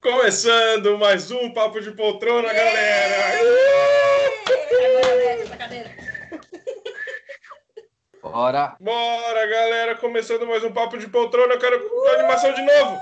Começando mais um Papo de Poltrona, galera! Bora! Bora, galera! Começando mais um Papo de Poltrona, eu quero uh! animação de novo!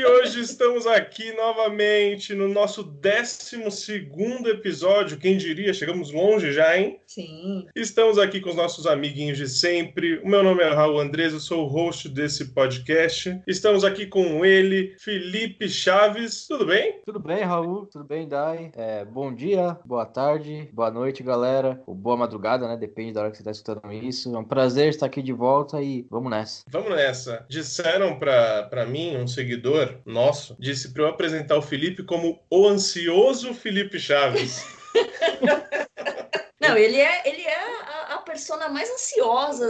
E hoje estamos aqui novamente no nosso 12 episódio. Quem diria? Chegamos longe já, hein? Sim. Estamos aqui com os nossos amiguinhos de sempre. O meu nome é Raul Andrés, eu sou o host desse podcast. Estamos aqui com ele, Felipe Chaves. Tudo bem? Tudo bem, Raul. Tudo bem, Dai. É, bom dia, boa tarde, boa noite, galera. Ou boa madrugada, né? Depende da hora que você está escutando isso. É um prazer estar aqui de volta e vamos nessa. Vamos nessa. Disseram para mim, um seguidor nosso disse para eu apresentar o Felipe como o ansioso Felipe Chaves. Não, ele é, ele é a, a persona mais ansiosa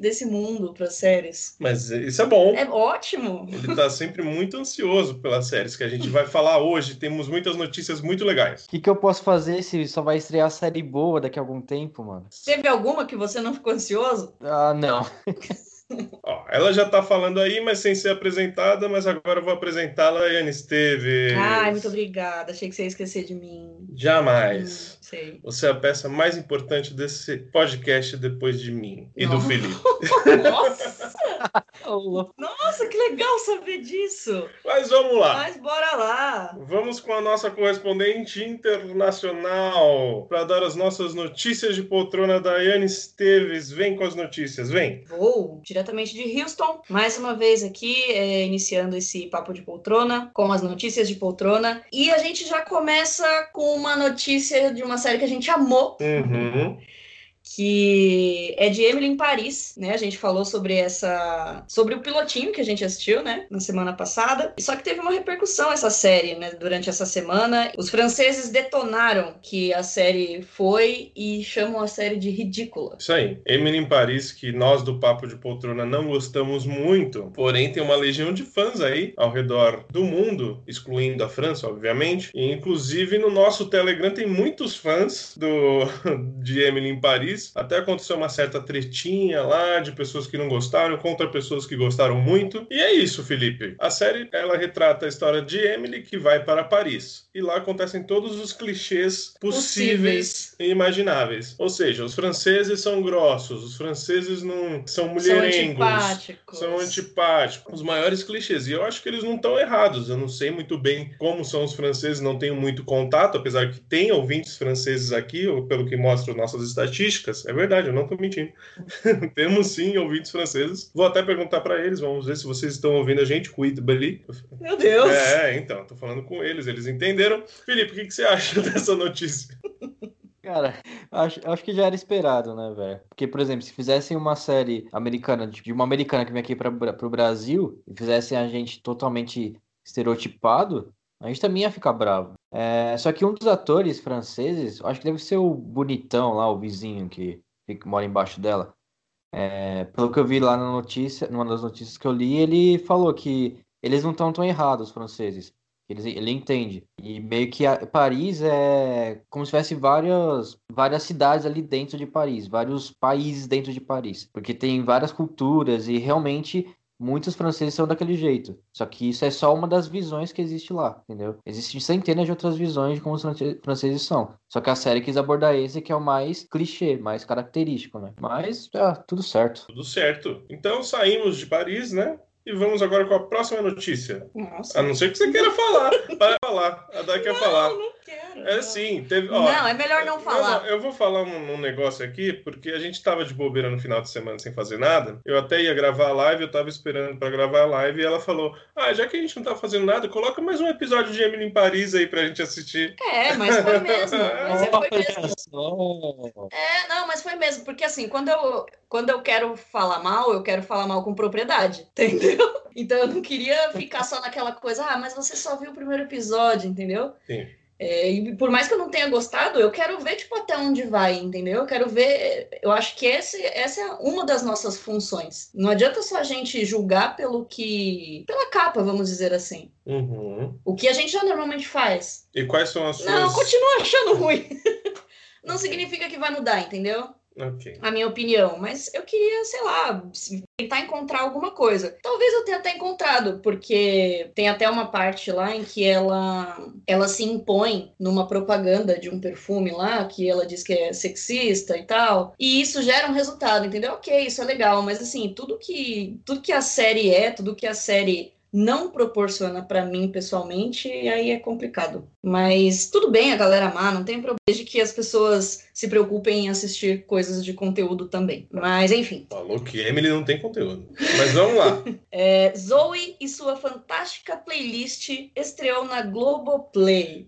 desse mundo para séries. Mas isso é bom. É ótimo. Ele tá sempre muito ansioso pelas séries que a gente vai falar hoje. Temos muitas notícias muito legais. O que, que eu posso fazer se só vai estrear série boa daqui a algum tempo, mano? Teve alguma que você não ficou ansioso? Ah, não. Ó, ela já tá falando aí, mas sem ser apresentada, mas agora eu vou apresentá-la, Yane Esteves. Ai, muito obrigada. Achei que você ia esquecer de mim. Jamais. Hum, sei. Você é a peça mais importante desse podcast depois de mim e Não. do Felipe. Nossa! Nossa, que legal saber disso. Mas vamos lá. Mas bora lá. Vamos com a nossa correspondente internacional para dar as nossas notícias de poltrona, Daiane Esteves. Vem com as notícias, vem. Vou, diretamente de Houston. Mais uma vez aqui, é, iniciando esse papo de poltrona, com as notícias de poltrona. E a gente já começa com uma notícia de uma série que a gente amou. Uhum que é de Emily em Paris, né? A gente falou sobre essa, sobre o pilotinho que a gente assistiu, né, na semana passada. Só que teve uma repercussão essa série, né, durante essa semana. Os franceses detonaram que a série foi e chamam a série de ridícula. Isso aí. Emily em Paris, que nós do Papo de Poltrona não gostamos muito, porém tem uma legião de fãs aí ao redor do mundo, excluindo a França, obviamente. E inclusive no nosso Telegram tem muitos fãs do de Emily em Paris até aconteceu uma certa tretinha lá de pessoas que não gostaram contra pessoas que gostaram muito. E é isso, Felipe. A série ela retrata a história de Emily que vai para Paris. E lá acontecem todos os clichês possíveis, possíveis. e imagináveis. Ou seja, os franceses são grossos, os franceses não são mulherengos, são antipáticos. São antipáticos. Os maiores clichês. E eu acho que eles não estão errados. Eu não sei muito bem como são os franceses, não tenho muito contato, apesar que tem ouvintes franceses aqui, pelo que mostram nossas estatísticas é verdade, eu não estou mentindo. Temos sim ouvintes franceses. Vou até perguntar para eles, vamos ver se vocês estão ouvindo a gente. Cuide Bali. Meu Deus! É, então, tô falando com eles, eles entenderam. Felipe, o que, que você acha dessa notícia? Cara, acho, acho que já era esperado, né, velho? Porque, por exemplo, se fizessem uma série americana, de uma americana que vem aqui para o Brasil, e fizessem a gente totalmente estereotipado, a gente também ia ficar bravo. É, só que um dos atores franceses, acho que deve ser o bonitão lá, o vizinho que, mora embaixo dela. É, pelo que eu vi lá na notícia, numa das notícias que eu li, ele falou que eles não estão tão errados, os franceses. Ele, ele entende. E meio que a, Paris é como se tivesse várias, várias cidades ali dentro de Paris, vários países dentro de Paris. Porque tem várias culturas e realmente muitos franceses são daquele jeito. Só que isso é só uma das visões que existe lá, entendeu? Existem centenas de outras visões de como os franceses são. Só que a série quis abordar esse que é o mais clichê, mais característico, né? Mas, tá, tudo certo. Tudo certo. Então saímos de Paris, né? E vamos agora com a próxima notícia. Nossa. A não ser que você queira falar. Vai falar. A Dai quer não, falar. Não quero. É sim. Teve, ó, não, é melhor não falar. Eu, eu vou falar um, um, negócio aqui, porque a gente tava de bobeira no final de semana sem fazer nada. Eu até ia gravar a live, eu tava esperando para gravar a live, e ela falou: Ah, já que a gente não tá fazendo nada, coloca mais um episódio de Emily em Paris aí pra gente assistir. É, mas foi mesmo. Mas foi mesmo. É, não, mas foi mesmo. Porque assim, quando eu, quando eu quero falar mal, eu quero falar mal com propriedade, entendeu? Então eu não queria ficar só naquela coisa, ah, mas você só viu o primeiro episódio, entendeu? Sim. É, e por mais que eu não tenha gostado, eu quero ver tipo até onde vai, entendeu? Eu quero ver. Eu acho que esse, essa é uma das nossas funções. Não adianta só a gente julgar pelo que, pela capa, vamos dizer assim. Uhum. O que a gente já normalmente faz. E quais são as suas? Não, continua achando ruim. não significa que vai mudar, entendeu? Ok. a minha opinião, mas eu queria, sei lá, tentar encontrar alguma coisa. Talvez eu tenha até encontrado, porque tem até uma parte lá em que ela ela se impõe numa propaganda de um perfume lá, que ela diz que é sexista e tal, e isso gera um resultado, entendeu? OK, isso é legal, mas assim, tudo que tudo que a série é, tudo que a série não proporciona pra mim pessoalmente, aí é complicado. Mas tudo bem a galera amar, não tem problema desde que as pessoas se preocupem em assistir coisas de conteúdo também. Mas enfim, Falou que Emily não tem conteúdo. Mas vamos lá. é, Zoe e sua fantástica playlist estreou na Globoplay.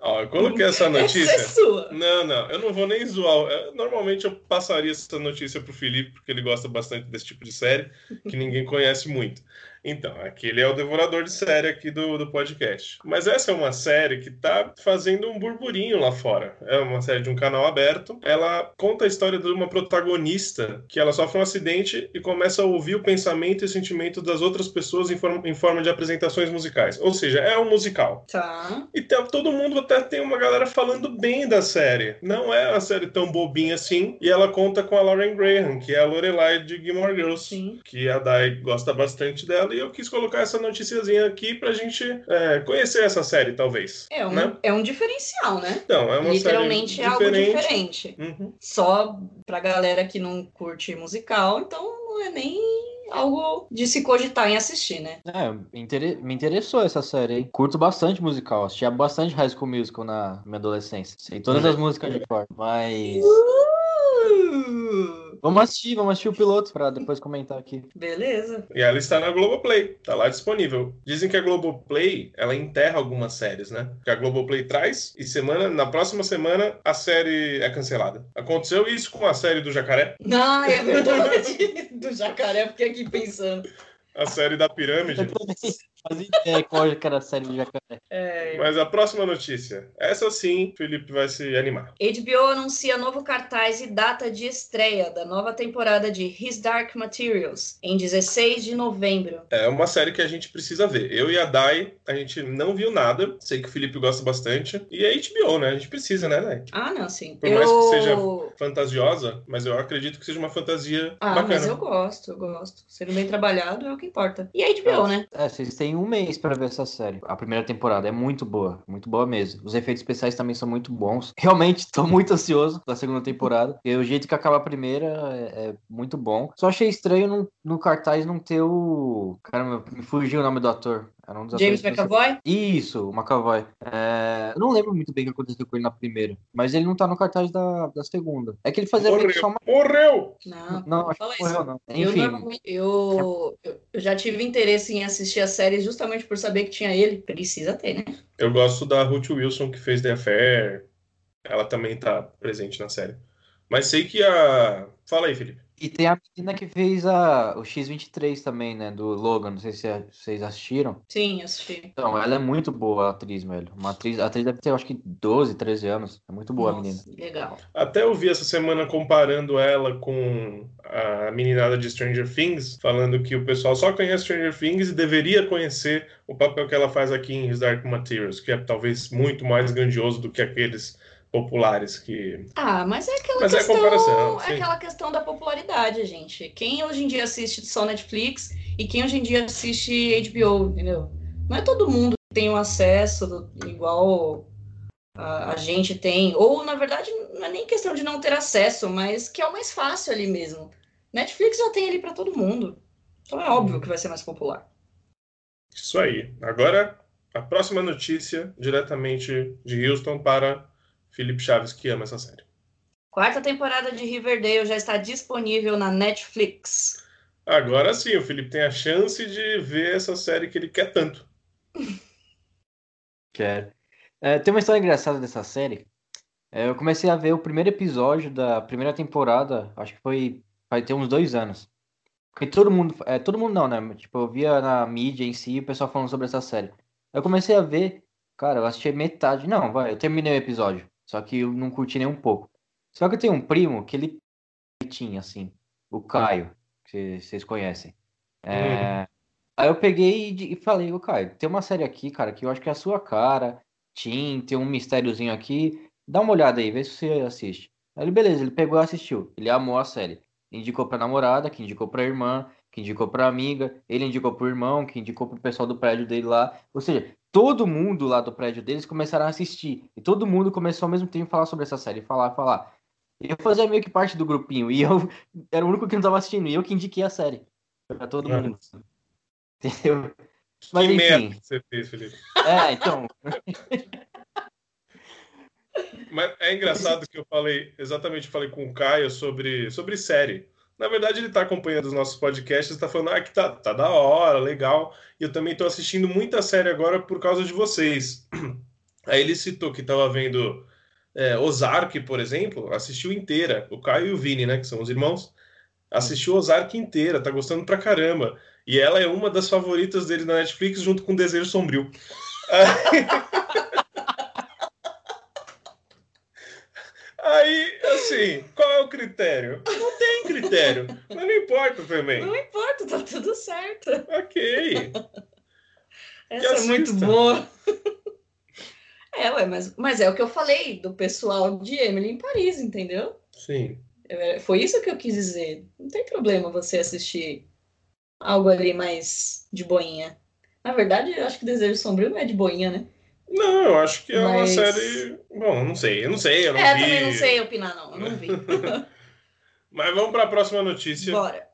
Ó, eu coloquei essa Essa é notícia. sua. Não, não, eu não vou nem zoar. Eu- normalmente eu passaria essa notícia pro Felipe, porque ele gosta bastante desse tipo de série, que ninguém conhece muito. Então, aqui ele é o devorador de série aqui do, do podcast. Mas essa é uma série que tá fazendo um burburinho lá fora. É uma série de um canal aberto. Ela conta a história de uma protagonista que ela sofre um acidente e começa a ouvir o pensamento e sentimento das outras pessoas em forma, em forma de apresentações musicais. Ou seja, é um musical. Tá. E tem- todo mundo até tem uma galera falando bem da série. Não é uma série tão bobinha assim. E ela conta com a Lauren Graham, que é a Lorelai de Gilmore Girls. Sim. Que a Dai gosta bastante dela. E eu quis colocar essa noticiazinha aqui pra gente é, conhecer essa série, talvez. É um, Né? é um diferencial, né? Então, é uma Literalmente é série algo diferente. diferente. Uhum. Só pra galera que não curte musical, então não é nem algo de se cogitar em assistir, né? É, me intere- me interessou essa série, hein? Curto bastante musical. Assistia bastante High School Musical na minha adolescência. Sei todas as músicas de cor, mas. Uh, Vamos assistir, vamos assistir o piloto pra depois comentar aqui. beleza. E ela está na Globoplay, tá lá disponível. Dizem que a Globoplay, ela enterra algumas séries, né? Que a Globoplay traz e semana, na próxima semana a série é cancelada. Aconteceu isso com a série do Jacaré, Ah, é verdade. Do jacaré, fiquei aqui pensando. a série da pirâmide. Eu fazia ideia qual que era a série do Jacaré. É, Mas a próxima notícia, essa sim, Felipe vai se animar. HBO anuncia novo cartaz e data de estreia da nova temporada de His Dark Materials, em 16 de novembro. É uma série que a gente precisa ver. Eu e a Dai, a gente não viu nada. Sei que o Felipe gosta bastante. E é HBO, né? A gente precisa, né, Dai? Ah, não, sim. Por mais que seja Fantasiosa, mas eu acredito que seja uma fantasia Ah, bacana. mas eu gosto, eu gosto. Sendo bem trabalhado é o que importa. E a HBO, né? É, vocês têm um mês pra ver essa série. A primeira temporada é muito boa, muito boa mesmo. Os efeitos especiais também são muito bons. Realmente, tô muito ansioso da segunda temporada. E o jeito que acaba a primeira é, é muito bom. Só achei estranho no, no cartaz não ter o. Caramba, me fugiu o nome do ator. Era um dos James McAvoy? Isso, o McAvoy. É, Eu não lembro muito bem o que aconteceu com ele na primeira, mas ele não tá no cartaz da, da segunda. É que ele fazia meio que só uma. Morreu! Não. Não, Fala que morreu, isso. não. Eu, Enfim, eu, eu, eu já tive interesse em assistir a série justamente por saber que tinha ele. Precisa ter, né? Eu gosto da Ruth Wilson, que fez The Affair. Ela também tá presente na série. Mas sei que a. Fala aí, Felipe. E tem a menina que fez a, o X-23 também, né? Do Logan. Não sei se a- vocês assistiram. Sim, assisti. Então, ela é muito boa, a atriz, velho. Uma atriz, a atriz deve ter, acho que 12, 13 anos. É muito boa a menina. Nossa, Legal. Até eu vi essa semana comparando ela com a meninada de Stranger Things, falando que o pessoal só conhece Stranger Things e deveria conhecer o papel que ela faz aqui em His Dark Materials, que é talvez muito mais grandioso do que aqueles populares que. Ah, mas é aquela Mas é questão. é sim. aquela questão da popularidade, gente. Quem hoje em dia assiste só Netflix e quem hoje em dia assiste HBO, entendeu? Não é todo mundo que tem um acesso do- igual a, a gente tem. Ou, na verdade, não é nem questão de não ter acesso, mas que é o mais fácil ali mesmo. Netflix já tem ali para todo mundo. Então é óbvio que vai ser mais popular. Isso aí. Agora, a próxima notícia, diretamente de Houston para Felipe Chaves, que ama essa série. Quarta temporada de Riverdale já está disponível na Netflix. Agora sim, o Felipe tem a chance de ver essa série que ele quer tanto. Quero. É, tem uma história engraçada dessa série. É, eu comecei a ver o primeiro episódio da primeira temporada, acho que foi. Vai ter uns dois anos. Porque todo mundo. É, todo mundo não, né? Tipo, eu via na mídia em si o pessoal falando sobre essa série. Eu comecei a ver, cara, eu assisti metade. Não, vai, eu terminei o episódio. Só que eu não curti nem um pouco. Só que eu tenho um primo que ele tinha, assim, o Caio, que vocês conhecem. É, Aí eu peguei e e falei, ô Caio, tem uma série aqui, cara, que eu acho que é a sua cara. Tim, tem um mistériozinho aqui. Dá uma olhada aí, vê se você assiste. Aí ele, beleza, ele pegou e assistiu. Ele amou a série. Indicou pra namorada, que indicou pra irmã, que indicou pra amiga, ele indicou pro irmão, que indicou pro pessoal do prédio dele lá. Ou seja, todo mundo lá do prédio deles começaram a assistir. E todo mundo começou ao mesmo tempo a falar sobre essa série, falar, falar. Eu fazia meio que parte do grupinho, e eu era o único que não tava assistindo, e eu que indiquei a série. Pra todo é. mundo. Entendeu? Mas, que enfim. merda que você fez, Felipe. É, então. Mas é engraçado que eu falei, exatamente falei com o Caio sobre, sobre série. Na verdade, ele está acompanhando os nossos podcasts, está falando, ah, que tá, tá da hora, legal. E eu também estou assistindo muita série agora por causa de vocês. Aí ele citou que estava vendo é, Ozark, por exemplo, assistiu inteira. O Caio e o Vini, né, que são os irmãos, assistiu Ozark inteira, tá gostando pra caramba. E ela é uma das favoritas dele na Netflix, junto com Desejo Sombrio. Aí, assim, qual é o critério? Não tem critério. Mas não importa também. Não importa, tá tudo certo. Ok. Essa é muito boa. É, ué, mas, mas é o que eu falei do pessoal de Emily em Paris, entendeu? Sim. Foi isso que eu quis dizer. Não tem problema você assistir algo ali mais de boinha. Na verdade, eu acho que Desejo Sombrio não é de boinha, né? Não, eu acho que é Mas... uma série. Bom, não sei, eu não sei, eu não é, vi. também não sei opinar, não, eu não vi. Mas vamos para a próxima notícia. Bora.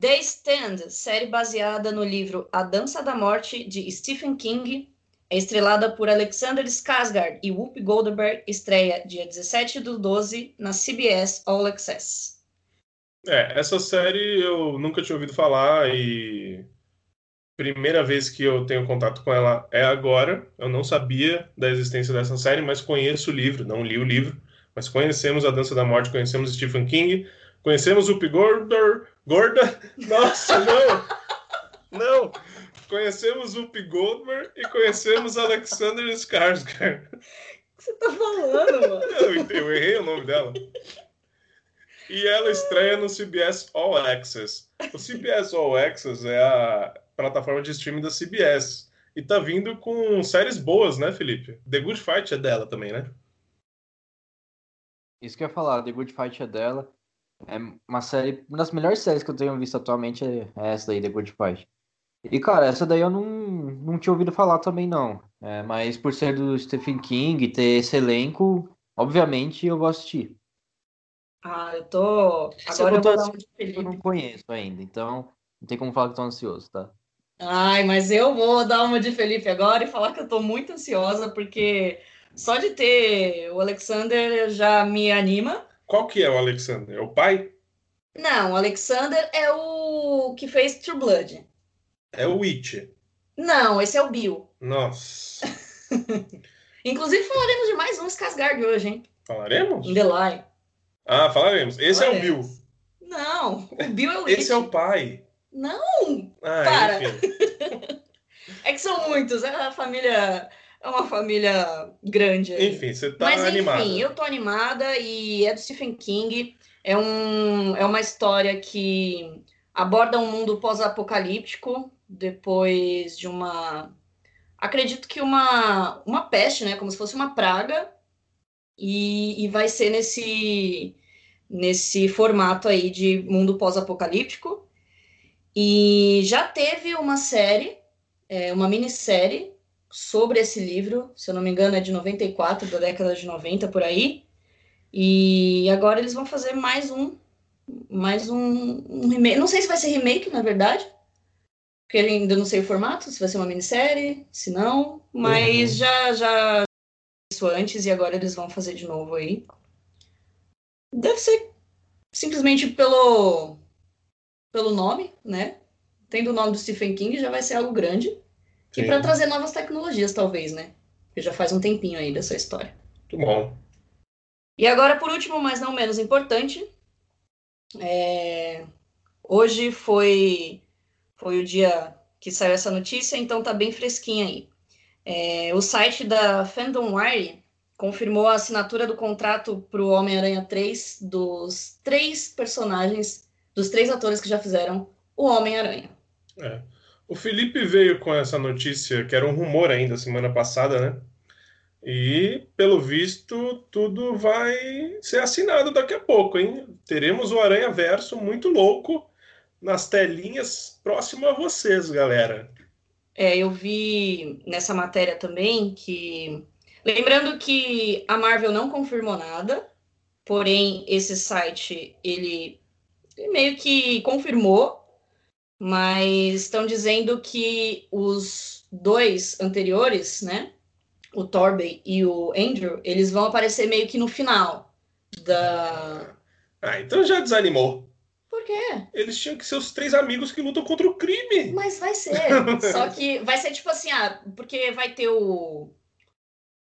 The Stand, série baseada no livro A Dança da Morte de Stephen King, é estrelada por Alexander Skarsgård e Whoopi Goldberg, estreia dia 17 do 12 na CBS All Access. É, essa série eu nunca tinha ouvido falar e primeira vez que eu tenho contato com ela é agora. Eu não sabia da existência dessa série, mas conheço o livro, não li o livro, mas conhecemos A Dança da Morte, conhecemos Stephen King, conhecemos o. Gorda, Gorda, nossa, não, não, conhecemos o. Goldberg e conhecemos Alexander Skarsgård. O que você tá falando, mano? Eu, eu errei o nome dela. E ela estreia no CBS All Access. O CBS All Access é a, plataforma de streaming da CBS. E tá vindo com séries boas, né, Felipe? The Good Fight é dela também, né? Isso que eu ia falar, The Good Fight é dela. É uma série, uma das melhores séries que eu tenho visto atualmente é essa daí, The Good Fight. E, cara, essa daí eu não, não tinha ouvido falar também, não. É, mas por ser do Stephen King, ter esse elenco, obviamente eu vou assistir. Ah, eu tô. Agora eu, vou dar um eu não conheço ainda, então não tem como falar que tô ansioso, tá? Ai, mas eu vou dar uma de Felipe agora e falar que eu tô muito ansiosa, porque só de ter o Alexander já me anima. Qual que é o Alexander? É o pai? Não, o Alexander é o que fez True Blood. É o Witch. Não, esse é o Bill. Nossa. Inclusive falaremos de mais um Skarsgård hoje, hein? Falaremos? In The Lie. Ah, falaremos. Esse falaremos. é o Bill. Não, o Bill é o Witch. Esse é o pai. Não! Ah, para! é que são muitos, é a família. É uma família grande. Aí. Enfim, você tá Mas, animada. Enfim, eu tô animada e é do Stephen King. É, um, é uma história que aborda um mundo pós-apocalíptico depois de uma. Acredito que uma, uma peste, né? Como se fosse uma praga. E, e vai ser nesse, nesse formato aí de mundo pós-apocalíptico. E já teve uma série, é, uma minissérie sobre esse livro, se eu não me engano é de 94, da década de 90 por aí. E agora eles vão fazer mais um, mais um, um remake. Não sei se vai ser remake, na verdade, porque ainda não sei o formato, se vai ser uma minissérie, se não, mas uhum. já já isso antes e agora eles vão fazer de novo aí. Deve ser simplesmente pelo pelo nome, né? Tendo o nome do Stephen King, já vai ser algo grande. E para trazer novas tecnologias, talvez, né? Porque já faz um tempinho aí dessa história. Muito bom. E agora, por último, mas não menos importante, é... hoje foi, foi o dia que saiu essa notícia, então tá bem fresquinha aí. É... o site da Fandom Wire confirmou a assinatura do contrato para o Homem-Aranha 3 dos três personagens dos três atores que já fizeram o Homem-Aranha. É. O Felipe veio com essa notícia, que era um rumor ainda semana passada, né? E, pelo visto, tudo vai ser assinado daqui a pouco, hein? Teremos o Aranha Verso muito louco nas telinhas próximo a vocês, galera. É, eu vi nessa matéria também que. Lembrando que a Marvel não confirmou nada, porém, esse site ele meio que confirmou, mas estão dizendo que os dois anteriores, né? o Torbay e o Andrew, eles vão aparecer meio que no final da. Ah, então já desanimou. Por quê? Eles tinham que ser os três amigos que lutam contra o crime. Mas vai ser. Só que vai ser tipo assim, ah, porque vai ter o.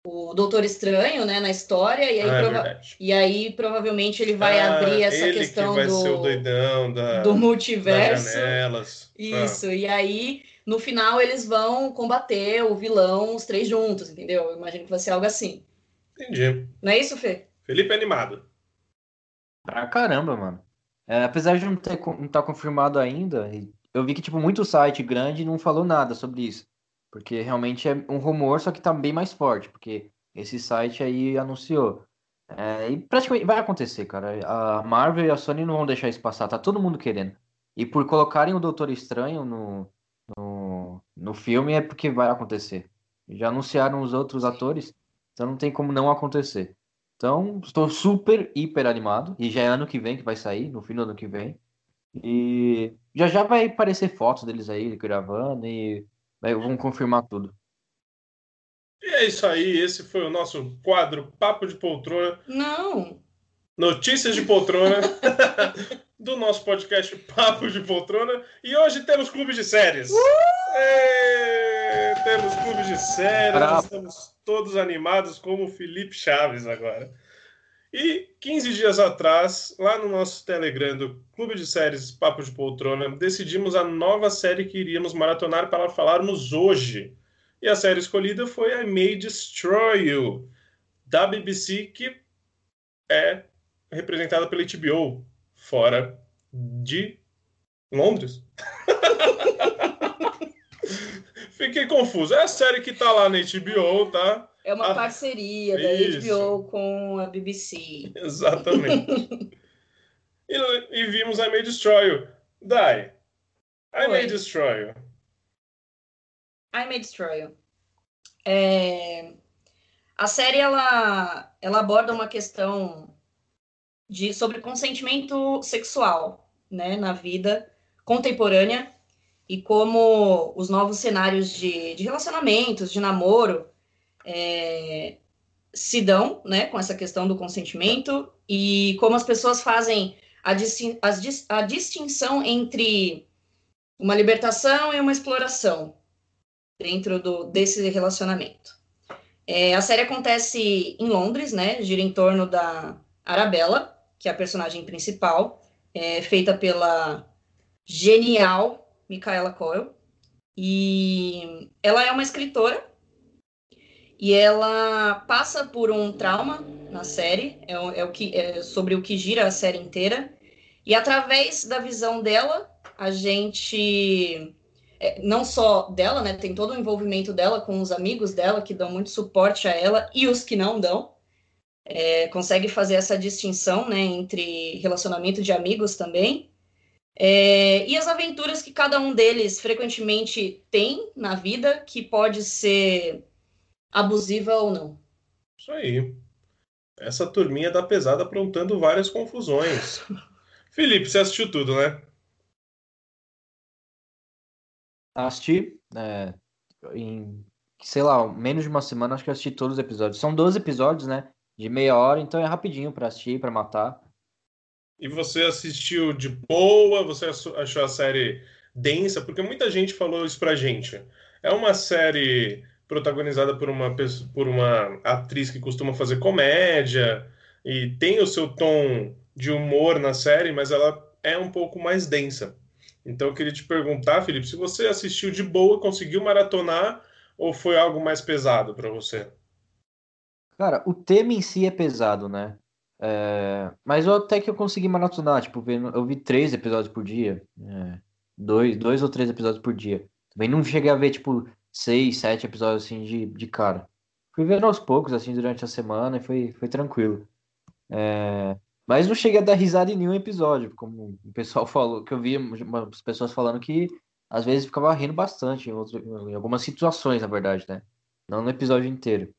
O Doutor Estranho, né, na história, e aí, Ah, é prova- verdade. e aí provavelmente ele vai Ah, abrir essa ele questão que vai do, ser o doidão da, do das multiverso. janelas. Isso, e aí no final eles vão combater o vilão, os três juntos, entendeu? Eu imagino que vai ser algo assim. Ah, entendi. Não é isso, Fê? Felipe é animado. Pra caramba, mano. É, apesar de não ter não estar confirmado ainda, eu vi que tipo muito site grande não falou nada sobre isso, porque realmente é um rumor, só que tá bem mais forte, porque esse site aí anunciou. É, e praticamente vai acontecer, cara. A Marvel e a Sony não vão deixar isso passar, tá todo mundo querendo. E por colocarem o Doutor Estranho no, no, no filme é porque vai acontecer. Já anunciaram os outros atores, então não tem como não acontecer. Então, estou super, hiper animado. E já é ano que vem que vai sair, no fim do ano que vem. E já já vai aparecer fotos deles aí gravando e vai- vão confirmar tudo. E é isso aí. Esse foi o nosso quadro Papo de Poltrona. Não. Notícias de poltrona do nosso podcast Papo de Poltrona. E hoje temos clubes de séries. Ê, temos clubes de séries. Bravo. Estamos todos animados como o Felipe Chaves agora. E 15 dias atrás, lá no nosso Telegram do Clube de Séries Papo de Poltrona, decidimos a nova série que iríamos maratonar para falarmos hoje. E a série escolhida foi I May Destroy You, da BBC, que é representada pela HBO, fora de Londres. Fiquei confuso. É a série que tá lá na HBO, tá? É uma Ah, parceria da isso. HBO com a BBC. Exatamente. e, e vimos I May Destroy You. Dai, I May. Destroy You. I May Destroy You. É, A série ela, ela aborda uma questão de, sobre consentimento sexual né, na vida contemporânea e como os novos cenários de, de relacionamentos, de namoro, é, se dão né, com essa questão do consentimento e como as pessoas fazem a, distin- a distinção entre uma libertação e uma exploração dentro do, desse relacionamento. É, a série acontece em Londres, né? Gira em torno da Arabella, que é a personagem principal, é, feita pela genial Micaela Coel. E ela é uma escritora e ela passa por um trauma na série, é, é o que, é sobre o que gira a série inteira. E através da visão dela, a gente é, não só dela, né? Tem todo o envolvimento dela com os amigos dela que dão muito suporte a ela e os que não dão. É, consegue fazer essa distinção, né, entre relacionamento de amigos também. É, e as aventuras que cada um deles frequentemente tem na vida, que pode ser abusiva ou não. Isso aí. Essa turminha da pesada aprontando várias confusões. Felipe, você assistiu tudo, né? Assisti, é, em, sei lá, menos de uma semana, acho que eu assisti todos os episódios. São 12 episódios, né? De meia hora, então é rapidinho pra assistir, pra matar. E você assistiu de boa? Você acho- achou a série densa? Porque muita gente falou isso pra gente. É uma série protagonizada por uma, por uma atriz que costuma fazer comédia e tem o seu tom de humor na série, mas ela é um pouco mais densa. Então eu queria te perguntar, Felipe, se você assistiu de boa, conseguiu maratonar ou foi algo mais pesado pra você? Cara, o tema em si é pesado, né? É, mas eu até que eu consegui maratonar, tipo, eu vi três episódios por dia. é, dois, dois ou três episódios por dia. Também não cheguei a ver, tipo, seis, sete episódios assim de, de cara. fui vendo aos poucos, assim, durante a semana e foi, foi tranquilo. É, mas não cheguei a dar risada em nenhum episódio, como o pessoal falou, que eu vi as pessoas falando que às vezes ficava rindo bastante em, outro, em algumas situações, na verdade, né? Não no episódio inteiro.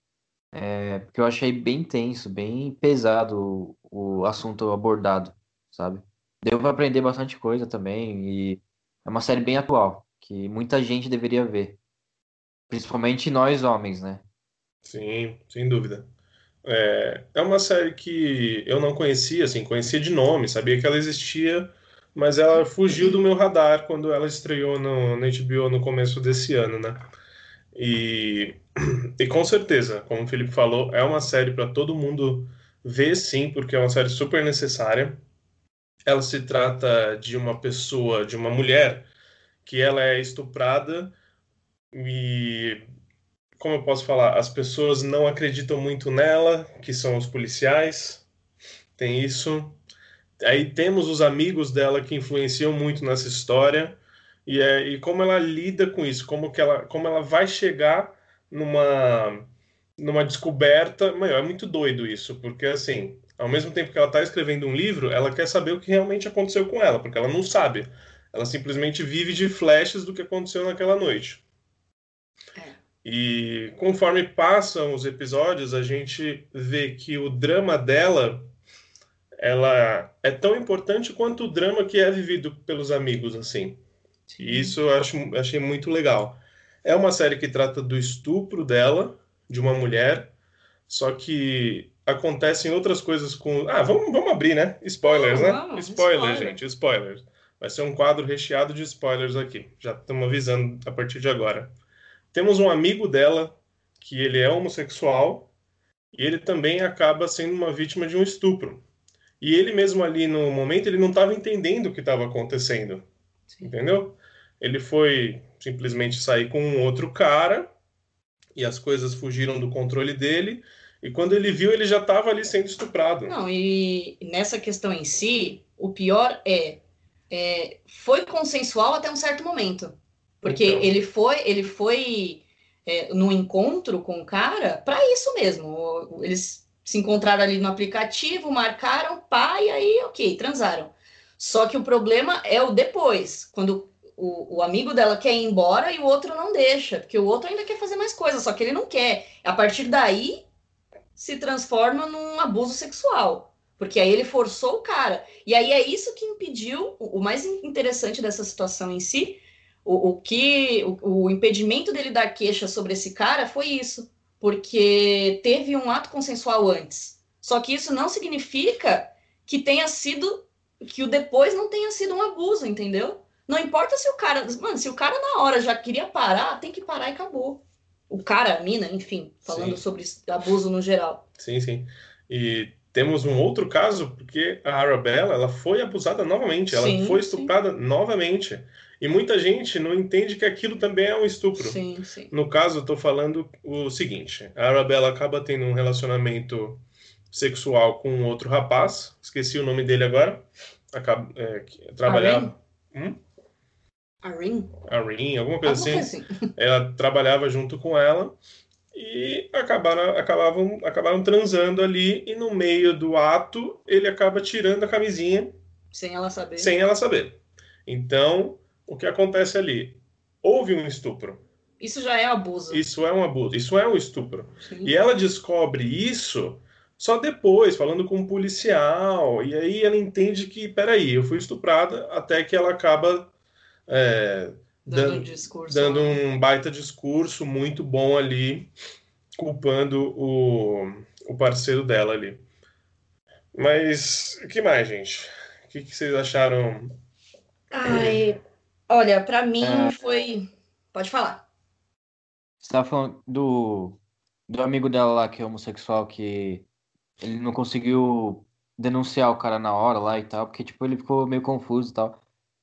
É, porque eu achei bem tenso, bem pesado o, o assunto abordado, sabe? Deu para aprender bastante coisa também e é uma série bem atual, que muita gente deveria ver. Principalmente nós homens, né? Sim, sem dúvida. É, é uma série que eu não conhecia, assim, conhecia de nome, sabia que ela existia, mas ela fugiu do meu radar quando ela estreou no, no HBO no começo desse ano, né? E, e com certeza, como o Felipe falou, é uma série para todo mundo ver sim, porque é uma série super necessária. Ela se trata de uma pessoa, de uma mulher, que ela é estuprada e como eu posso falar, as pessoas não acreditam muito nela, que são os policiais. Tem isso. Aí temos os amigos dela que influenciam muito nessa história e, é, e como ela lida com isso, como que ela, como ela vai chegar numa numa descoberta, meu, é muito doido isso, porque assim, ao mesmo tempo que ela está escrevendo um livro, ela quer saber o que realmente aconteceu com ela, porque ela não sabe. Ela simplesmente vive de flashes do que aconteceu naquela noite. E conforme passam os episódios, a gente vê que o drama dela ela é tão importante quanto o drama que é vivido pelos amigos, assim. Sim. E isso eu acho, achei muito legal. É uma série que trata do estupro dela, de uma mulher, só que acontecem outras coisas com. Ah, vamos, vamos abrir, né? Spoilers, né? Vamos, spoilers, spoiler. gente, spoilers. Vai ser um quadro recheado de spoilers aqui. Já estamos avisando a partir de agora. Temos um amigo dela que ele é homossexual e ele também acaba sendo uma vítima de um estupro. E ele mesmo ali no momento ele não estava entendendo o que estava acontecendo, Sim. entendeu? Ele foi simplesmente sair com um outro cara e as coisas fugiram do controle dele. E quando ele viu, ele já estava ali sendo estuprado. Não, e nessa questão em si, o pior é, é foi consensual até um certo momento. Porque então. ele foi, ele foi é, no encontro com o cara para isso mesmo. Eles se encontraram ali no aplicativo, marcaram, pá, e aí, ok, transaram. Só que o problema é o depois, quando o, o, amigo dela quer ir embora e o outro não deixa, porque o outro ainda quer fazer mais coisas, só que ele não quer. A partir daí se transforma num abuso sexual, porque aí ele forçou o cara. E aí é isso que impediu, o mais interessante dessa situação em si, o, o que o, o impedimento dele dar queixa sobre esse cara foi isso, porque teve um ato consensual antes. Só que isso não significa que tenha sido que o depois não tenha sido um abuso, entendeu? Não importa se o cara, mano, se o cara na hora já queria parar, tem que parar e acabou. O cara, a mina, enfim, falando sim. sobre abuso no geral. Sim, sim. E temos um outro caso, porque a Arabella, ela foi abusada novamente, ela sim, foi estuprada sim. novamente. E muita gente não entende que aquilo também é um estupro. Sim, sim. No caso, eu tô falando o seguinte: a Arabella acaba tendo um relacionamento sexual com outro rapaz, esqueci o nome dele agora. Acaba, é, trabalhava. Hum? Arin? Arin, alguma coisa assim. assim. Ela trabalhava junto com ela e acabaram, acabavam, acabaram transando ali e no meio do ato ele acaba tirando a camisinha. Sem ela saber. Sem ela saber. Então, o que acontece ali? Houve um estupro. Isso já é abuso. Isso é um abuso, isso é um estupro. Sim. E ela descobre isso só depois, falando com um policial. E aí ela entende que, peraí, eu fui estuprada, até que ela acaba é, dando, dando, um, discurso, dando um baita discurso muito bom ali, culpando o, o parceiro dela ali. Mas o que mais, gente? O que, que vocês acharam? Ai, Olha, para mim é... foi. Pode falar. Você tava falando do, do amigo dela lá, que é homossexual, que ele não conseguiu denunciar o cara na hora lá e tal, porque, tipo, ele ficou meio confuso e tal.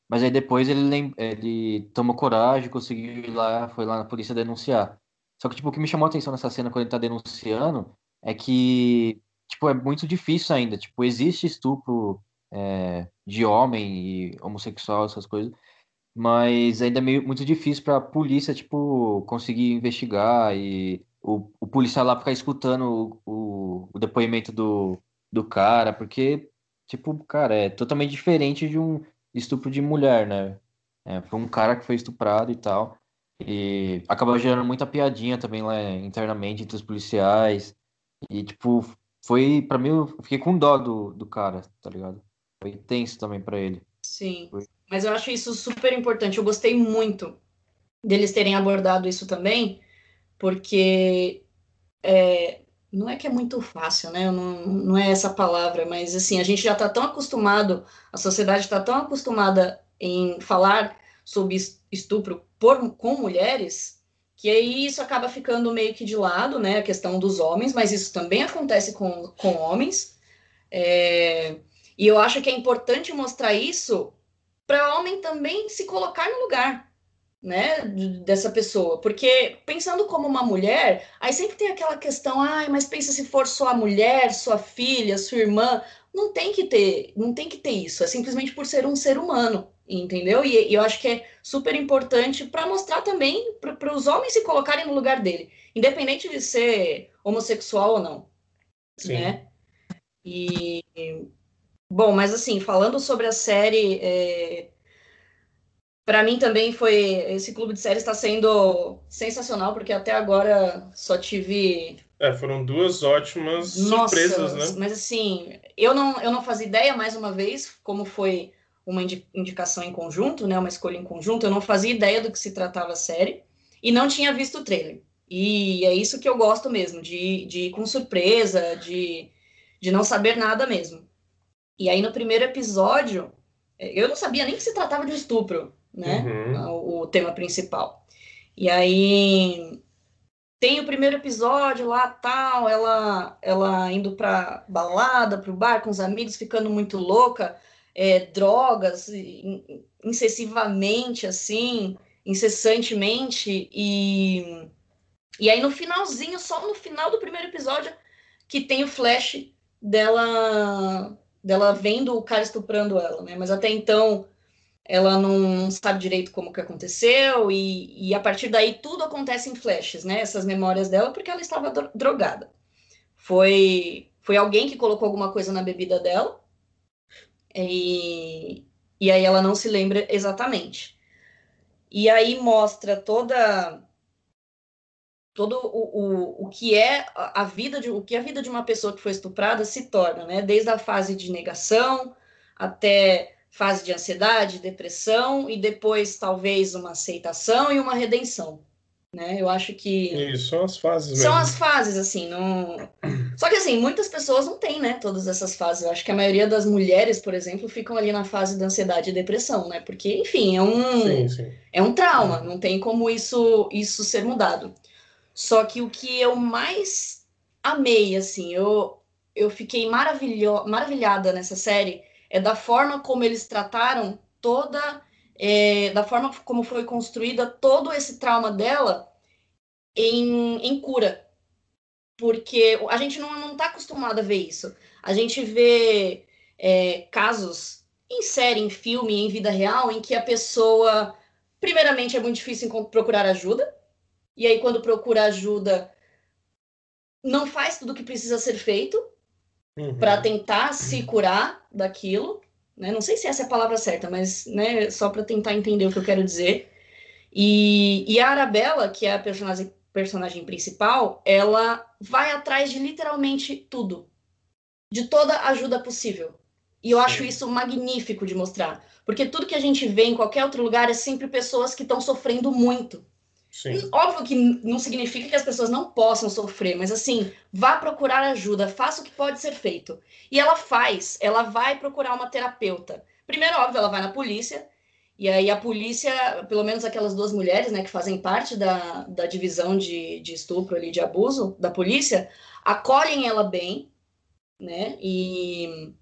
Mas aí depois ele, ele tomou coragem, conseguiu ir lá, foi lá na polícia denunciar. Só que, tipo, o que me chamou a atenção nessa cena quando ele tá denunciando é que, tipo, é muito difícil ainda. Tipo, existe estupro é, de homem e homossexual, essas coisas mas ainda é meio, muito difícil para a polícia, tipo, conseguir investigar e o, o policial lá ficar escutando o, o, o depoimento do, do cara, porque, tipo, cara, é totalmente diferente de um estupro de mulher, né? É, foi um cara que foi estuprado e tal. E acaba gerando muita piadinha também lá internamente entre os policiais. E, tipo, foi, para mim, eu fiquei com dó do, do cara, tá ligado? Foi tenso também para ele. Sim. Foi. Mas eu acho isso super importante. Eu gostei muito deles terem abordado isso também, porque é, não é que é muito fácil, né? Não, não é essa palavra, mas assim, a gente já está tão acostumado, a sociedade está tão acostumada em falar sobre estupro por, com mulheres, que aí isso acaba ficando meio que de lado, né? A questão dos homens, mas isso também acontece com, com homens. É, e eu acho que é importante mostrar isso para homem também se colocar no lugar né, dessa pessoa, porque pensando como uma mulher, aí sempre tem aquela questão, ai, mas pensa se for sua mulher, sua filha, sua irmã, não tem que ter, não tem que ter isso, é simplesmente por ser um ser humano, entendeu? E, e eu acho que é super importante para mostrar também para os homens se colocarem no lugar dele, independente de ser homossexual ou não, Sim. né? E bom, mas assim, falando sobre a série, é, para mim também foi esse clube de séries está sendo sensacional porque até agora só tive é, foram duas ótimas Nossa, surpresas, né? Mas assim, eu não eu não fazia ideia mais uma vez como foi uma indicação em conjunto, né, uma escolha em conjunto, eu não fazia ideia do que se tratava a série e não tinha visto o trailer. E é isso que eu gosto mesmo, de, de ir com surpresa, de, de não saber nada mesmo. E aí no primeiro episódio, eu não sabia nem que se tratava de estupro né? Uhum. O, o, tema principal. E aí tem o primeiro episódio lá, tal, ela ela indo pra balada, pro bar com os amigos, ficando muito louca, é, drogas, incessivamente, assim, incessantemente, e, e aí no finalzinho, só no final do primeiro episódio, que tem o flash dela dela vendo o cara estuprando ela, né? Mas até então ela não sabe direito como que aconteceu, e, e a partir daí tudo acontece em flashes, né? Essas memórias dela, porque ela estava drogada. Foi, foi alguém que colocou alguma coisa na bebida dela, e, e aí ela não se lembra exatamente. E aí mostra toda todo o, o, o que é a vida de o que a vida de uma pessoa que foi estuprada se torna, né? Desde a fase de negação até fase de ansiedade, depressão e depois talvez uma aceitação e uma redenção, né? Eu acho que isso são as fases. São as fases assim, não. Só que assim muitas pessoas não têm, né? Todas essas fases. Eu acho que a maioria das mulheres, por exemplo, ficam ali na fase da ansiedade e depressão, né? Porque enfim é um sim, sim. é um trauma, não tem como isso isso ser mudado. Só que o que eu mais amei, assim, eu eu fiquei maravilho... maravilhada nessa série é da forma como eles trataram toda, é, da forma como foi construída todo esse trauma dela em, em cura. Porque a gente não está acostumado a ver isso. A gente vê é, casos em série, em filme, em vida real, em que a pessoa, primeiramente, é muito difícil procurar ajuda, e aí, quando procura ajuda, não faz tudo o que precisa ser feito, uhum. para tentar se curar daquilo. Né? Não sei se essa é a palavra certa, mas né, só para tentar entender o que eu quero dizer. E, e a Arabella, que é a personagem, personagem principal, ela vai atrás de literalmente tudo, de toda ajuda possível. E eu Sim. acho isso magnífico de mostrar, porque tudo que a gente vê em qualquer outro lugar é sempre pessoas que estão sofrendo muito. Sim. Óbvio que não significa que as pessoas não possam sofrer, mas assim, vá procurar ajuda, faça o que pode ser feito. E ela faz, ela vai procurar uma terapeuta. Primeiro, óbvio, ela vai na polícia, e aí a polícia, pelo menos aquelas duas mulheres, né, que fazem parte da, da divisão de, de estupro ali, de abuso da polícia, acolhem ela bem, né, e,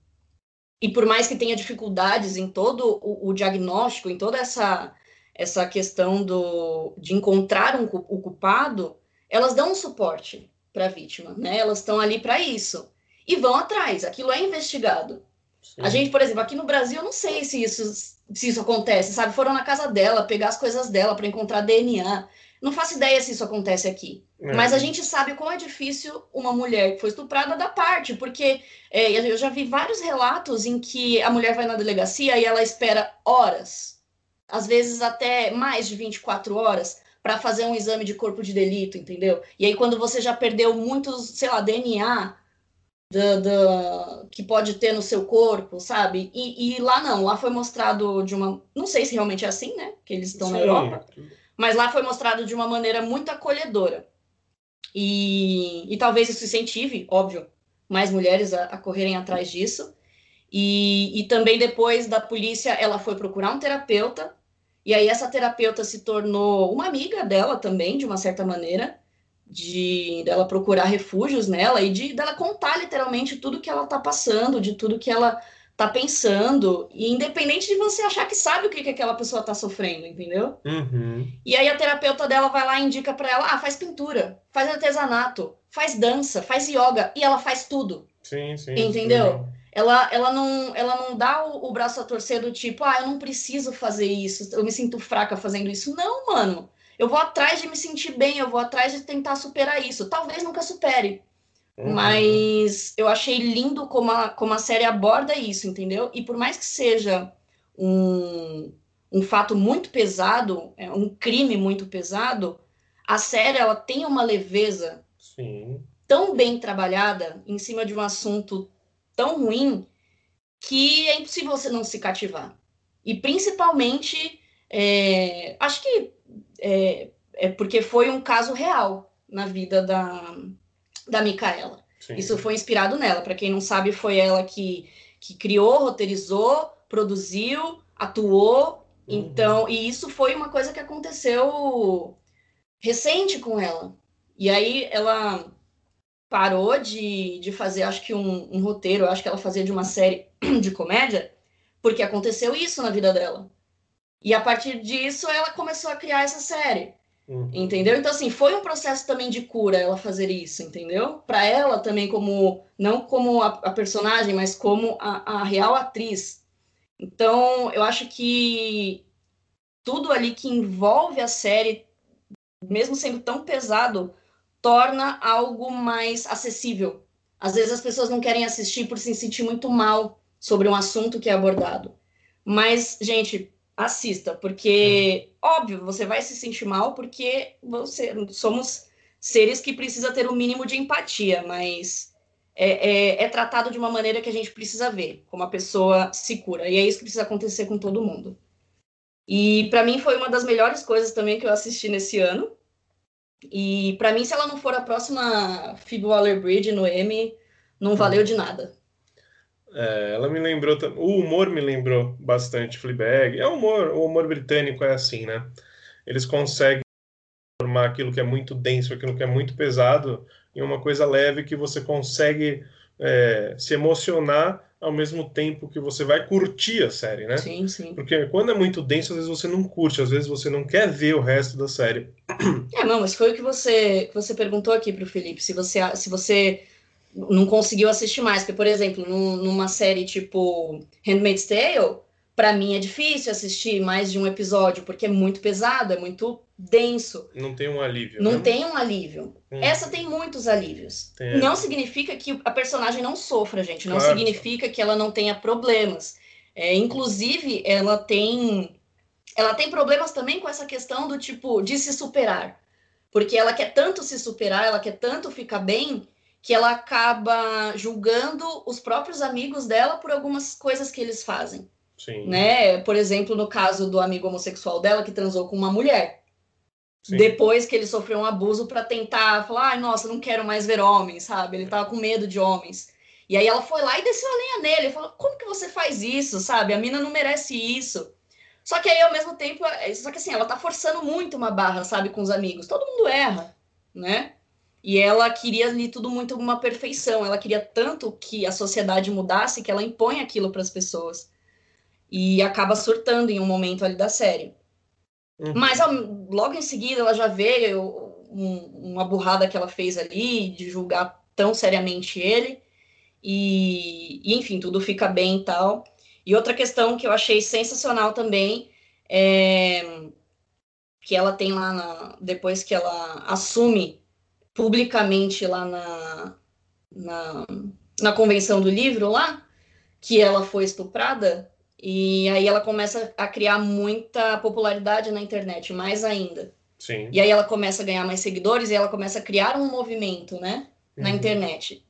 e por mais que tenha dificuldades em todo o, o diagnóstico, em toda essa essa questão do, de encontrar um, o culpado, elas dão um suporte para a vítima, né? Elas estão ali para isso e vão atrás. Aquilo é investigado. Sim. A gente, por exemplo, aqui no Brasil, eu não sei se isso se isso acontece, sabe? Foram na casa dela pegar as coisas dela para encontrar DNA. Não faço ideia se isso acontece aqui. É. Mas a gente sabe como é difícil uma mulher que foi estuprada da parte, porque é, eu já vi vários relatos em que a mulher vai na delegacia e ela espera horas, às vezes até mais de 24 horas, para fazer um exame de corpo de delito, entendeu? E aí, quando você já perdeu muitos, sei lá, DNA que pode ter no seu corpo, sabe? E, e, lá não, lá foi mostrado de uma. Não sei se realmente é assim, né? Que eles estão Sim. na Europa. Mas lá foi mostrado de uma maneira muito acolhedora. E, e talvez isso incentive, óbvio, mais mulheres a, a correrem atrás disso. E, e também depois da polícia, ela foi procurar um terapeuta. E aí essa terapeuta se tornou uma amiga dela também, de uma certa maneira, de dela procurar refúgios nela e de dela contar literalmente tudo que ela tá passando, de tudo que ela tá pensando, e independente de você achar que sabe o que, que aquela pessoa tá sofrendo, entendeu? Uhum. E aí a terapeuta dela vai lá e indica para ela, ah, faz pintura, faz artesanato, faz dança, faz yoga, e ela faz tudo. Sim, sim. Entendeu? Sim. Ela, ela, não, ela não dá o, o braço a torcer do tipo, ah, eu não preciso fazer isso, eu me sinto fraca fazendo isso. Não, mano. Eu vou atrás de me sentir bem, eu vou atrás de tentar superar isso. Talvez nunca supere, Uhum. Mas eu achei lindo como a, como a série aborda isso, entendeu? E por mais que seja um, um fato muito pesado, é um crime muito pesado, a série ela tem uma leveza Sim. tão bem trabalhada em cima de um assunto tão ruim que é impossível você não se cativar. E principalmente, é, acho que é, é porque foi um caso real na vida da, da Micaela. Sim. Isso foi inspirado nela. Para quem não sabe, foi ela que, que criou, roteirizou, produziu, atuou. Uhum. Então, e isso foi uma coisa que aconteceu recente com ela. E aí ela parou de, de fazer, acho que um, um roteiro, acho que ela fazia de uma série de comédia, porque aconteceu isso na vida dela. E a partir disso, ela começou a criar essa série. Uhum. Entendeu? Então, assim, foi um processo também de cura ela fazer isso, entendeu? Para ela também, como, não como a, a personagem, mas como a, a, real atriz. Então, eu acho que tudo ali que envolve a série, mesmo sendo tão pesado, torna algo mais acessível. Às vezes as pessoas não querem assistir por se sentir muito mal sobre um assunto que é abordado. Mas, gente, assista, porque, óbvio, você vai se sentir mal, porque você, somos seres que precisa ter um mínimo de empatia, mas é, é, é, tratado de uma maneira que a gente precisa ver, como a pessoa se cura, e é isso que precisa acontecer com todo mundo. E para mim foi uma das melhores coisas também que eu assisti nesse ano. E para mim, se ela não for a próxima Phoebe Waller-Bridge no Emmy, não valeu de nada. É, ela me lembrou, o humor me lembrou bastante Fleabag. É humor, o humor britânico é assim, né? Eles conseguem formar aquilo que é muito denso, aquilo que é muito pesado, em uma coisa leve que você consegue é, se emocionar ao mesmo tempo que você vai curtir a série, né? Sim, sim. Porque quando é muito denso, às vezes você não curte, às vezes você não quer ver o resto da série. É, não, mas foi o que você, que você perguntou aqui para o Felipe. Se você, se você não conseguiu assistir mais. Porque, por exemplo, num, numa série tipo Handmaid's Tale, para mim é difícil assistir mais de um episódio, porque é muito pesado, é muito denso. Não tem um alívio. Não né? tem um alívio. Hum. Essa tem muitos alívios. Tem. Não significa que a personagem não sofra, gente. Não claro. significa que ela não tenha problemas. É, inclusive, ela tem. Ela tem problemas também com essa questão do tipo de se superar. Porque ela quer tanto se superar, ela quer tanto ficar bem, que ela acaba julgando os próprios amigos dela por algumas coisas que eles fazem. Sim. Né? Por exemplo, no caso do amigo homossexual dela que transou com uma mulher. Sim. Depois que ele sofreu um abuso para tentar falar, ai, nossa, não quero mais ver homens, sabe? Ele tava com medo de homens. E aí ela foi lá e desceu a lenha nele, falou: "Como que você faz isso, sabe? A mina não merece isso". Só que aí ao mesmo tempo, é, só que assim, ela tá forçando muito uma barra, sabe, com os amigos. Todo mundo erra, né? E ela queria ali tudo muito uma perfeição. Ela queria tanto que a sociedade mudasse que ela impõe aquilo para as pessoas. E acaba surtando em um momento ali da série. Uhum. Mas logo em seguida ela já veio um, uma burrada que ela fez ali de julgar tão seriamente ele. E, e, enfim, tudo fica bem e tal. E outra questão que eu achei sensacional também é que ela tem lá na, depois que ela assume publicamente lá na, na, na convenção do livro lá, que ela foi estuprada, e aí ela começa a criar muita popularidade na internet, mais ainda. Sim. E aí ela começa a ganhar mais seguidores e ela começa a criar um movimento, né? Na Uhum. internet.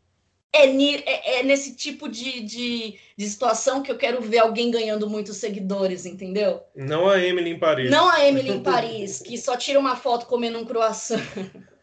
É, é- é nesse tipo de, de, de situação que eu quero ver alguém ganhando muitos seguidores, entendeu? Não a Emily em Paris. Não a Emily em Paris, que só tira uma foto comendo um croissant.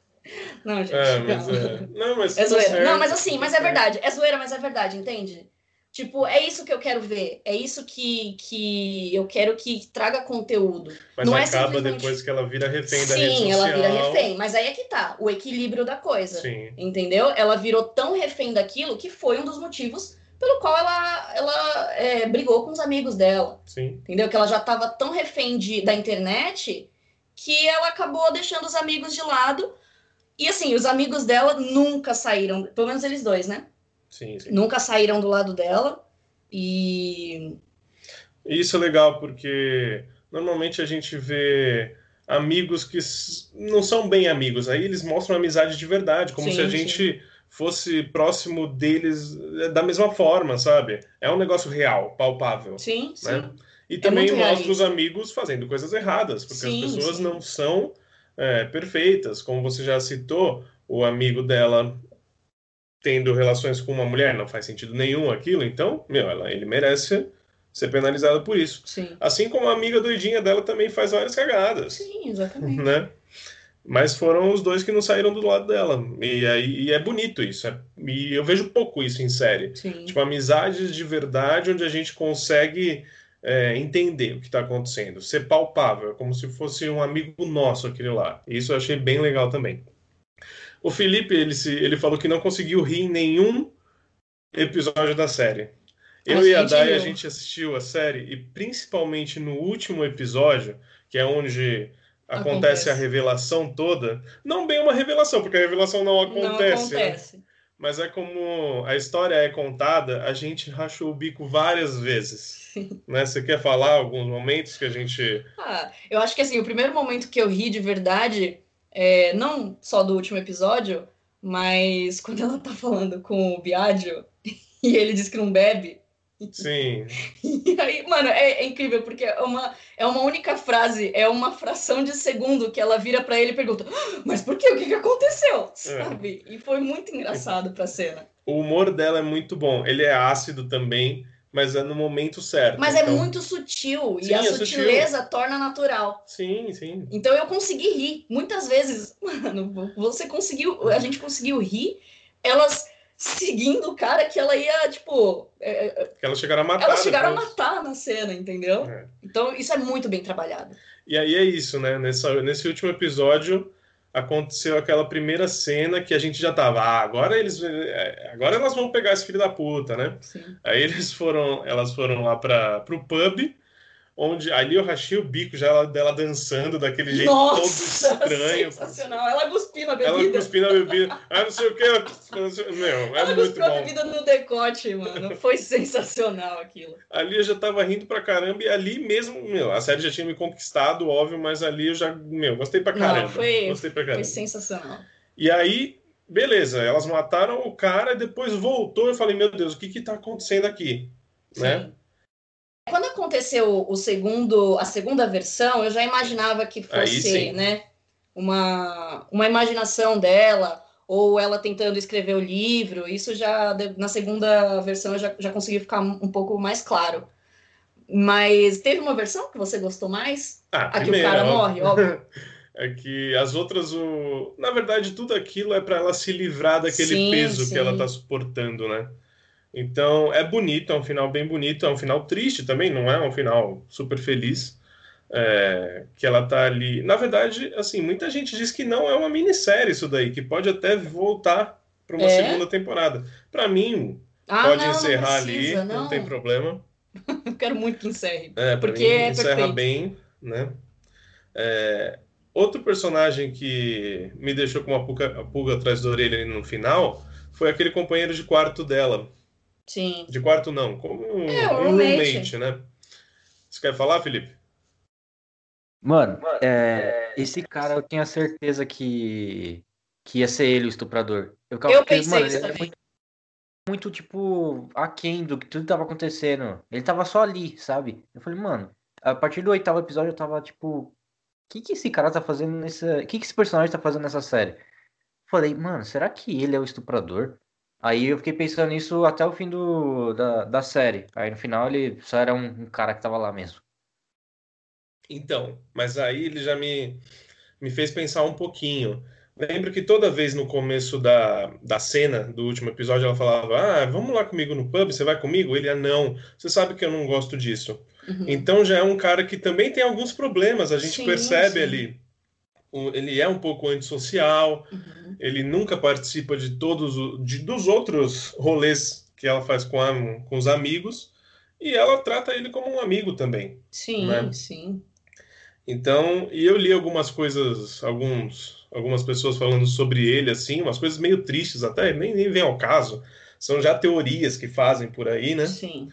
Não, gente. É, mas não. é. Não, mas É tá zoeira. certo, não, mas assim, mas é verdade. É zoeira, mas é verdade, entende? Tipo, é isso que eu quero ver. É isso que, que eu quero que traga conteúdo. Mas não é acaba simplesmente- depois que ela vira refém da rede Sim, social. ela vira refém. Mas aí é que tá, o equilíbrio da coisa. Sim. Entendeu? Ela virou tão refém daquilo que foi um dos motivos pelo qual ela, ela é, brigou com os amigos dela. Sim. Entendeu? Que ela já estava tão refém de, da internet que ela acabou deixando os amigos de lado. E assim, os amigos dela nunca saíram, pelo menos eles dois, né? Sim, sim. Nunca saíram do lado dela. E. Isso é legal porque normalmente a gente vê amigos que não são bem amigos. Aí eles mostram amizade de verdade, como Sim, se a gente fosse próximo deles eh, da mesma forma, sabe? É um negócio real, palpável. Sim, sim. Né? E também muito mostra os amigos fazendo coisas erradas, porque Sim, as pessoas sim. não são é, perfeitas. Como você já citou, o amigo dela tendo relações com uma mulher não faz sentido nenhum aquilo, então, meu, ela, ele merece ser penalizado por isso. Sim. Assim como a amiga doidinha dela também faz várias cagadas, Sim, exatamente. né? Mas foram os dois que não saíram do lado dela. E aí e é bonito isso. é- e eu vejo pouco isso em série. Sim. Tipo, amizades de verdade onde a gente consegue é, entender o que está acontecendo, ser palpável, como se fosse um amigo nosso aquele lá. Isso eu achei bem legal também. O Felipe, ele, se, ele falou que não conseguiu rir em nenhum episódio da série. Eu A e a Dai, a gente assistiu a série e principalmente no último episódio, que é onde acontece, Acontece. a revelação toda, não bem uma revelação, porque a revelação não acontece, Não né? acontece. Mas é como a história é contada, a gente rachou o bico várias vezes. Né? Você quer falar alguns momentos que a gente. Ah, eu acho que assim, o primeiro momento que eu ri de verdade, é, não só do último episódio, mas quando ela tá falando com o Biagio e ele diz que não bebe. Sim, E aí, mano, é, é incrível, porque é uma, é uma única frase, é uma fração de segundo que ela vira pra ele e pergunta: "Ah, Mas por quê? O que, que aconteceu? Sabe? E foi muito engraçado pra cena. o humor dela é muito bom. Ele é ácido também, mas é no momento certo. Mas é Então- muito sutil, Sim, e a é sutil. sutileza torna natural. Sim, sim. Então eu consegui rir. Muitas vezes, mano, você conseguiu, a gente conseguiu rir, elas seguindo o cara que ela ia, tipo, é, é, Que elas chegaram a matar. elas chegaram a depois. matar na cena, entendeu? É. Então isso é muito bem trabalhado. E aí é isso, né? Nessa, nesse último episódio aconteceu aquela primeira cena que a gente já tava. Ah, agora eles. é, Agora elas vão pegar esse filho da puta, né? Sim. Aí eles foram, elas foram lá para pro pub, onde ali eu rachei o bico já ela- dela dançando daquele jeito todo Nossa, estranho. sensacional. Ela cuspiu na Ela bebida. cuspindo a bebida. Ah, não sei o que. Meu, é Ela muito cuspiu a bom. bebida no decote, mano. Foi sensacional aquilo. Ali eu já tava rindo pra caramba e ali mesmo, meu, a série já tinha me conquistado, óbvio, mas ali eu já, meu, gostei pra Não, caramba. foi- gostei pra Foi caramba. sensacional. E aí, beleza, elas mataram o cara e depois voltou. Eu falei, meu Deus, o que que tá acontecendo aqui? Né? Quando aconteceu o segundo, a segunda versão, eu já imaginava que fosse, né, uma, uma imaginação dela, ou ela tentando escrever o livro. Isso já, na segunda versão, eu já, já consegui ficar um pouco mais claro. Mas teve uma versão que você gostou mais? Ah, A que o cara óbvio. morre, óbvio. É que as outras, o... na verdade, tudo aquilo é para ela se livrar daquele Sim, peso sim. que ela tá suportando, né? Então é bonito, é um final bem bonito, é um final triste também, não é um final super feliz. é, que ela tá ali. Na verdade, assim, muita gente diz que não é uma minissérie isso daí, que pode até voltar para uma É? segunda temporada. Para mim, Ah, pode não, encerrar não precisa, ali, não. não. tem problema. Quero muito que encerre. É, Porque mim, é encerra perfeito. bem, né? É, outro personagem que me deixou com uma pulga, pulga atrás da orelha no final foi aquele companheiro de quarto dela. Sim. De quarto não, como um, É, um roommate. roommate, né? Você quer falar, Felipe? Mano, é, esse cara eu tenho a certeza que, que ia ser ele o estuprador. Eu, eu pensei mano, isso ele é muito, muito, tipo, aquém do que tudo tava acontecendo. Ele tava só ali, sabe? Eu falei, mano, a partir do oitavo episódio eu tava tipo, o que que esse cara tá fazendo nessa. O que que esse personagem tá fazendo nessa série? Falei, mano, será que ele é o estuprador? Aí eu fiquei pensando nisso até o fim do, da, da série. Aí no final ele só era um, um cara que tava lá mesmo. Então, mas aí ele já me, me fez pensar um pouquinho. Lembro que toda vez no começo da, da cena do último episódio ela falava: Ah, vamos lá comigo no pub, você vai comigo? Ele, ah, não, você sabe que eu não gosto disso. Uhum. Então já é um cara que também tem alguns problemas, a gente sim, percebe sim. ali. Ele é um pouco antissocial, uhum. ele nunca participa de todos de, dos outros rolês que ela faz com, a, com os amigos, e ela trata ele como um amigo também. Sim, né? sim. Então, e eu li algumas coisas, alguns, algumas pessoas falando sobre ele, assim, umas coisas meio tristes até, nem, nem vem ao caso. São já teorias que fazem por aí, né? Sim.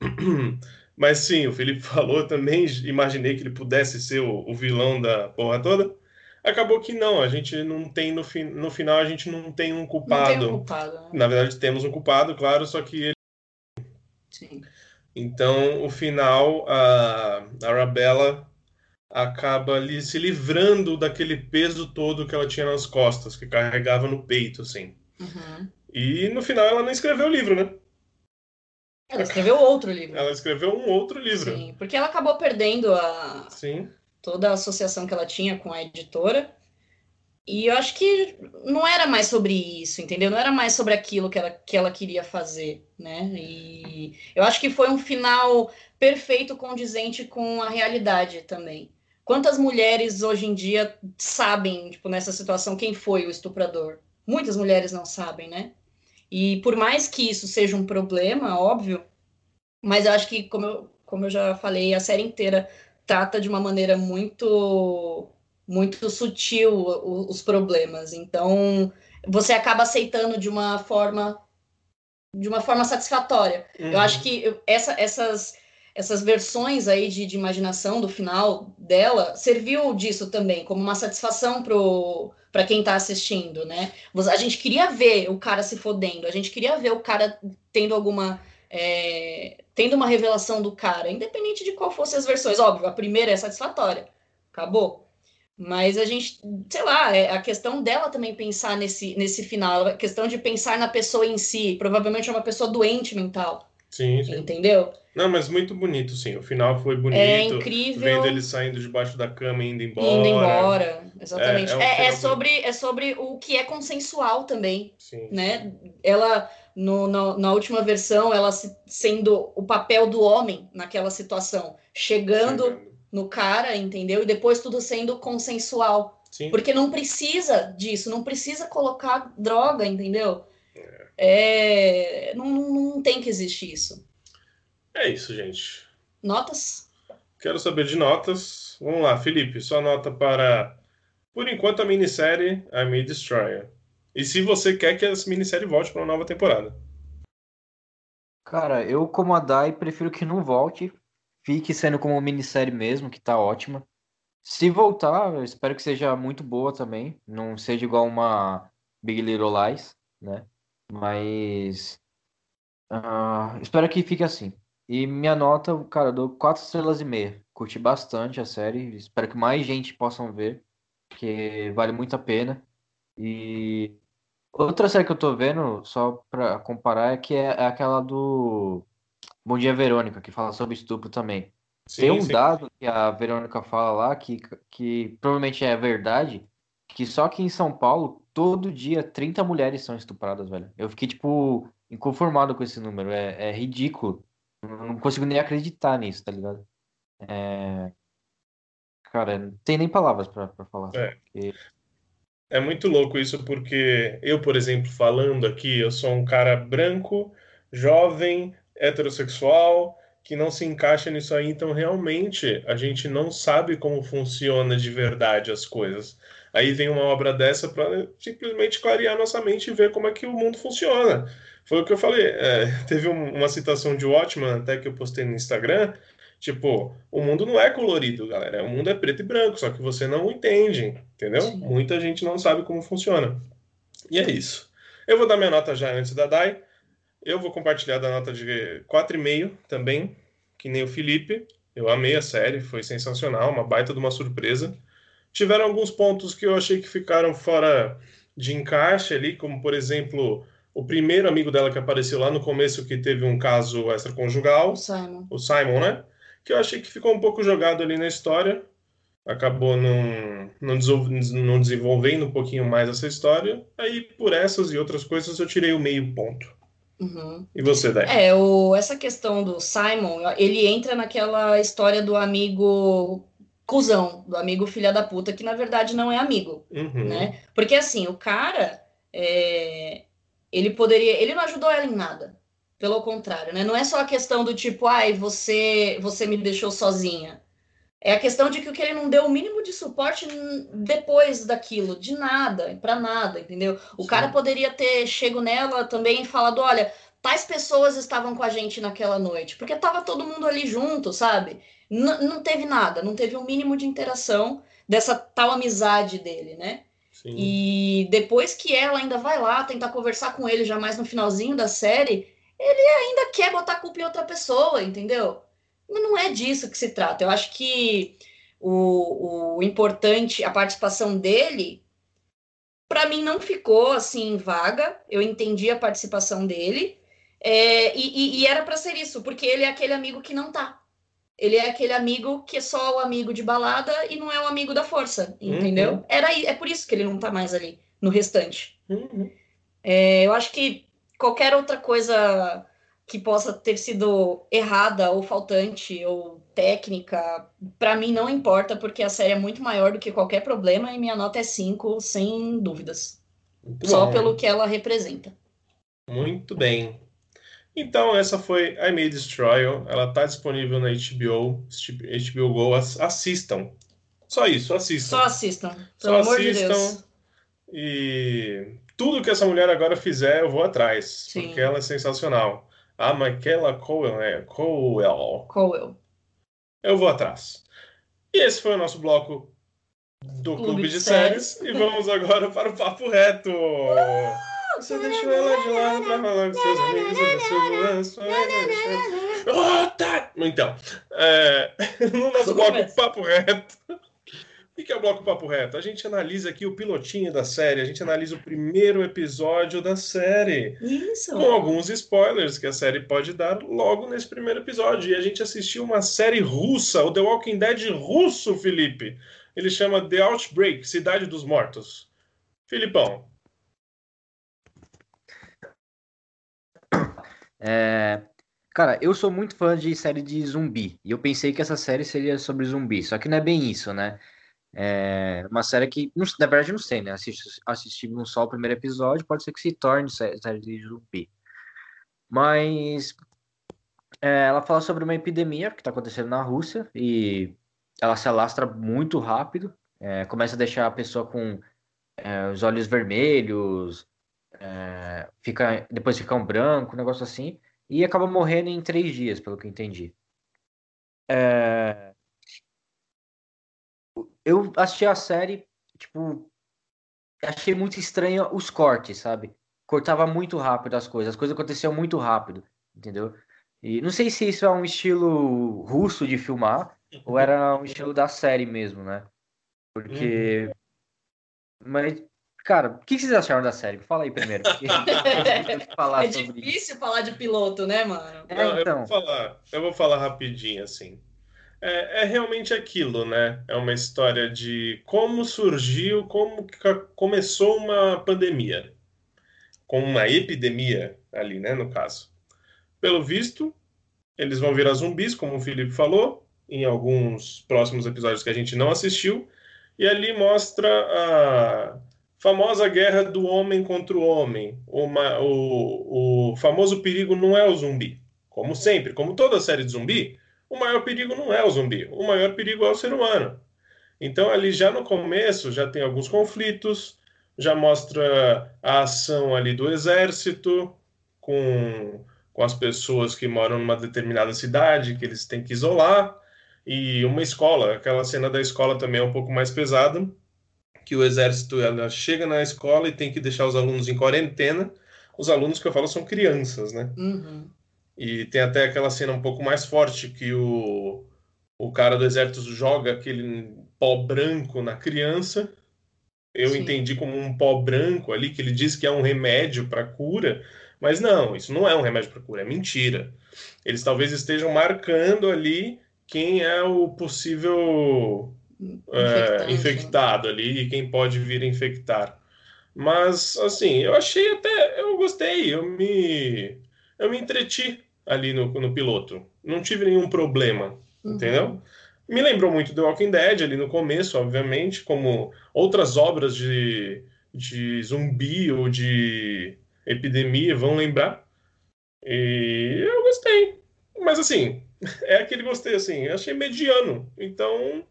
Mas sim, o Felipe falou, também imaginei que ele pudesse ser o, o vilão da porra toda. Acabou que não, a gente não tem, no, fi, no final, a gente não tem um culpado. Não tem um culpado né? Na verdade, temos um culpado, claro, só que ele. Sim. Então, o final, a Arabella acaba ali se livrando daquele peso todo que ela tinha nas costas, que carregava no peito, assim. Uhum. E no final ela não escreveu o livro, né? Ela escreveu outro livro. Ela escreveu um outro livro. Sim, porque ela acabou perdendo a Sim. Toda a associação que ela tinha com a editora. E eu acho que não era mais sobre isso, entendeu? Não era mais sobre aquilo que ela, que ela queria fazer, né? E eu acho que foi um final perfeito, condizente com a realidade também. Quantas mulheres hoje em dia sabem, tipo, nessa situação, quem foi o estuprador? Muitas mulheres não sabem, né? E por mais que isso seja um problema, óbvio, mas eu acho que, como eu, como eu já falei, a série inteira trata de uma maneira muito muito sutil os problemas. Então, você acaba aceitando de uma forma de uma forma satisfatória. Uhum. Eu acho que essa, essas essas versões aí de, de, imaginação do final dela serviu disso também, como uma satisfação para quem está assistindo, né? A gente queria ver o cara se fodendo, a gente queria ver o cara tendo alguma. É, tendo uma revelação do cara, independente de qual fosse as versões. Óbvio, a primeira é satisfatória, acabou. Mas a gente, sei lá, é a questão dela também pensar nesse, nesse final, a questão de pensar na pessoa em si, provavelmente é uma pessoa doente mental. Sim, sim. Entendeu? Não, mas muito bonito, sim. O final foi bonito. É incrível. Vendo ele saindo debaixo da cama e indo embora. Indo embora, exatamente. É, é, um é, é sobre, é sobre o que é consensual também. Sim. Né? Ela, no, na, na última versão, ela se, sendo o papel do homem naquela situação. Chegando, chegando no cara, entendeu? E depois tudo sendo consensual. Sim. Porque não precisa disso, não precisa colocar droga, entendeu? É. é não, não tem que existir isso. É isso, gente. Notas? Quero saber de notas. Vamos lá, Felipe, sua nota para, por enquanto, a minissérie I May Destroyer. E se você quer que essa minissérie volte para uma nova temporada. Cara, eu, como a Dai, prefiro que não volte. Fique sendo como minissérie mesmo, que tá ótima. Se voltar, eu espero que seja muito boa também. Não seja igual uma Big Little Lies, né? Mas. Uh, espero que fique assim. E minha nota, cara, eu dou 4 estrelas e meia. Curti bastante a série. Espero que mais gente possam ver, porque vale muito a pena. E outra série que eu tô vendo, só pra comparar, é que é, é aquela do Bom Dia Verônica, que fala sobre estupro também. Sim, Tem um sim. dado que a Verônica fala lá, que, que provavelmente é verdade, que só que em São Paulo, todo dia, 30 mulheres são estupradas, velho. Eu fiquei, tipo, inconformado com esse número. É, é ridículo. Não consigo nem acreditar nisso, tá ligado? É... Cara, não tem nem palavras para falar. É. Porque... é muito louco isso, porque eu, por exemplo, falando aqui, eu sou um cara branco, jovem, heterossexual, que não se encaixa nisso aí, então realmente a gente não sabe como funciona de verdade as coisas. Aí vem uma obra dessa para simplesmente clarear nossa mente e ver como é que o mundo funciona. Foi o que eu falei. É, teve um, uma citação de Watchman, até que eu postei no Instagram, Tipo, o mundo não é colorido, galera. O mundo é preto e branco, só que você não entende, entendeu? Sim. Muita gente não sabe como funciona. E é isso. Eu vou dar minha nota já antes da DAI. Eu vou compartilhar da nota de 4,5 também, que nem o Felipe. Eu amei a série, foi sensacional, uma baita de uma surpresa. Tiveram alguns pontos que eu achei que ficaram fora de encaixe ali, como por exemplo, o primeiro amigo dela que apareceu lá no começo que teve um caso extraconjugal. O Simon. O Simon, né? Que eu achei que ficou um pouco jogado ali na história. Acabou não, não, não desenvolvendo um pouquinho mais essa história. Aí, por essas e outras coisas, eu tirei o meio ponto. Uhum. E você, Dai? É, o, essa questão do Simon, ele entra naquela história do amigo cuzão, do amigo filha da puta, que na verdade não é amigo, uhum. né? Porque assim, o cara, é, ele poderia, ele não ajudou ela em nada, pelo contrário, né? Não é só a questão do tipo, ai, você, você me deixou sozinha. É a questão de que ele não deu o mínimo de suporte depois daquilo, de nada, para nada, entendeu? O Sim. cara poderia ter chego nela também e falado, olha, tais pessoas estavam com a gente naquela noite, porque tava todo mundo ali junto, sabe? N não teve nada, não teve o um mínimo de interação dessa tal amizade dele, né? Sim. E depois que ela ainda vai lá tentar conversar com ele, já mais no finalzinho da série, ele ainda quer botar a culpa em outra pessoa, entendeu? Mas não é disso que se trata. Eu acho que o, o importante, a participação dele, para mim não ficou assim vaga. Eu entendi a participação dele. É, e, e, era para ser isso, porque ele é aquele amigo que não tá. Ele é aquele amigo que é só o amigo de balada e não é o amigo da força, entendeu? Uhum. Era, é por isso que ele não tá mais ali no restante. Uhum. É, eu acho que qualquer outra coisa que possa ter sido errada ou faltante ou técnica, para mim não importa, porque a série é muito maior do que qualquer problema e minha nota é 5, sem dúvidas. Muito Só bom. pelo que ela representa. Muito bem. Então, essa foi I May Destroy. Ela está disponível na HBO, HBO Go. Assistam. Só isso, assistam. Só assistam. Pelo Só amor assistam. De Deus. E tudo que essa mulher agora fizer, eu vou atrás. Sim. Porque ela é sensacional. A Michaela Cowell, é Cowell. Cowell. Eu vou atrás. E esse foi o nosso bloco do Clube, Clube de, de séries. séries. E vamos agora para o Papo Reto. Você deixou ela de lado pra falar com seus amigos Então, é, no nosso bloco Papo Reto. O que é o bloco Papo Reto? A gente analisa aqui o pilotinho da série, a gente analisa o primeiro episódio da série. Isso. Com alguns spoilers que a série pode dar logo nesse primeiro episódio. E a gente assistiu uma série russa, o The Walking Dead russo, Felipe. Ele chama The Outbreak Cidade dos Mortos. Filipão, É, cara, eu sou muito fã de série de zumbi. E eu pensei que essa série seria sobre zumbi. Só que não é bem isso, né? É uma série que, na verdade, não sei, né? Assisti, assistimos só o primeiro episódio, pode ser que se torne série de zumbi. Mas é, ela fala sobre uma epidemia que está acontecendo na Rússia e ela se alastra muito rápido, é, começa a deixar a pessoa com é, os olhos vermelhos, é, fica, depois fica um branco, um negócio assim, e acaba morrendo em três dias, pelo que eu entendi. É, eu assisti a série, tipo, achei muito estranho os cortes, sabe? Cortava muito rápido as coisas, as coisas aconteciam muito rápido, entendeu? E não sei se isso é um estilo russo de filmar ou era um estilo da série mesmo, né? Porque. Uhum. Mas Cara, o que vocês acharam da série? Fala aí primeiro. falar é difícil isso. falar de piloto, né, mano? É, Não, então. eu, vou falar, eu vou falar rapidinho, assim. É, é, realmente aquilo, né? É uma história de como surgiu, como começou uma pandemia. Com uma epidemia ali, né, no caso. Pelo visto, eles vão virar zumbis, como o Felipe falou, em alguns próximos episódios que a gente não assistiu. E ali mostra a famosa guerra do homem contra o homem. Uma, o, o famoso perigo não é o zumbi. Como sempre, como toda série de zumbi, o maior perigo não é o zumbi. O maior perigo é o ser humano. Então, ali já no começo, já tem alguns conflitos, já mostra a ação ali do exército com, com as pessoas que moram numa determinada cidade, que eles têm que isolar, e uma escola, aquela cena da escola também é um pouco mais pesada, que o exército ela chega na escola e tem que deixar os alunos em quarentena. Os alunos que eu falo são crianças, né? Uhum. E tem até aquela cena um pouco mais forte que o, o cara do exército joga aquele pó branco na criança. Eu Sim. entendi como um pó branco ali, que ele diz que é um remédio para cura, mas não, isso não é um remédio para cura, é mentira. Eles talvez estejam marcando ali quem é o possível é, infectado ali e quem pode vir a infectar. Mas, assim, eu achei até. Eu gostei, eu me. Eu me entreti ali no, no piloto. Não tive nenhum problema, Uhum. entendeu? Me lembrou muito The Walking Dead ali no começo, obviamente, como outras obras de, de zumbi ou de epidemia vão lembrar. E eu gostei. Mas, assim, é aquele gostei, assim, eu achei mediano. Então,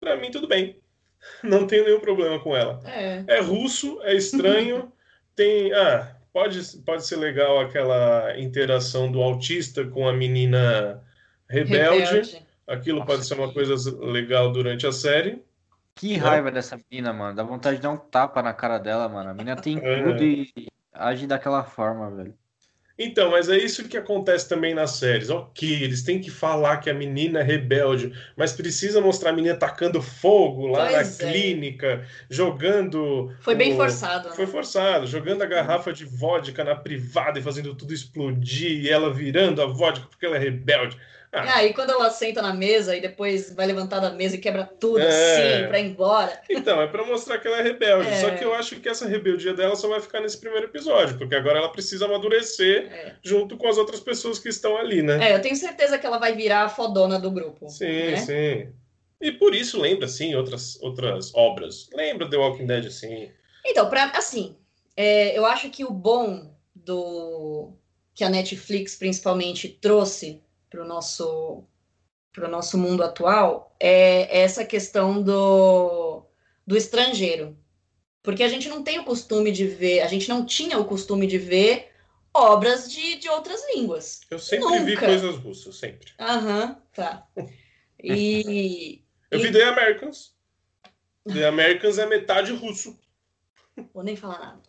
pra mim, tudo bem. Não tenho nenhum problema com ela. É. É russo, é estranho, tem. Ah, pode, pode ser legal aquela interação do autista com a menina rebelde. Aquilo Nossa, pode ser uma que- coisa legal durante a série. Que Não. raiva dessa menina, mano. Dá vontade de dar um tapa na cara dela, mano. A menina tem É. tudo e age daquela forma, velho. Então, mas é isso que acontece também nas séries. Ok, eles têm que falar que a menina é rebelde, mas precisa mostrar a menina tacando fogo lá Pois na é. clínica, jogando. Foi bem o- forçado. né? Foi forçado, jogando a garrafa de vodka na privada e fazendo tudo explodir, e ela virando a vodka porque ela é rebelde. E aí, quando ela senta na mesa e depois vai levantar da mesa e quebra tudo É. assim pra ir embora. Então, é pra mostrar que ela é rebelde. É. Só que eu acho que essa rebeldia dela só vai ficar nesse primeiro episódio, porque agora ela precisa amadurecer É. junto com as outras pessoas que estão ali, né? É, eu tenho certeza que ela vai virar a fodona do grupo. Sim, né? sim. E por isso lembra, sim, outras, outras obras. Lembra The Walking Dead, assim. Então, pra, assim, é, eu acho que o bom do que a Netflix principalmente trouxe para o nosso para o nosso mundo atual é essa questão do, do estrangeiro. Porque a gente não tem o costume de ver, a gente não tinha o costume de ver obras de, de outras línguas. Eu sempre vi Nunca. coisas russas, sempre. Aham, tá. E Eu E- vi The Americans. The Americans é metade russo. vou nem falar nada.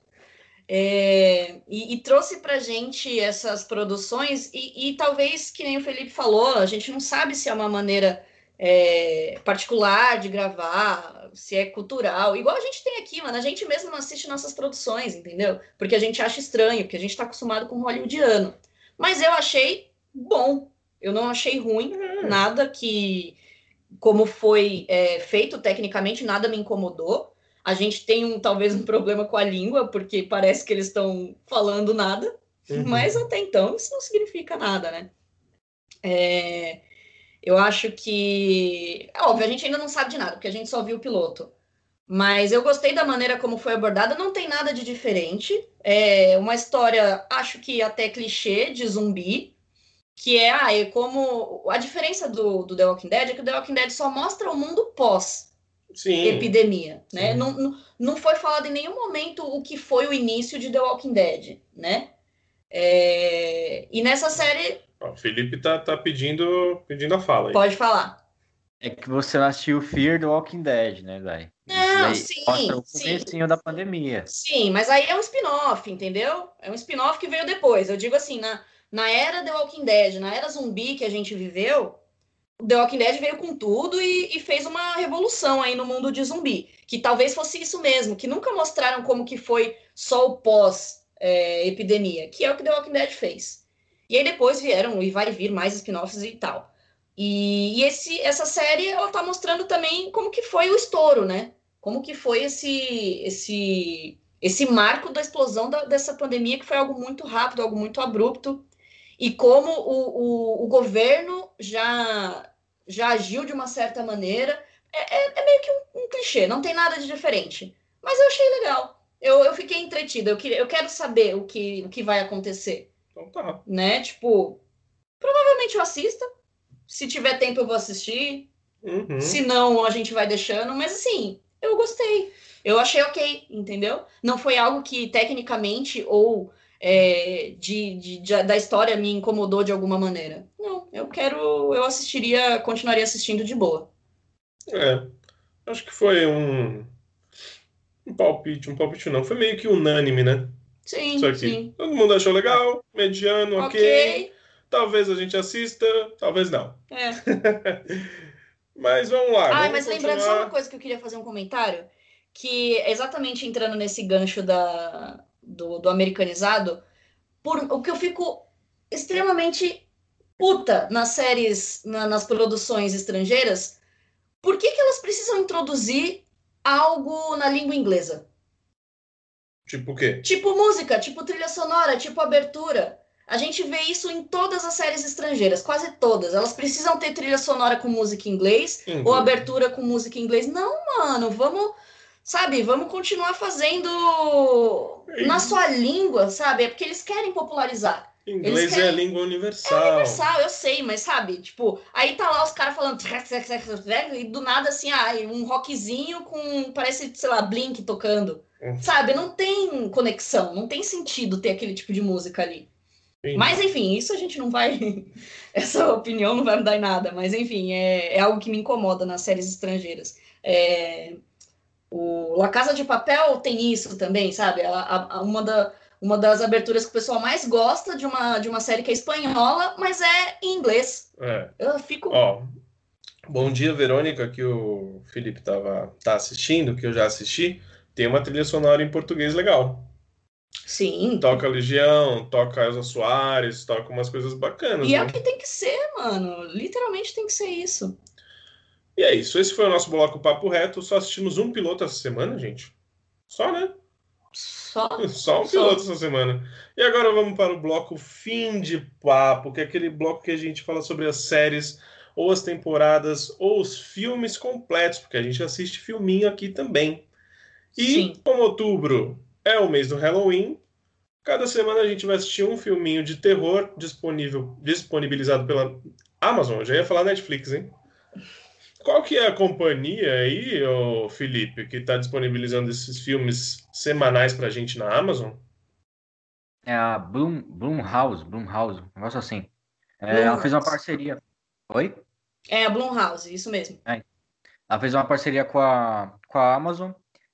É, e, e trouxe pra gente essas produções, e, e talvez, que nem o Felipe falou, a gente não sabe se é uma maneira é, particular de gravar, se é cultural. Igual a gente tem aqui, mano, a gente mesmo não assiste nossas produções, entendeu? Porque a gente acha estranho, porque a gente tá acostumado com hollywoodiano. Mas eu achei bom, eu não achei ruim, nada que, como foi é, feito tecnicamente, nada me incomodou. A gente tem um talvez um problema com a língua, porque parece que eles estão falando nada, Uhum. mas até então isso não significa nada, né? É, eu acho que. É óbvio, a gente ainda não sabe de nada, porque a gente só viu o piloto. Mas eu gostei da maneira como foi abordada, não tem nada de diferente. É uma história, acho que até clichê de zumbi, que é, ah, é como. A diferença do, do The Walking Dead é que o The Walking Dead só mostra o mundo pós Sim. epidemia, né? Sim. Não, não, não foi falado em nenhum momento o que foi o início de The Walking Dead, né? É, E nessa série, o Felipe tá, tá pedindo, pedindo a fala aí. pode falar. É que você assistiu Fear the Walking Dead, né, Dai? Não, sim, o sim. da pandemia. Sim, mas aí é um spin-off, entendeu? É um spin-off que veio depois. Eu digo assim, na, na era The Walking Dead, na era zumbi que a gente viveu, The Walking Dead veio com tudo e, e fez uma revolução aí no mundo de zumbi. Que talvez fosse isso mesmo, que nunca mostraram como que foi só o pós-epidemia, que é o que The Walking Dead fez. E aí depois vieram, e vai vir mais spin-offs e tal. E, e esse, essa série, ela tá mostrando também como que foi o estouro, né? Como que foi esse, esse, esse marco da explosão da- dessa pandemia, que foi algo muito rápido, algo muito abrupto, e como o, o, o governo já, já agiu de uma certa maneira. É, é- é meio que um, um clichê, não tem nada de diferente. Mas eu achei legal. Eu, eu fiquei entretida, eu, queria, eu quero saber o que, o que vai acontecer Então tá. né? Tipo, provavelmente eu assista. Se tiver tempo, eu vou assistir. Uhum. Se não, a gente vai deixando. Mas assim, eu gostei. Eu achei ok, entendeu? Não foi algo que tecnicamente ou é, de, de, de, da história me incomodou de alguma maneira. Não, eu quero, eu assistiria, continuaria assistindo de boa. É, acho que foi um, um palpite, um palpite não, foi meio que unânime, né? Sim, sim. Todo mundo achou legal, mediano, ok. Ok. Talvez a gente assista, talvez não. É. Mas vamos lá. Ah, mas lembrando só continuar. uma coisa que eu queria fazer um comentário, que exatamente entrando nesse gancho da, do, do americanizado, por, o que eu fico extremamente puta nas séries, na- nas produções estrangeiras, por que, que elas precisam introduzir algo na língua inglesa? Tipo o quê? Tipo música, tipo trilha sonora, tipo abertura. A gente vê isso em todas as séries estrangeiras, quase todas. Elas precisam ter trilha sonora com música em inglês Uhum. ou abertura com música em inglês. Não, mano, vamos, sabe, vamos continuar fazendo na sua língua, sabe? É porque eles querem popularizar. Inglês Eles é a querem- língua universal. Universal, eu sei, mas sabe, tipo, aí tá lá os caras falando e do nada assim, ah, um rockzinho com, parece, sei lá, Blink tocando. Hum. Sabe, não tem conexão, não tem sentido ter aquele tipo de música ali. Entendi. Mas enfim, isso a gente não vai. Essa opinião não vai mudar em nada, mas enfim, é, é algo que me incomoda nas séries estrangeiras. É, o La Casa de Papel tem isso também, sabe? A, a- uma, da, uma das aberturas que o pessoal mais gosta de uma, de uma série que é espanhola, mas é em inglês. É. Eu fico. Ó, bom dia, Verônica, que o Felipe tava, tá assistindo, que eu já assisti. Tem uma trilha sonora em português legal. Sim. Toca Legião, toca Elza Soares, toca umas coisas bacanas, E é né? o que tem que ser, mano. Literalmente tem que ser isso. E é isso. Esse foi o nosso bloco Papo Reto. Só assistimos um piloto essa semana, gente. Só, né? Só. Só um Só. piloto essa semana. E agora vamos para o bloco Fim de Papo, que é aquele bloco que a gente fala sobre as séries, ou as temporadas, ou os filmes completos, porque a gente assiste filminho aqui também. E Sim. como outubro é o mês do Halloween, cada semana a gente vai assistir um filminho de terror disponível, disponibilizado pela Amazon. Eu já ia falar Netflix, hein? Qual que é a companhia aí, ô Felipe, que está disponibilizando esses filmes semanais pra gente na Amazon? É a Bloom, Bloomhouse, Bloomhouse, um negócio assim. É, ela fez uma parceria. Oi? É a Blumhouse, isso mesmo. Ela fez uma parceria com a, com a Amazon.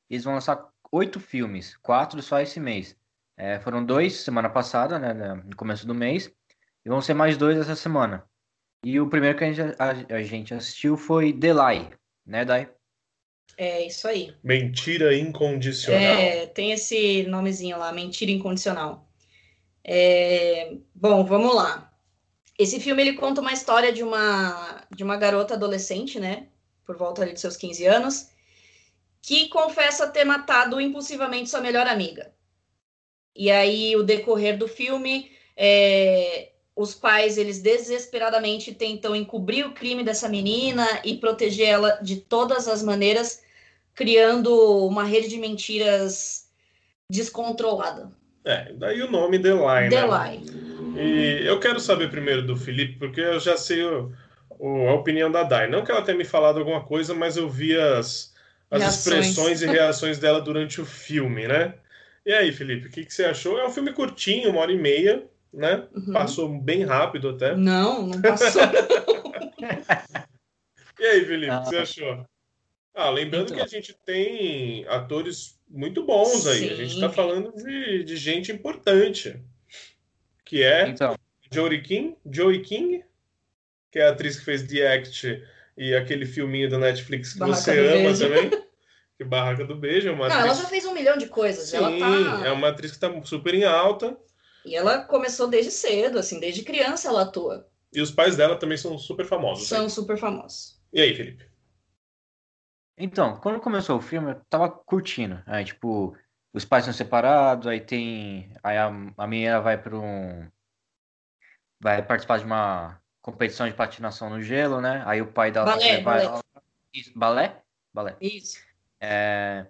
Eles vão lançar oito filmes, quatro só esse mês. É, foram dois semana passada, né, né, no começo do mês, e vão ser mais dois essa semana. E o primeiro que a gente, a, a gente assistiu foi The Lie, né, Dai? É isso aí. Mentira incondicional. É, tem esse nomezinho lá, Mentira Incondicional. É, bom, vamos lá. Esse filme ele conta uma história de uma de uma garota adolescente, né, por volta ali de seus 15 anos, que confessa ter matado impulsivamente sua melhor amiga. E aí o decorrer do filme, é, os pais eles desesperadamente tentam encobrir o crime dessa menina e proteger ela de todas as maneiras, criando uma rede de mentiras descontrolada. É, daí o nome The Lie, The né? Lie. E eu quero saber primeiro do Felipe, porque eu já sei o- o- a opinião da Dai. Não que ela tenha me falado alguma coisa, mas eu vi as, as Reações. expressões e reações dela durante o filme, né? E aí, Felipe, o que, que você achou? É um filme curtinho, uma hora e meia, né? Uhum. Passou bem rápido até. Não, não passou. E aí, Felipe, o Ah. que você achou? Ah, lembrando Então. que a gente tem atores muito bons aí. A gente Sim. tá falando de, de gente importante. Que é Então, Joey King, Joey King, que é a atriz que fez The Act e aquele filminho da Netflix que Barraca você ama Beijo. também. Que Barraca do Beijo é uma Não, ela atriz. já fez um milhão de coisas. Sim, ela tá. é uma atriz que tá super em alta. E ela começou desde cedo, assim, desde criança ela atua. E os pais dela também são super famosos. São né? super famosos. E aí, Felipe? então, quando começou o filme, eu tava curtindo. Aí, tipo, os pais são separados, aí tem. Aí a, a menina vai para um. Vai participar de uma competição de patinação no gelo, né? Aí o pai dela Balé, levar balé. ela. Isso, balé? Balé. Isso. É,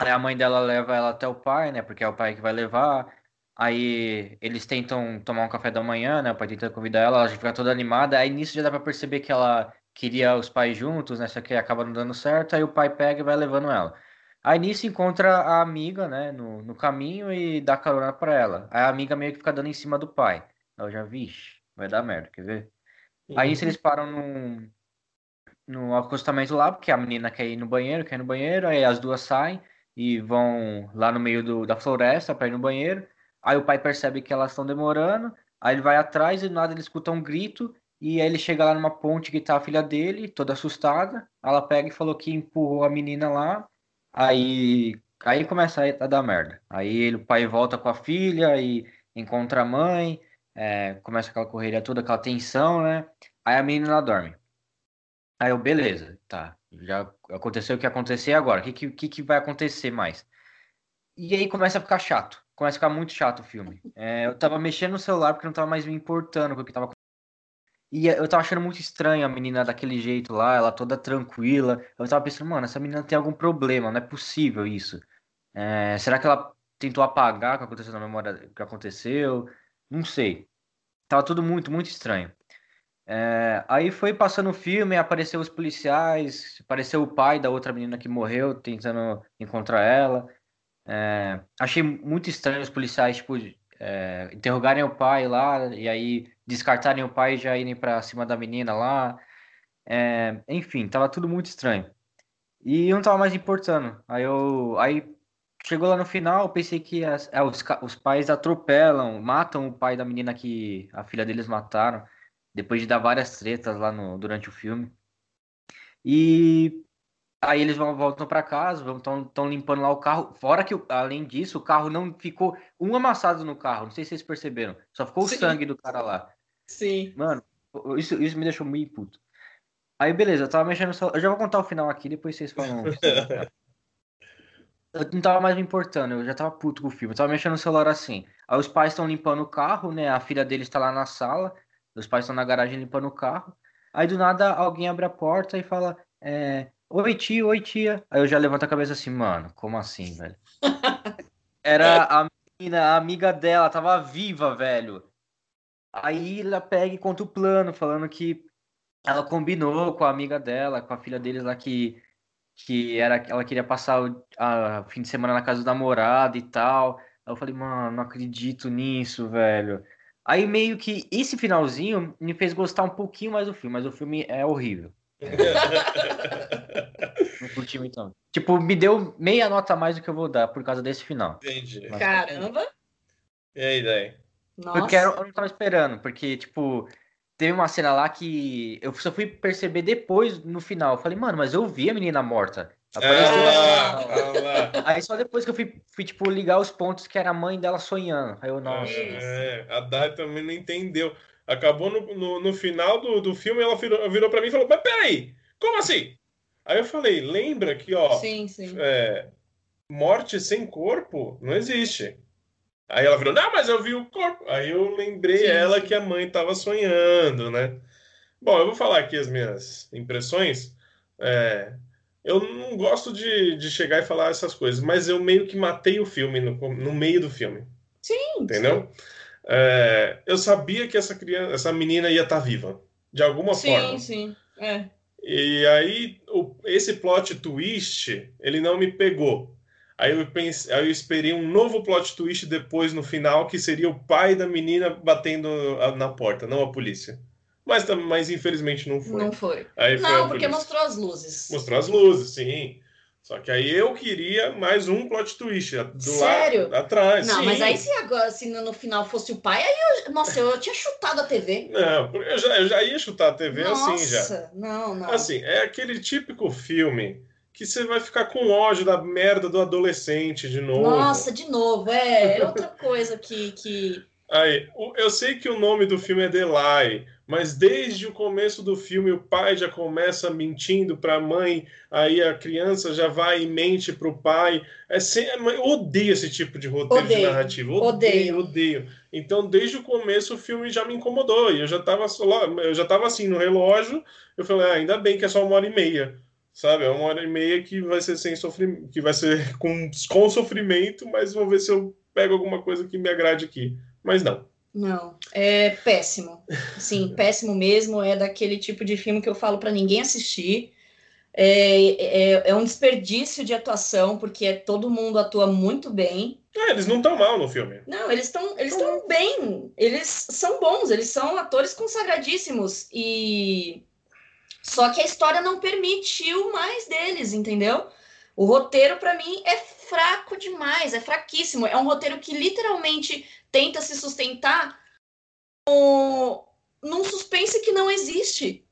Aí a mãe dela leva ela até o pai, né? Porque é o pai que vai levar. Aí eles tentam tomar um café da manhã, né? O pai tenta convidar ela, ela já fica toda animada. Aí nisso já dá pra perceber que ela queria os pais juntos, né? Só que acaba não dando certo. Aí o pai pega e vai levando ela. Aí nisso encontra a amiga, né, no, no caminho e dá carona pra ela. Aí a amiga meio que fica dando em cima do pai. Eu já, vixe, vai dar merda, quer ver? Uhum. Aí eles param num, no acostamento lá, porque a menina quer ir no banheiro, quer ir no banheiro, aí as duas saem e vão lá no meio do, da floresta para ir no banheiro. Aí o pai percebe que elas estão demorando, aí ele vai atrás e do nada ele escuta um grito e aí ele chega lá numa ponte que tá a filha dele, toda assustada. Ela pega e falou que empurrou a menina lá. Aí, aí começa a dar merda. Aí ele, o pai volta com a filha e encontra a mãe. É, começa aquela correria toda, aquela tensão, né? Aí a menina dorme. Aí eu, beleza, tá. Já aconteceu o que acontecer agora. O que, que, que vai acontecer mais? E aí começa a ficar chato. Começa a ficar muito chato o filme. É, eu tava mexendo no celular porque não tava mais me importando com o que tava e eu tava achando muito estranho a menina daquele jeito lá, ela toda tranquila. Eu tava pensando, mano, essa menina tem algum problema, não é possível isso. É, será que ela tentou apagar o que aconteceu na memória que aconteceu? Não sei. Tava tudo muito, muito estranho. É, aí foi passando o filme, apareceu os policiais, apareceu o pai da outra menina que morreu, tentando encontrar ela. É, achei muito estranho os policiais, tipo, é, interrogarem o pai lá, e aí descartarem o pai e já irem para cima da menina lá. É, enfim, tava tudo muito estranho. E não tava mais importando. Aí eu. Aí chegou lá no final, eu pensei que as, é, os, os pais atropelam, matam o pai da menina que a filha deles mataram depois de dar várias tretas lá no, durante o filme. E aí eles vão, voltam para casa, estão limpando lá o carro. Fora que, além disso, o carro não ficou um amassado no carro. Não sei se vocês perceberam. Só ficou Sim. o sangue do cara lá. Sim. Mano, isso, isso me deixou muito puto. Aí, beleza, eu tava mexendo. Só... Eu já vou contar o final aqui, depois vocês falam. eu não tava mais me importando, eu já tava puto com o filme. Eu tava mexendo no celular assim. Aí os pais estão limpando o carro, né? A filha deles tá lá na sala. Os pais estão na garagem limpando o carro. Aí do nada alguém abre a porta e fala: é, Oi, tia, oi, tia. Aí eu já levanto a cabeça assim, mano, como assim, velho? Era a menina, a amiga dela, tava viva, velho. Aí ela pega e conta o plano, falando que ela combinou com a amiga dela, com a filha deles lá que, que era, ela queria passar o a, fim de semana na casa do namorado e tal. Aí eu falei, mano, não acredito nisso, velho. Aí meio que esse finalzinho me fez gostar um pouquinho mais do filme, mas o filme é horrível. Não curti muito, não. Tipo, me deu meia nota a mais do que eu vou dar por causa desse final. Entendi. Mas, Caramba! E aí, daí? Nossa. Porque eu não tava esperando, porque, tipo, teve uma cena lá que eu só fui perceber depois no final. Eu falei, mano, mas eu vi a menina morta. Apareceu ah. Aí só depois que eu fui, fui, tipo, ligar os pontos que era a mãe dela sonhando. Aí eu, nossa. É, a Dai também não entendeu. Acabou no, no, no final do, do filme, ela virou, virou pra mim e falou: Mas peraí, como assim? Aí eu falei: lembra que, ó. Sim, sim. É, morte sem corpo não existe. Aí ela virou: Não, mas eu vi o corpo. Aí eu lembrei sim, ela sim. que a mãe tava sonhando, né? Bom, eu vou falar aqui as minhas impressões. É, eu não gosto de, de chegar e falar essas coisas, mas eu meio que matei o filme no, no meio do filme. Sim. Entendeu? Sim. É, eu sabia que essa criança, essa menina ia estar tá viva, de alguma sim, forma. Sim, sim. É. E aí, o, esse plot twist, ele não me pegou. Aí eu, pensei, aí eu esperei um novo plot twist depois no final, que seria o pai da menina batendo na porta, não a polícia. Mas, mas infelizmente não foi. Não foi. Aí não, porque mostrou as luzes. Mostrou as luzes, sim. Só que aí eu queria mais um plot twist do Sério? lado atrás. Não, sim. mas aí se agora se no final fosse o pai, aí eu, nossa, eu tinha chutado a TV. Não, eu já, eu já ia chutar a TV nossa, assim já. Nossa, não, não. Assim, é aquele típico filme que você vai ficar com ódio da merda do adolescente de novo. Nossa, de novo, é, é outra coisa que, que Aí, eu sei que o nome do filme é Delay, mas desde o começo do filme o pai já começa mentindo para a mãe, aí a criança já vai e mente para o pai. É sem... Eu odeio esse tipo de roteiro odeio, de narrativa. Odeio, odeio, odeio. Então, desde o começo o filme já me incomodou. E eu já estava eu já tava assim no relógio. Eu falei, ah, ainda bem que é só uma hora e meia. Sabe, é uma hora e meia que vai ser sem sofrimento, que vai ser com, com sofrimento, mas vou ver se eu pego alguma coisa que me agrade aqui mas não. Não, é péssimo. Sim, péssimo mesmo. É daquele tipo de filme que eu falo para ninguém assistir. É, é, é, um desperdício de atuação, porque todo mundo atua muito bem. É, eles não estão mal no filme. Não, eles estão eles estão bem. Eles são bons, eles são atores consagradíssimos. E só que a história não permitiu mais deles, entendeu? O roteiro, para mim, é fraco demais, é fraquíssimo. É um roteiro que literalmente tenta se sustentar no, num suspense que não existe.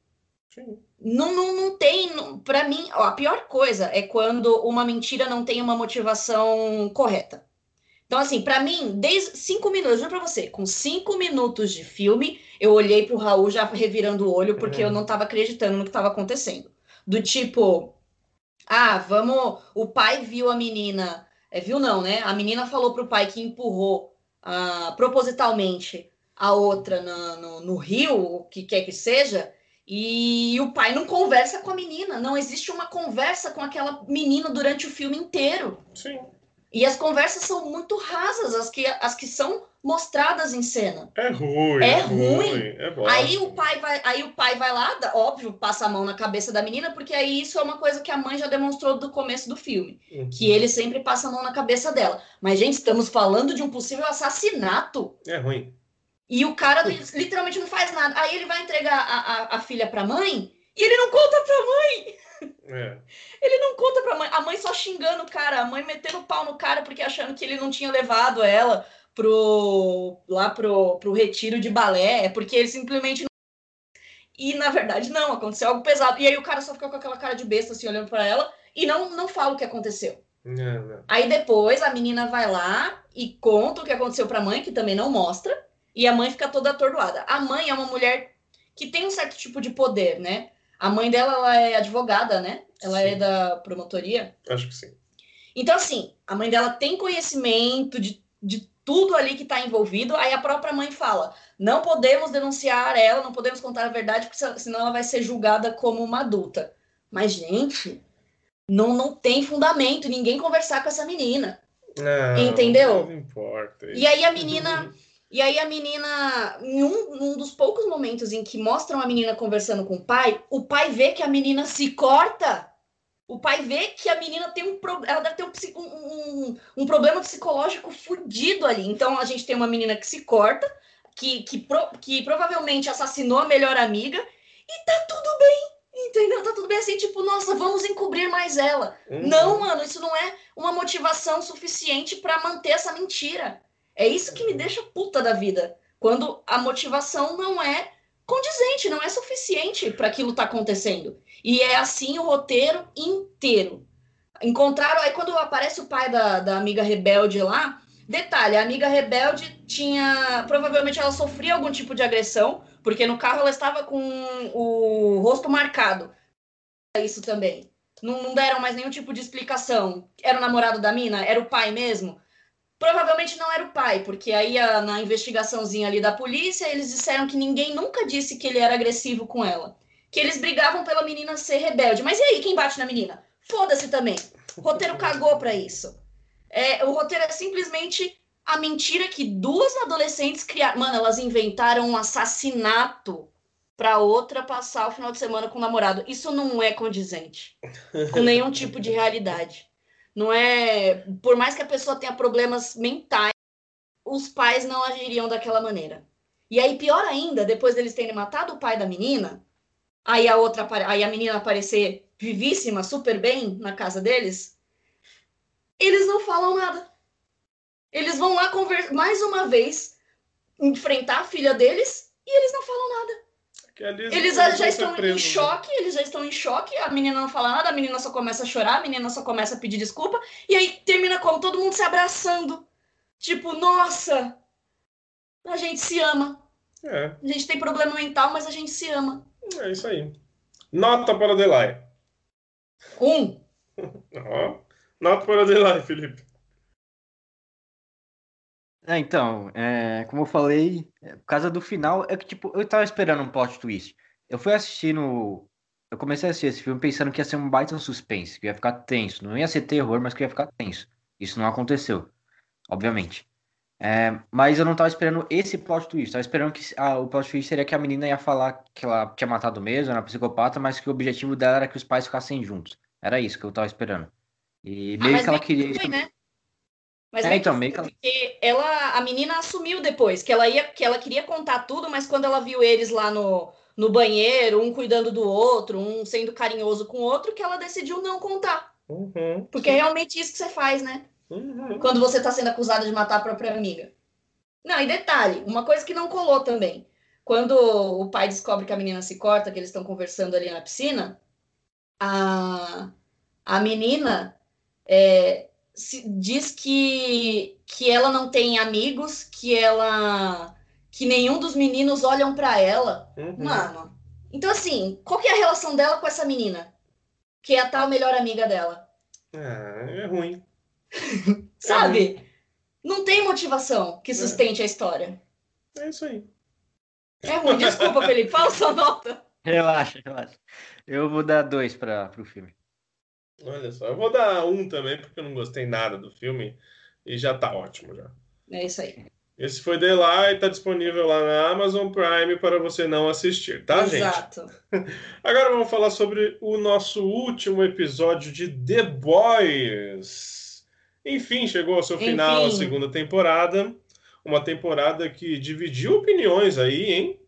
Sim. Não, não, não tem. Para mim, ó, a pior coisa é quando uma mentira não tem uma motivação correta. Então, assim, para mim, desde cinco minutos, juro pra você, com cinco minutos de filme, eu olhei pro Raul já revirando o olho, porque eu não tava acreditando no que tava acontecendo. Do tipo, ah, vamos. O pai viu a menina. É, viu não, né? A menina falou pro pai que empurrou ah, propositalmente a outra no, no, no rio, o que quer que seja. E o pai não conversa com a menina, não existe uma conversa com aquela menina durante o filme inteiro. Sim. E as conversas são muito rasas, as que, as que são mostradas em cena. É ruim. É, é ruim. ruim. É aí o pai vai, aí o pai vai lá, óbvio, passa a mão na cabeça da menina, porque aí isso é uma coisa que a mãe já demonstrou do começo do filme, uhum. que ele sempre passa a mão na cabeça dela. Mas gente, estamos falando de um possível assassinato. É ruim. E o cara literalmente não faz nada. Aí ele vai entregar a, a, a filha pra mãe e ele não conta pra mãe. É. Ele não conta pra mãe. A mãe só xingando o cara, a mãe metendo pau no cara porque achando que ele não tinha levado ela pro lá pro, pro retiro de balé, é porque ele simplesmente e na verdade não, aconteceu algo pesado. E aí o cara só fica com aquela cara de besta assim olhando para ela e não não fala o que aconteceu. Não, não. Aí depois a menina vai lá e conta o que aconteceu para a mãe, que também não mostra. E a mãe fica toda atordoada. A mãe é uma mulher que tem um certo tipo de poder, né? A mãe dela ela é advogada, né? Ela é sim. é da promotoria. Acho que sim. Então, assim, a mãe dela tem conhecimento de, de tudo ali que está envolvido. Aí a própria mãe fala: não podemos denunciar ela, não podemos contar a verdade, porque senão ela vai ser julgada como uma adulta. Mas, gente, não, não tem fundamento ninguém conversar com essa menina. Não, entendeu? Não importa. E aí a menina. E aí a menina, em um, um, dos poucos momentos em que mostram a menina conversando com o pai, o pai vê que a menina se corta. O pai vê que a menina tem um ela deve ter um, um, um problema psicológico fudido ali. Então a gente tem uma menina que se corta, que, que, pro, que provavelmente assassinou a melhor amiga, e tá tudo bem. Entendeu? Tá tudo bem assim, tipo, nossa, vamos encobrir mais ela. Uhum. Não, mano, isso não é uma motivação suficiente para manter essa mentira. É isso que me deixa puta da vida. Quando a motivação não é condizente, não é suficiente para aquilo tá acontecendo. E é assim o roteiro inteiro. Encontraram, aí quando aparece o pai da, da amiga rebelde lá, detalhe, a amiga rebelde tinha, provavelmente ela sofria algum tipo de agressão, porque no carro ela estava com o rosto marcado. Isso também. Não, não deram mais nenhum tipo de explicação. Era o namorado da mina? Era o pai mesmo? Provavelmente não era o pai, porque aí a, na investigaçãozinha ali da polícia, eles disseram que ninguém nunca disse que ele era agressivo com ela. Que eles brigavam pela menina ser rebelde. Mas e aí, quem bate na menina? Foda-se também. O roteiro cagou pra isso. É, o roteiro é simplesmente a mentira que duas adolescentes criaram. Mano, elas inventaram um assassinato pra outra passar o final de semana com o namorado. Isso não é condizente com nenhum tipo de realidade. Não é. Por mais que a pessoa tenha problemas mentais, os pais não agiriam daquela maneira. E aí, pior ainda, depois deles terem matado o pai da menina, aí a outra aí a menina aparecer vivíssima, super bem na casa deles, eles não falam nada. Eles vão lá conversar mais uma vez, enfrentar a filha deles e eles não falam nada. Eles já, já estão preso, em né? choque, eles já estão em choque, a menina não fala nada, a menina só começa a chorar, a menina só começa a pedir desculpa, e aí termina como todo mundo se abraçando. Tipo, nossa, a gente se ama. É. A gente tem problema mental, mas a gente se ama. É isso aí. Nota para Delay. Um. Nota para Delay, Felipe. É, então, é, como eu falei, é, por causa do final, é que tipo, eu tava esperando um plot twist. Eu fui assistindo. Eu comecei a assistir esse filme pensando que ia ser um baita suspense, que ia ficar tenso. Não ia ser terror, mas que ia ficar tenso. Isso não aconteceu, obviamente. É, mas eu não tava esperando esse plot twist. Tava esperando que ah, o plot twist seria que a menina ia falar que ela tinha matado mesmo, era psicopata, mas que o objetivo dela era que os pais ficassem juntos. Era isso que eu tava esperando. E meio ah, que ela queria. Foi, né? Mas é, então, meio que ela... porque ela, a menina assumiu depois que ela ia, que ela queria contar tudo, mas quando ela viu eles lá no, no banheiro, um cuidando do outro, um sendo carinhoso com o outro, que ela decidiu não contar. Uhum, porque sim. é realmente isso que você faz, né? Uhum. Quando você está sendo acusado de matar a própria amiga. Não, e detalhe, uma coisa que não colou também. Quando o pai descobre que a menina se corta, que eles estão conversando ali na piscina, a, a menina é, diz que, que ela não tem amigos, que ela que nenhum dos meninos olham para ela. Uhum. Mano. Então, assim, qual que é a relação dela com essa menina? Que é a tal melhor amiga dela. Ah, é ruim. Sabe? É Não tem motivação que é. sustente é. a história. É isso aí. É ruim, desculpa, Felipe. Fala sua nota. Relaxa, relaxa. Eu vou dar dois para o filme. Olha só, eu vou dar um também, porque eu não gostei nada do filme e já tá ótimo já. É isso aí. Esse foi The Lie, está disponível lá na Amazon Prime para você não assistir, tá, Exato. gente? Exato. Agora vamos falar sobre o nosso último episódio de The Boys. Enfim, chegou ao seu Enfim. final a segunda temporada. Uma temporada que dividiu opiniões aí, hein?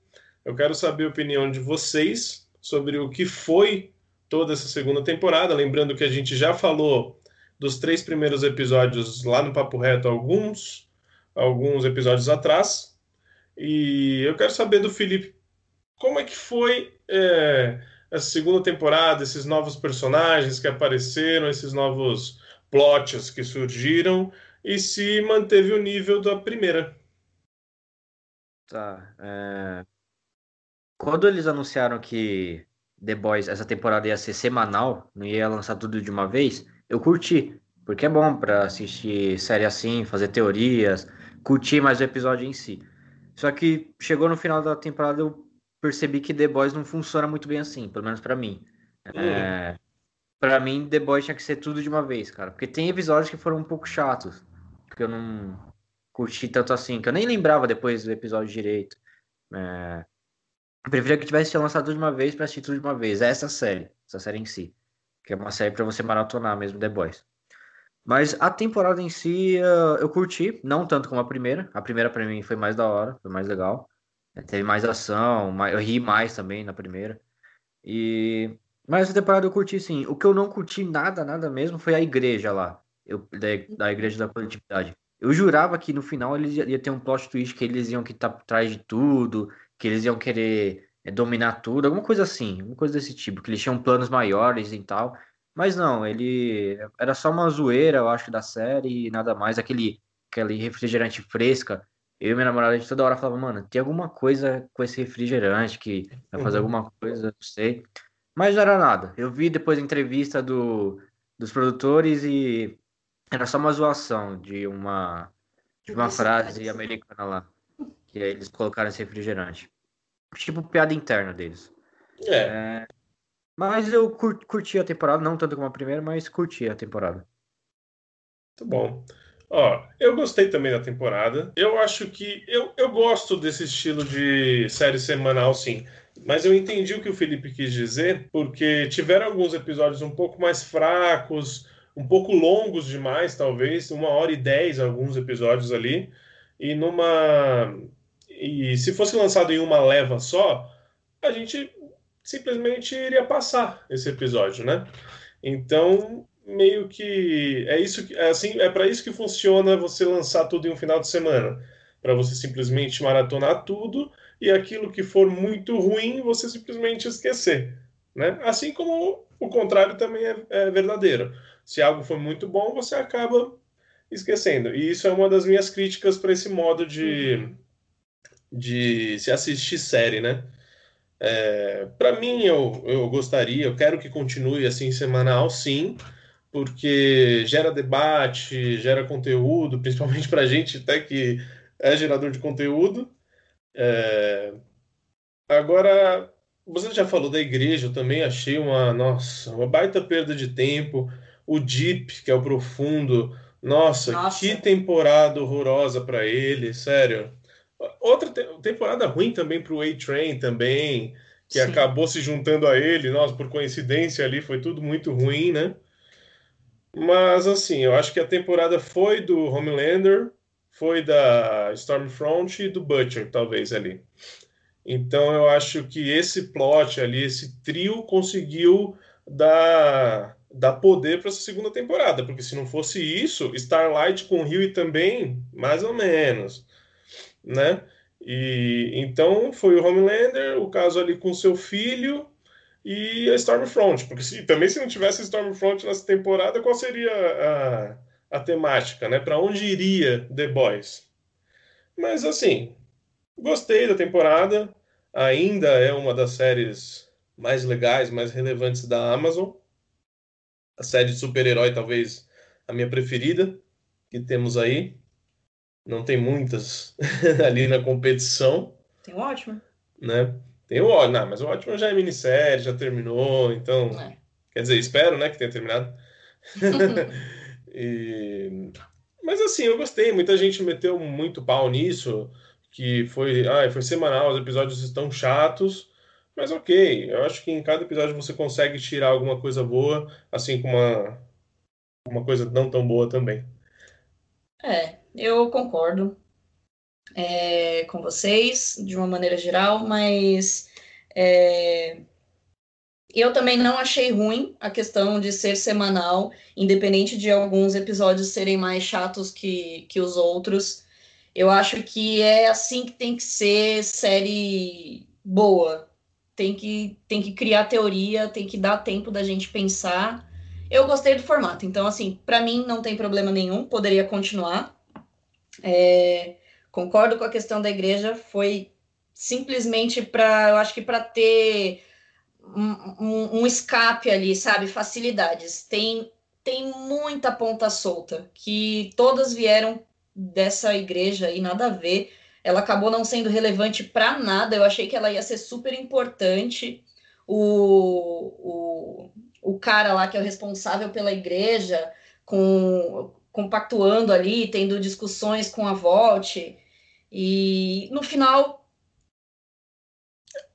Eu quero saber a opinião de vocês sobre o que foi toda essa segunda temporada. Lembrando que a gente já falou dos três primeiros episódios lá no Papo Reto, alguns alguns episódios atrás. E eu quero saber do Felipe como é que foi é, essa segunda temporada, esses novos personagens que apareceram, esses novos plots que surgiram e se manteve o nível da primeira. Tá. É... Quando eles anunciaram que The Boys, essa temporada ia ser semanal, não ia lançar tudo de uma vez, eu curti. Porque é bom para assistir série assim, fazer teorias, curtir mais o episódio em si. Só que chegou no final da temporada eu percebi que The Boys não funciona muito bem assim, pelo menos para mim. Uhum. É, para mim, The Boys tinha que ser tudo de uma vez, cara. Porque tem episódios que foram um pouco chatos, que eu não curti tanto assim, que eu nem lembrava depois do episódio direito. É, eu preferia que tivesse lançado tudo de uma vez para assistir tudo de uma vez. É essa série, essa série em si. Que é uma série para você maratonar mesmo, The Boys. Mas a temporada em si eu curti, não tanto como a primeira. A primeira para mim foi mais da hora, foi mais legal. É, teve mais ação, eu ri mais também na primeira. E mas essa temporada eu curti sim. O que eu não curti nada, nada mesmo foi a igreja lá, eu, da, da igreja da coletividade. Eu jurava que no final eles ia, ia ter um plot twist que eles iam que tá por trás de tudo, que eles iam querer é, dominar tudo, alguma coisa assim, alguma coisa desse tipo, que eles tinham planos maiores e tal. Mas não, ele era só uma zoeira, eu acho, da série e nada mais. Aquele, aquele refrigerante fresca. Eu e minha namorada, a gente toda hora falava, mano, tem alguma coisa com esse refrigerante que vai fazer uhum. alguma coisa, não sei. Mas não era nada. Eu vi depois a entrevista do, dos produtores e era só uma zoação de uma, de uma frase americana lá. Que eles colocaram esse refrigerante. Tipo piada interna deles. É. é mas eu curti a temporada, não tanto como a primeira, mas curti a temporada. Muito bom. Ó, eu gostei também da temporada. Eu acho que. Eu, eu gosto desse estilo de série semanal, sim. Mas eu entendi o que o Felipe quis dizer, porque tiveram alguns episódios um pouco mais fracos, um pouco longos demais, talvez, uma hora e dez alguns episódios ali. E numa. E se fosse lançado em uma leva só, a gente simplesmente iria passar esse episódio, né? Então, meio que é isso que é assim, é para isso que funciona você lançar tudo em um final de semana, para você simplesmente maratonar tudo e aquilo que for muito ruim você simplesmente esquecer, né? Assim como o contrário também é, é verdadeiro. Se algo for muito bom, você acaba esquecendo. E isso é uma das minhas críticas para esse modo de, uhum. De se assistir série, né? É, para mim, eu, eu gostaria, eu quero que continue assim semanal, sim, porque gera debate, gera conteúdo, principalmente para gente até que é gerador de conteúdo. É, agora, você já falou da igreja, eu também achei uma, nossa, uma baita perda de tempo. O deep, que é o profundo, Nossa, Nossa. que temporada horrorosa para ele, sério. Outra te- temporada ruim também pro A-Train também, que Sim. acabou se juntando a ele. Nossa, por coincidência ali foi tudo muito ruim, né? Mas assim, eu acho que a temporada foi do Homelander, foi da Stormfront e do Butcher, talvez ali. Então eu acho que esse plot ali, esse trio conseguiu dar, dar poder para essa segunda temporada, porque se não fosse isso, Starlight com Huey também, mais ou menos, né? E então foi o Homelander, o caso ali com seu filho e a Stormfront, porque se, também se não tivesse Stormfront nessa temporada, qual seria a, a temática, né? Para onde iria The Boys? Mas assim, gostei da temporada, ainda é uma das séries mais legais, mais relevantes da Amazon. A série de super-herói, talvez a minha preferida que temos aí. Não tem muitas ali na competição, Tem um ótimo. né? Tem o ótimo, não, mas o ótimo já é minissérie, já terminou, então. É. Quer dizer, espero, né, que tenha terminado. E- Mas assim, eu gostei. Muita gente meteu muito pau nisso, que foi, ah, foi semanal, os episódios estão chatos. Mas ok, eu acho que em cada episódio você consegue tirar alguma coisa boa, assim como uma, uma coisa não tão boa também. É, eu concordo é, com vocês de uma maneira geral, mas é, eu também não achei ruim a questão de ser semanal, independente de alguns episódios serem mais chatos que, que os outros. Eu acho que é assim que tem que ser série boa. Tem que, tem que criar teoria, tem que dar tempo da gente pensar. Eu gostei do formato, então, assim, para mim não tem problema nenhum, poderia continuar. É, concordo com a questão da igreja, foi simplesmente para, eu acho que para ter um, um- escape ali, sabe? Facilidades. Tem, tem muita ponta solta, que todas vieram dessa igreja e nada a ver. Ela acabou não sendo relevante para nada. Eu achei que ela ia ser super importante. O, o, o cara lá que é o responsável pela igreja, com compactuando ali, tendo discussões com a Volt. E no final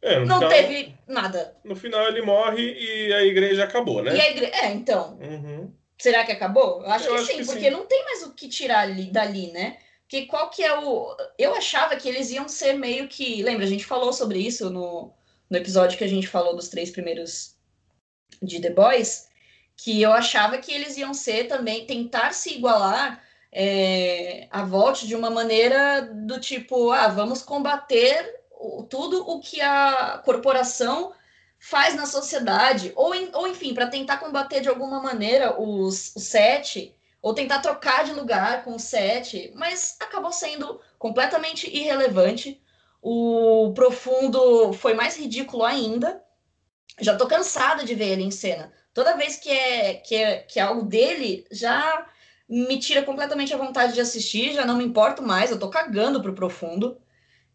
É, no não final, teve nada. no final ele morre e a igreja acabou, né? E a igreja. É, então. Uhum. Será que acabou? Eu acho Eu que acho sim, que porque sim. não tem mais o que tirar ali, dali, né? Porque qual que é o. Eu achava que eles iam ser meio que. Lembra, a gente falou sobre isso no, no episódio que a gente falou dos três primeiros de The Boys, que eu achava que eles iam ser também, tentar se igualar é, a Volt de uma maneira do tipo, ah, vamos combater o- tudo o que a corporação faz na sociedade, ou, ou enfim, para tentar combater de alguma maneira os, os sete, ou tentar trocar de lugar com os sete, mas acabou sendo completamente irrelevante. O Profundo foi mais ridículo ainda. Já tô cansada de ver ele em cena. Toda vez que é, que é, que é algo dele, já me tira completamente a vontade de assistir, já não me importo mais, eu tô cagando pro Profundo.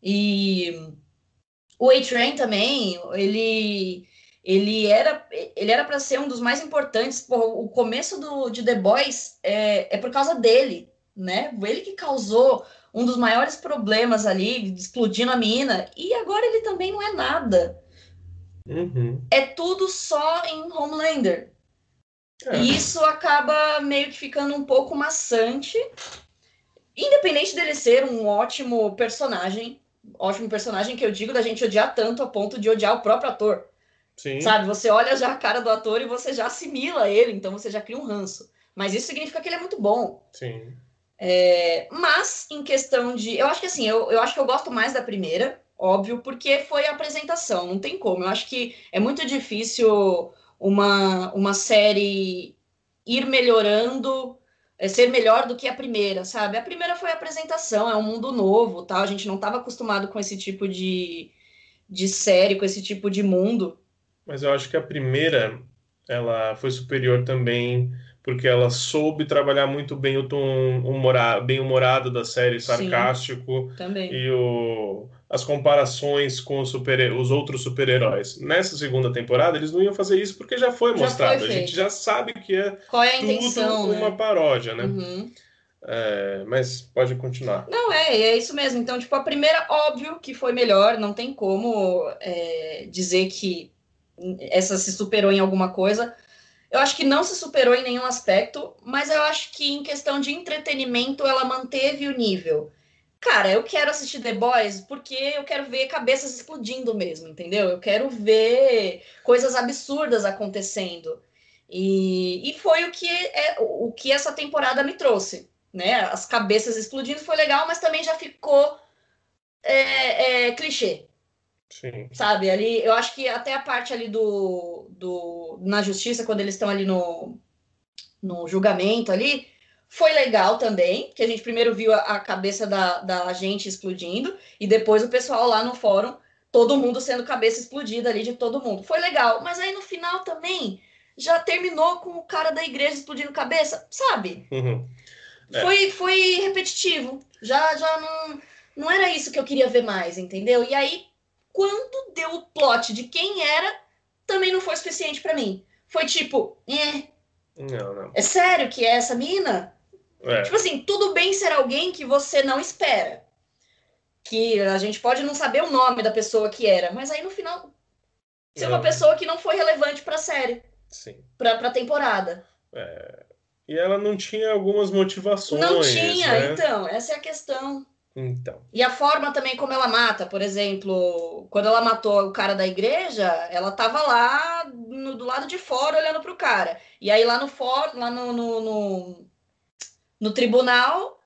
E o A-Train também, ele ele era ele era para ser um dos mais importantes. Porra, o começo do, de The Boys é, é por causa dele, né? Ele que causou um dos maiores problemas ali, explodindo a mina, e agora ele também não é nada. Uhum. É tudo só em Homelander. É. E isso acaba meio que ficando um pouco maçante. Independente dele ser um ótimo personagem, ótimo personagem que eu digo da gente odiar tanto a ponto de odiar o próprio ator. Sim. Sabe? Você olha já a cara do ator e você já assimila ele, então você já cria um ranço. Mas isso significa que ele é muito bom. Sim. É, mas, em questão de. Eu acho que assim, eu, eu acho que eu gosto mais da primeira, óbvio, porque foi a apresentação, não tem como. Eu acho que é muito difícil uma, uma série ir melhorando, é, ser melhor do que a primeira, sabe? A primeira foi a apresentação, é um mundo novo, tal. A gente não estava acostumado com esse tipo de, de série, com esse tipo de mundo. Mas eu acho que a primeira, ela foi superior também porque ela soube trabalhar muito bem o tom humorado, bem humorado da série, sarcástico Sim, também. e o, as comparações com os, super, os outros super-heróis. Nessa segunda temporada, eles não iam fazer isso porque já foi Já mostrado. foi a gente já sabe que é Qual é a tudo intenção, uma né? paródia, né? Uhum. É, mas pode continuar. Não, é, é isso mesmo. Então, tipo, a primeira, óbvio que foi melhor, não tem como é, dizer que essa se superou em alguma coisa. Eu acho que não se superou em nenhum aspecto, mas eu acho que em questão de entretenimento ela manteve o nível. Cara, eu quero assistir The Boys porque eu quero ver cabeças explodindo mesmo, entendeu? Eu quero ver coisas absurdas acontecendo. E, e foi o que, é, o que essa temporada me trouxe né? As cabeças explodindo foi legal, mas também já ficou é, é, clichê, Sim. sabe? Ali, eu acho que até a parte ali do, do na justiça, quando eles estão ali no, no julgamento ali, foi legal também, que a gente primeiro viu a, a cabeça da, da gente explodindo e depois o pessoal lá no fórum, todo mundo sendo cabeça explodida ali de todo mundo. Foi legal, mas aí no final também já terminou com o cara da igreja explodindo cabeça, sabe? Uhum. É. Foi, foi repetitivo. Já, já não, não era isso que eu queria ver mais, entendeu? E aí, quando deu o plot de quem era, também não foi suficiente pra mim. Foi tipo, eh, Não, não. é sério que é essa mina? É. Tipo assim, tudo bem ser alguém que você não espera. Que a gente pode não saber o nome da pessoa que era, mas aí no final ser uma Não. pessoa que não foi relevante pra série, Sim. pra, pra temporada. E ela não tinha algumas motivações. não tinha, né? então, essa é a questão. Então. E a forma também como ela mata, por exemplo, quando ela matou o cara da igreja, ela tava lá no- do lado de fora olhando pro cara. E aí lá no for, lá no, no, no, no tribunal,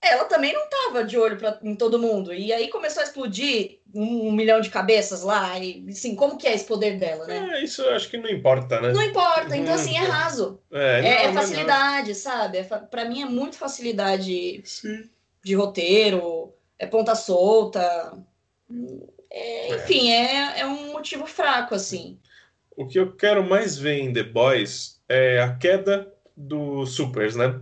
ela também não tava de olho pra, em todo mundo. E aí começou a explodir um, um milhão de cabeças lá. E assim, como que é esse poder dela, né? É, isso eu acho que não importa, né? Não importa, então assim, é raso. É, É, não, é não facilidade, sabe? É Pra mim é muito facilidade Sim. de roteiro, é ponta solta. É, enfim, é, é um motivo fraco, assim. O que eu quero mais ver em The Boys é a queda dos supers, né?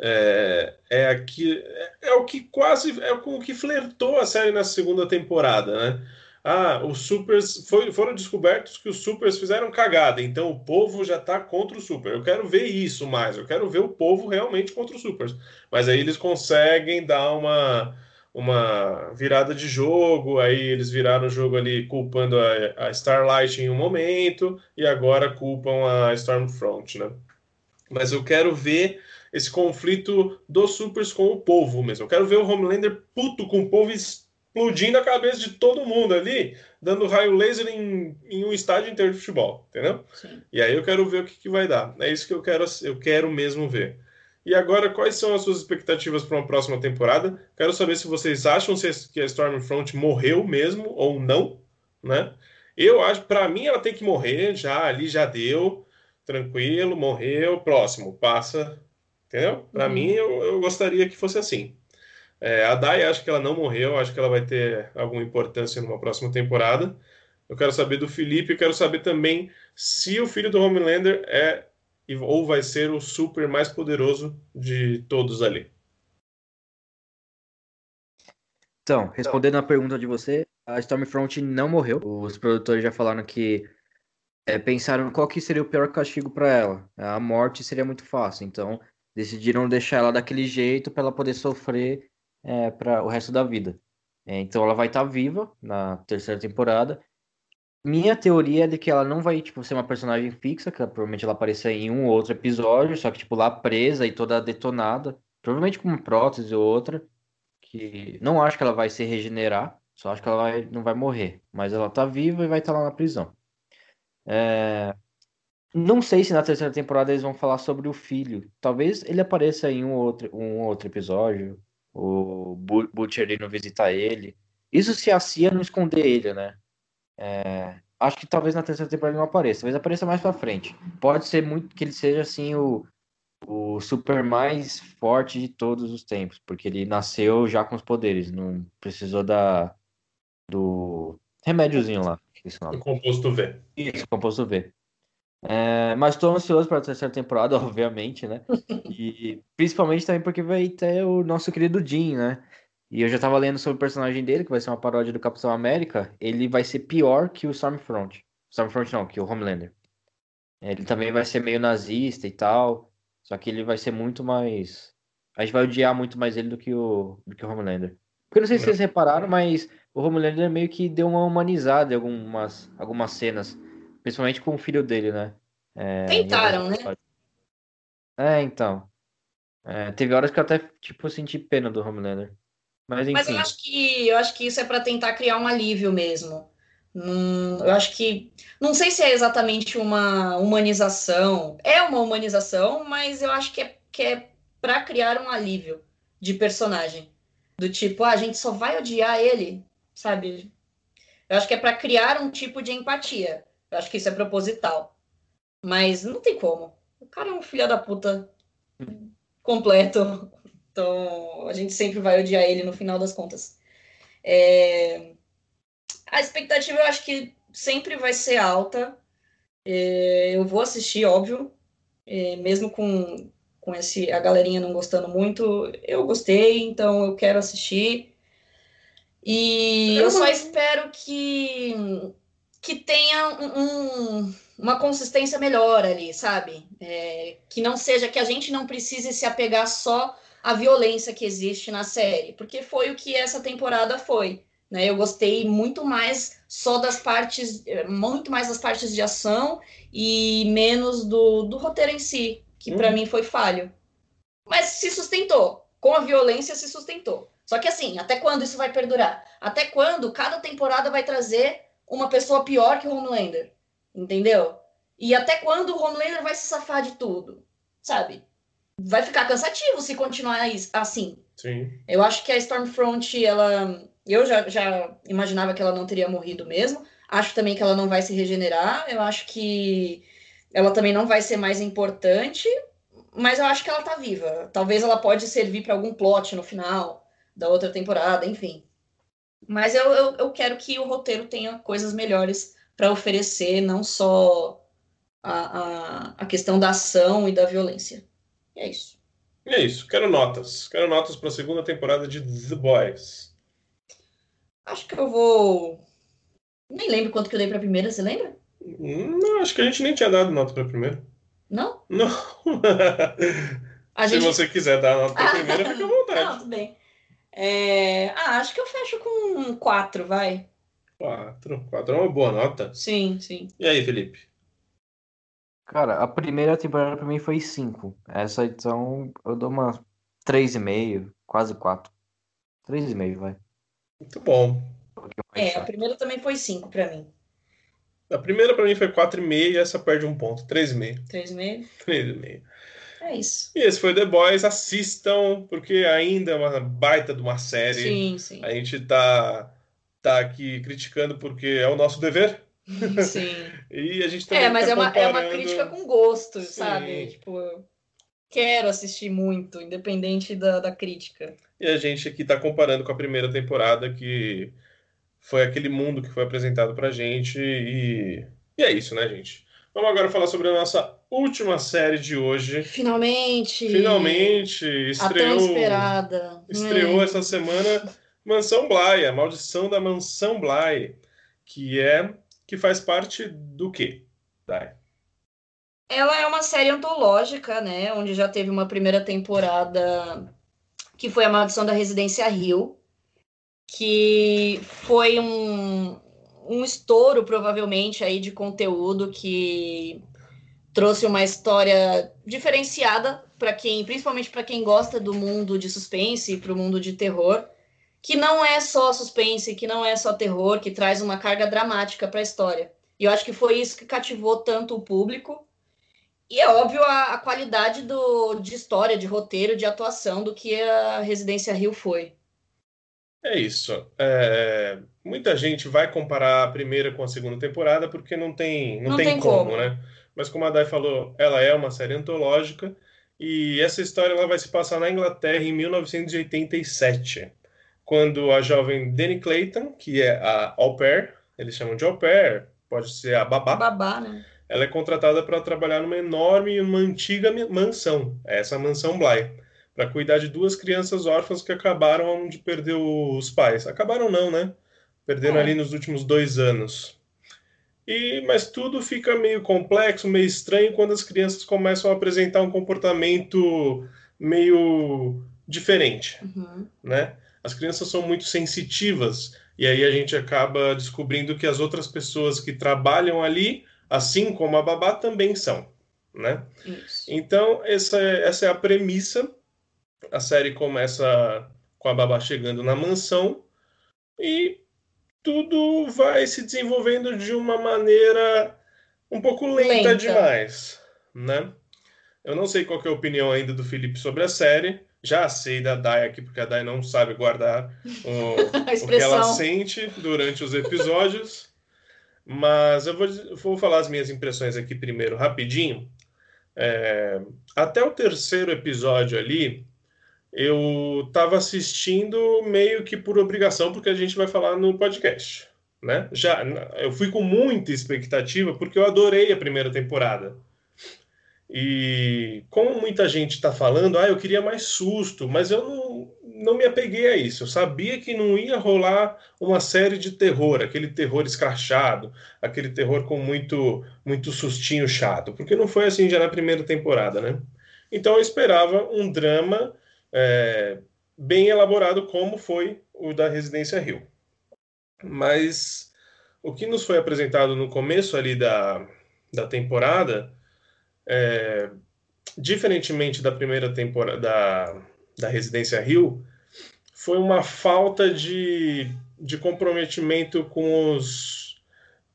É, é, aqui, é, é o que quase é com o que flertou a série na segunda temporada, né? Ah, os supers foi, foram descobertos que os supers fizeram cagada, então o povo já tá contra o super. Eu quero ver isso mais, eu quero ver o povo realmente contra os supers. Mas aí eles conseguem dar uma, uma virada de jogo, aí eles viraram o jogo ali culpando a, a Starlight em um momento e agora culpam a Stormfront, né? Mas eu quero ver esse conflito dos supers com o povo mesmo. Eu quero ver o Homelander puto com o povo explodindo a cabeça de todo mundo ali, dando raio laser em, em um estádio inteiro de futebol, entendeu? Sim. E aí eu quero ver o que, que vai dar. É isso que eu quero, eu quero mesmo ver. E agora, quais são as suas expectativas para uma próxima temporada? Quero saber se vocês acham que a Stormfront morreu mesmo ou não, né? Eu acho, para mim, ela tem que morrer já ali, já deu, tranquilo, morreu, próximo, passa, entendeu? Para Uhum. mim, eu, eu gostaria que fosse assim. É, a Dai, acho que ela não morreu, acho que ela vai ter alguma importância numa próxima temporada. Eu quero saber do Felipe, eu quero saber também se o filho do Homelander é ou vai ser o super mais poderoso de todos ali. Então, respondendo a pergunta de você, a Stormfront não morreu. Os produtores já falaram que é, pensaram qual que seria o pior castigo para ela. A morte seria muito fácil, então decidiram deixar ela daquele jeito para ela poder sofrer é, para o resto da vida. É, então ela vai estar viva na terceira temporada. Minha teoria é de que ela não vai tipo, ser uma personagem fixa, que ela- provavelmente ela aparecer em um ou outro episódio, só que tipo lá presa e toda detonada, provavelmente com uma prótese ou outra que não acho que ela vai se regenerar, só acho que ela vai, não vai morrer, mas ela tá viva e vai estar lá na prisão. É, Não sei se na terceira temporada eles vão falar sobre o filho. Talvez ele apareça em um outro, um outro episódio, o Bu- Butcher indo visitar ele. Isso se a Cia não esconder ele, né? É, Acho que talvez na terceira temporada ele não apareça, talvez apareça mais pra frente. Pode ser muito que ele seja assim o, o super mais forte de todos os tempos, porque ele nasceu já com os poderes, não precisou da do remédiozinho lá, esqueci o O nome. composto V. Isso, composto V. É, mas estou ansioso para a terceira temporada, obviamente, né? E principalmente também porque vai ter o nosso querido Jim, né? E eu já tava lendo sobre o personagem dele, que vai ser uma paródia do Capitão América. Ele vai ser pior que o Stormfront. Stormfront não, que o Homelander. Ele também vai ser meio nazista e tal. Só que ele vai ser muito mais. A gente vai odiar muito mais ele do que o, do que o Homelander. Porque eu não sei se vocês repararam, mas o Homelander meio que deu uma humanizada em algumas, algumas cenas. Principalmente com o filho dele, né? É, Tentaram, né? É, então. É, teve horas que eu até, tipo, senti pena do Homelander. Mas, enfim. Mas eu acho que eu acho que isso é para tentar criar um alívio mesmo. Hum, eu acho que. Não sei se é exatamente uma humanização. É uma humanização, mas eu acho que é, que é para criar um alívio de personagem. Do tipo, ah, a gente só vai odiar ele, sabe? Eu acho que é para criar um tipo de empatia. Eu acho que isso é proposital. Mas não tem como. O cara é um filho da puta completo. Então a gente sempre vai odiar ele no final das contas. É... A expectativa eu acho que sempre vai ser alta. É... Eu vou assistir, óbvio. É... Mesmo com, com esse, a galerinha não gostando muito, eu gostei, então eu quero assistir. E eu só espero que, que tenha um, uma consistência melhor ali, sabe? É, que não seja que a gente não precise se apegar só à violência que existe na série, porque foi o que essa temporada foi. Né? Eu gostei muito mais só das partes, muito mais das partes de ação e menos do, do roteiro em si, que para uhum. mim foi falho. Mas se sustentou. Com a violência se sustentou. Só que assim, até quando isso vai perdurar? Até quando cada temporada vai trazer uma pessoa pior que o Homelander? Entendeu? E até quando o Homelander vai se safar de tudo? Sabe? Vai ficar cansativo se continuar assim. Sim. Eu acho que a Stormfront, ela. Eu já, já imaginava que ela não teria morrido mesmo. Acho também que ela não vai se regenerar. Eu acho que ela também não vai ser mais importante. Mas eu acho que ela tá viva. Talvez ela pode servir para algum plot no final da outra temporada, enfim. Mas eu, eu, eu quero que o roteiro tenha coisas melhores para oferecer, não só a, a, a questão da ação e da violência. E é isso. E é isso. Quero notas. Quero notas para a segunda temporada de The Boys. Acho que eu vou. Nem lembro quanto que eu dei para a primeira, você lembra? Não, acho que a gente nem tinha dado nota para a primeira. Não? Não. Se gente... você quiser dar nota para a primeira, fica à vontade. Não, tudo bem. É... Ah, acho que eu fecho com um 4, vai. 4. 4 é uma boa nota. Sim, sim. E aí, Felipe? Cara, a primeira temporada pra mim foi 5. Essa então eu dou uma 3,5, quase 4. 3,5, vai. Muito bom. Um é, chato. a primeira também foi 5 pra mim. A primeira pra mim foi 4,5 e essa perde um ponto. 3,5. 3,5? 3,5. É isso. E esse foi The Boys. Assistam, porque ainda é uma baita de uma série. Sim, sim. A gente tá tá aqui criticando porque é o nosso dever. Sim. e a gente também É, mas tá é, uma, comparando... é uma crítica com gosto, Sim. sabe? Tipo, eu quero assistir muito, independente da, da crítica. E a gente aqui tá comparando com a primeira temporada, que foi aquele mundo que foi apresentado pra gente. E, e é isso, né, gente? Vamos agora falar sobre a nossa última série de hoje. Finalmente! Finalmente! Estreou. Esperada. Estreou hum. essa semana Mansão Bly, a maldição da Mansão Bly, que é que faz parte do quê? Dai. Ela é uma série antológica, né, onde já teve uma primeira temporada que foi a Maldição da Residência Rio, que foi um, um estouro provavelmente aí de conteúdo que trouxe uma história diferenciada para quem, principalmente para quem gosta do mundo de suspense e para o mundo de terror que não é só suspense, que não é só terror, que traz uma carga dramática para a história. E eu acho que foi isso que cativou tanto o público. E é óbvio a, a qualidade do, de história, de roteiro, de atuação do que a Residência Rio foi. É isso. É, muita gente vai comparar a primeira com a segunda temporada porque não tem, não, não tem, tem como, como, né? Mas como a Dai falou, ela é uma série antológica e essa história ela vai se passar na Inglaterra em 1987 quando a jovem Danny Clayton, que é a au pair, eles chamam de au pair, pode ser a babá. Babá, né? ela é contratada para trabalhar numa enorme e uma antiga mansão, essa mansão Bly, para cuidar de duas crianças órfãs que acabaram de perder os pais. Acabaram não, né? Perderam é. ali nos últimos dois anos. E, mas tudo fica meio complexo, meio estranho quando as crianças começam a apresentar um comportamento meio diferente, uhum. né? As crianças são muito sensitivas e aí a gente acaba descobrindo que as outras pessoas que trabalham ali, assim como a babá, também são, né? Isso. Então essa é, essa é a premissa. A série começa com a babá chegando na mansão e tudo vai se desenvolvendo de uma maneira um pouco lenta, lenta. demais, né? Eu não sei qual é a opinião ainda do Felipe sobre a série. Já sei da Dai aqui, porque a Dai não sabe guardar o, o que ela sente durante os episódios. Mas eu vou, vou falar as minhas impressões aqui primeiro, rapidinho. É, até o terceiro episódio ali, eu estava assistindo meio que por obrigação, porque a gente vai falar no podcast. Né? Já, eu fui com muita expectativa, porque eu adorei a primeira temporada. E como muita gente está falando, ah, eu queria mais susto, mas eu não, não me apeguei a isso. Eu sabia que não ia rolar uma série de terror, aquele terror escrachado, aquele terror com muito, muito sustinho chato, porque não foi assim já na primeira temporada, né? Então eu esperava um drama é, bem elaborado, como foi o da Residência Rio. Mas o que nos foi apresentado no começo ali da, da temporada é, diferentemente da primeira temporada da, da Residência Rio, foi uma falta de, de comprometimento com os,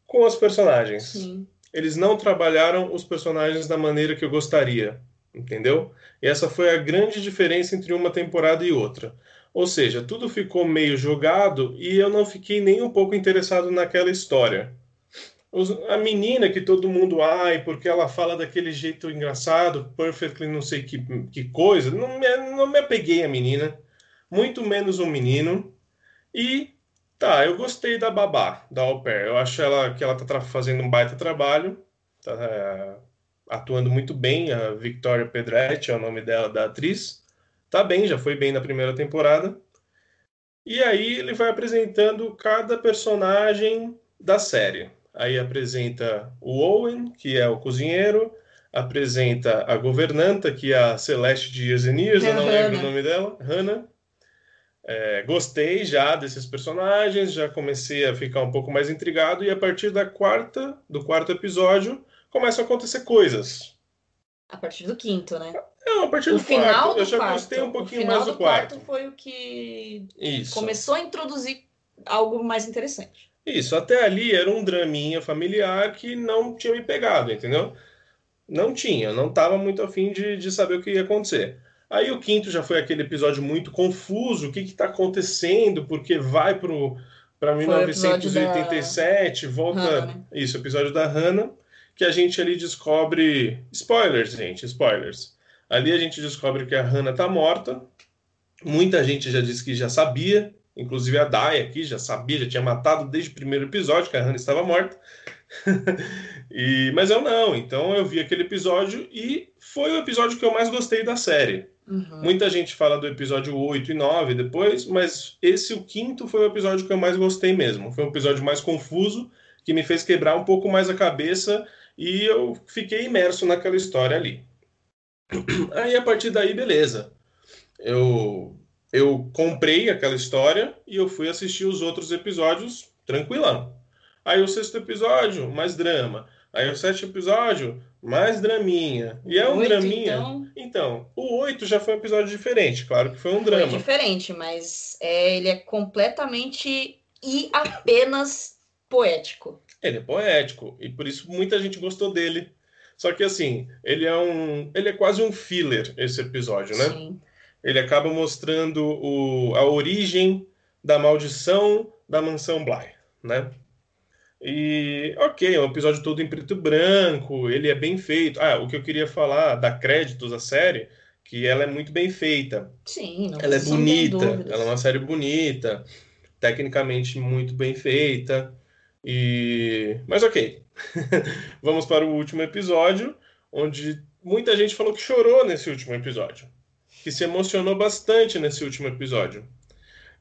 com os personagens. Sim. Eles não trabalharam os personagens da maneira que eu gostaria, entendeu? E essa foi a grande diferença entre uma temporada e outra. Ou seja, tudo ficou meio jogado e eu não fiquei nem um pouco interessado naquela história a menina que todo mundo ai porque ela fala daquele jeito engraçado, perfectly não sei que, que coisa, não me, não me apeguei a menina, muito menos o um menino. E tá, eu gostei da babá, da au pair. Eu acho ela, que ela tá fazendo um baita trabalho, tá é, atuando muito bem. A Victoria Pedretti é o nome dela, da atriz. Tá bem, já foi bem na primeira temporada. E aí ele vai apresentando cada personagem da série aí apresenta o Owen, que é o cozinheiro, apresenta a governanta, que é a Celeste de Years and Years, é eu não Hannah. lembro o nome dela, Hannah. É, gostei já desses personagens, já comecei a ficar um pouco mais intrigado, e a partir da quarta, do quarto episódio, começam a acontecer coisas. A partir do quinto, né? Não, a partir o do final quarto. Do eu já quarto. gostei um pouquinho mais do, do quarto. quarto foi o que Isso. começou a introduzir algo mais interessante. Isso, até ali era um draminha familiar que não tinha me pegado, entendeu? Não tinha, não estava muito afim de, de saber o que ia acontecer. Aí o quinto já foi aquele episódio muito confuso, o que está acontecendo, porque vai para 1987, volta. Hannah, né? Isso, episódio da Hannah, que a gente ali descobre. Spoilers, gente, spoilers. Ali a gente descobre que a Hannah está morta. Muita gente já disse que já sabia, Inclusive a Dai aqui já sabia, já tinha matado desde o primeiro episódio, que a Hannah estava morta. e, mas eu não, então eu vi aquele episódio e foi o episódio que eu mais gostei da série. Uhum. Muita gente fala do episódio 8 e 9 depois, mas esse, o quinto, foi o episódio que eu mais gostei mesmo. Foi um episódio mais confuso, que me fez quebrar um pouco mais a cabeça e eu fiquei imerso naquela história ali. Aí a partir daí, beleza. Eu eu comprei aquela história e eu fui assistir os outros episódios tranquilão. Aí o sexto episódio, mais drama. Aí o sétimo episódio, mais draminha. E é um oito, draminha. Então... então, o oito já foi um episódio diferente, claro que foi um drama. Foi diferente, mas é, ele é completamente e apenas poético. Ele é poético, e por isso muita gente gostou dele. Só que assim, ele é um. Ele é quase um filler, esse episódio, né? Sim ele acaba mostrando o, a origem da maldição da mansão Bly, né? E, ok, é um episódio todo em preto e branco, ele é bem feito. Ah, o que eu queria falar, dar créditos à série, que ela é muito bem feita. Sim, não Ela é bonita, ela é uma série bonita, tecnicamente muito bem feita. E mas ok, vamos para o último episódio, onde muita gente falou que chorou nesse último episódio, que se emocionou bastante nesse último episódio.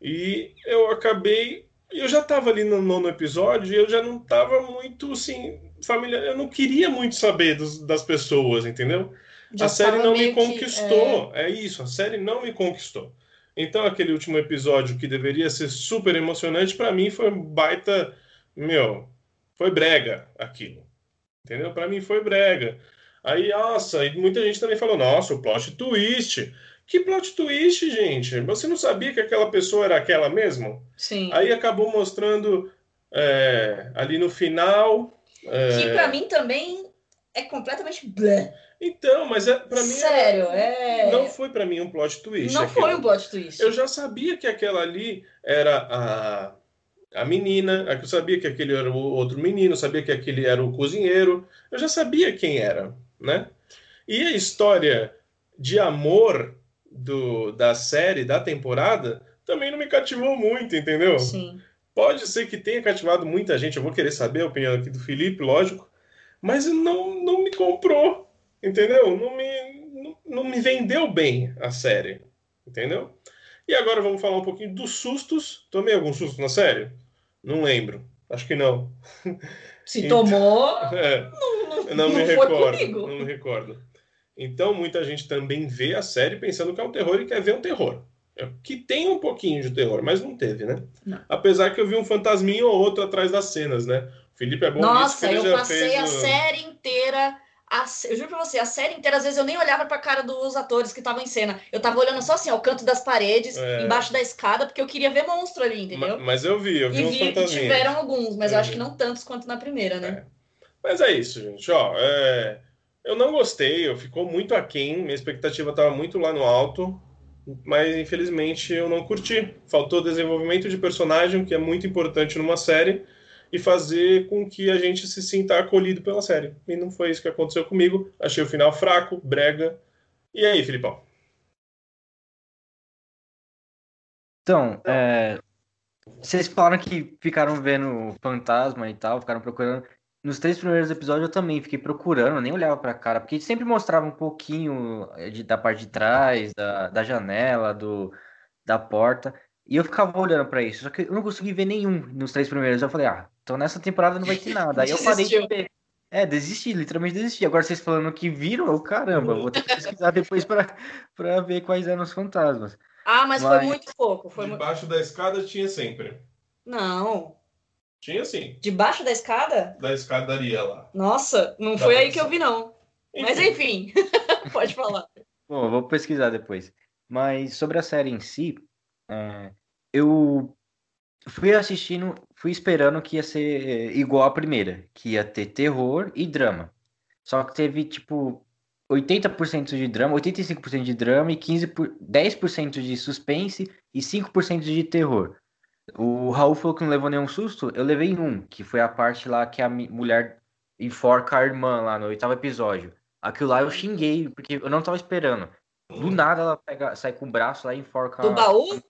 E eu acabei, eu já estava ali no nono episódio e eu já não estava muito assim familiar, eu não queria muito saber dos, das pessoas, entendeu? Já a série não me conquistou, que, é... é isso, a série não me conquistou. Então aquele último episódio que deveria ser super emocionante para mim foi baita, meu, foi brega aquilo. Entendeu? Para mim foi brega. Aí, nossa, e muita gente também falou: nossa, o plot twist. Que plot twist, gente? Você não sabia que aquela pessoa era aquela mesmo? Sim. Aí acabou mostrando é, ali no final. É... Que para mim também é completamente blé. Então, mas é, para mim. Sério, é. Não foi para mim um plot twist. Não foi um plot twist. Eu já sabia que aquela ali era a a menina, eu sabia que aquele era o outro menino, sabia que aquele era o cozinheiro, eu já sabia quem era, né? E a história de amor do, da série, da temporada, também não me cativou muito, entendeu? Sim. Pode ser que tenha cativado muita gente, eu vou querer saber a opinião aqui do Felipe, lógico, mas não, não me comprou, entendeu? Não me, não, não me vendeu bem a série, entendeu? E agora vamos falar um pouquinho dos sustos. Tomei algum susto na série? Não lembro. Acho que não. Se então, tomou, é, não, não, não, me recordo. Não me recordo. Então, muita gente também vê a série pensando que é um terror e quer ver um terror. É, que tem um pouquinho de terror, mas não teve, né? Não. Apesar que eu vi um fantasminho ou outro atrás das cenas, né? O Felipe é bom Nossa, nisso, eu passei a o... série inteira a, eu juro pra você, a série inteira, às vezes eu nem olhava pra cara dos atores que estavam em cena. Eu tava olhando só assim, ao canto das paredes, é. embaixo da escada, porque eu queria ver monstro ali, entendeu? Mas, mas eu vi, eu vi e uns vi tiveram alguns, mas eu acho que não tantos quanto na primeira, né? É. Mas é isso, gente. Ó, é... Eu não gostei, eu ficou muito aquém, minha expectativa tava muito lá no alto, mas infelizmente eu não curti. Faltou desenvolvimento de personagem, que é muito importante numa série e fazer com que a gente se sinta acolhido pela série. E não foi isso que aconteceu comigo. Achei o final fraco, brega. E aí, Filipão? Então, é, vocês falaram que ficaram vendo fantasma e tal, ficaram procurando. Nos três primeiros episódios eu também fiquei procurando, nem olhava pra cara, porque sempre mostrava um pouquinho de, da parte de trás, da, da janela, do, da porta. E eu ficava olhando para isso, só que eu não consegui ver nenhum nos três primeiros. Eu falei, ah, então nessa temporada não vai ter nada. Aí eu parei de ver. É, desisti, literalmente desisti. Agora vocês falando que viram, eu, caramba, vou ter que pesquisar depois para ver quais eram os fantasmas. Ah, mas, mas... foi muito pouco. Foi Debaixo muito... da escada tinha sempre. Não. Tinha sim. Debaixo da escada? Da escadaria lá. Nossa, não foi aí que eu vi, não. Enfim. Mas enfim, pode falar. Bom, vou pesquisar depois. Mas sobre a série em si, é, eu fui assistindo, fui esperando que ia ser igual a primeira, que ia ter terror e drama. Só que teve, tipo, 80% de drama, 85% de drama e 15 por, 10% de suspense e 5% de terror. O Raul falou que não levou nenhum susto, eu levei um, que foi a parte lá que a mulher enforca a irmã lá no oitavo episódio. Aquilo lá eu xinguei, porque eu não tava esperando. Do nada ela pega, sai com o braço lá e enforca. Do baú?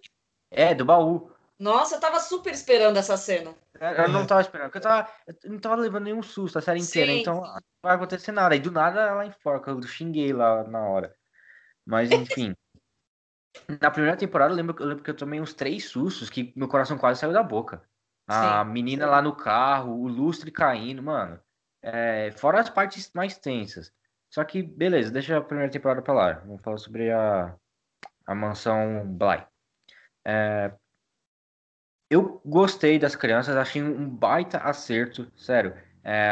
É, do baú. Nossa, eu tava super esperando essa cena. Eu não tava esperando, porque eu, tava, eu não tava levando nenhum susto a série inteira, Sim. então não vai acontecer nada. E do nada ela enforca, eu xinguei lá na hora. Mas enfim. na primeira temporada eu lembro, eu lembro que eu tomei uns três sustos que meu coração quase saiu da boca. A Sim. menina lá no carro, o lustre caindo, mano. É, fora as partes mais tensas. Só que, beleza, deixa a primeira temporada pra lá. Vamos falar sobre a, a mansão Bly. É, eu gostei das crianças, achei um baita acerto, sério. É,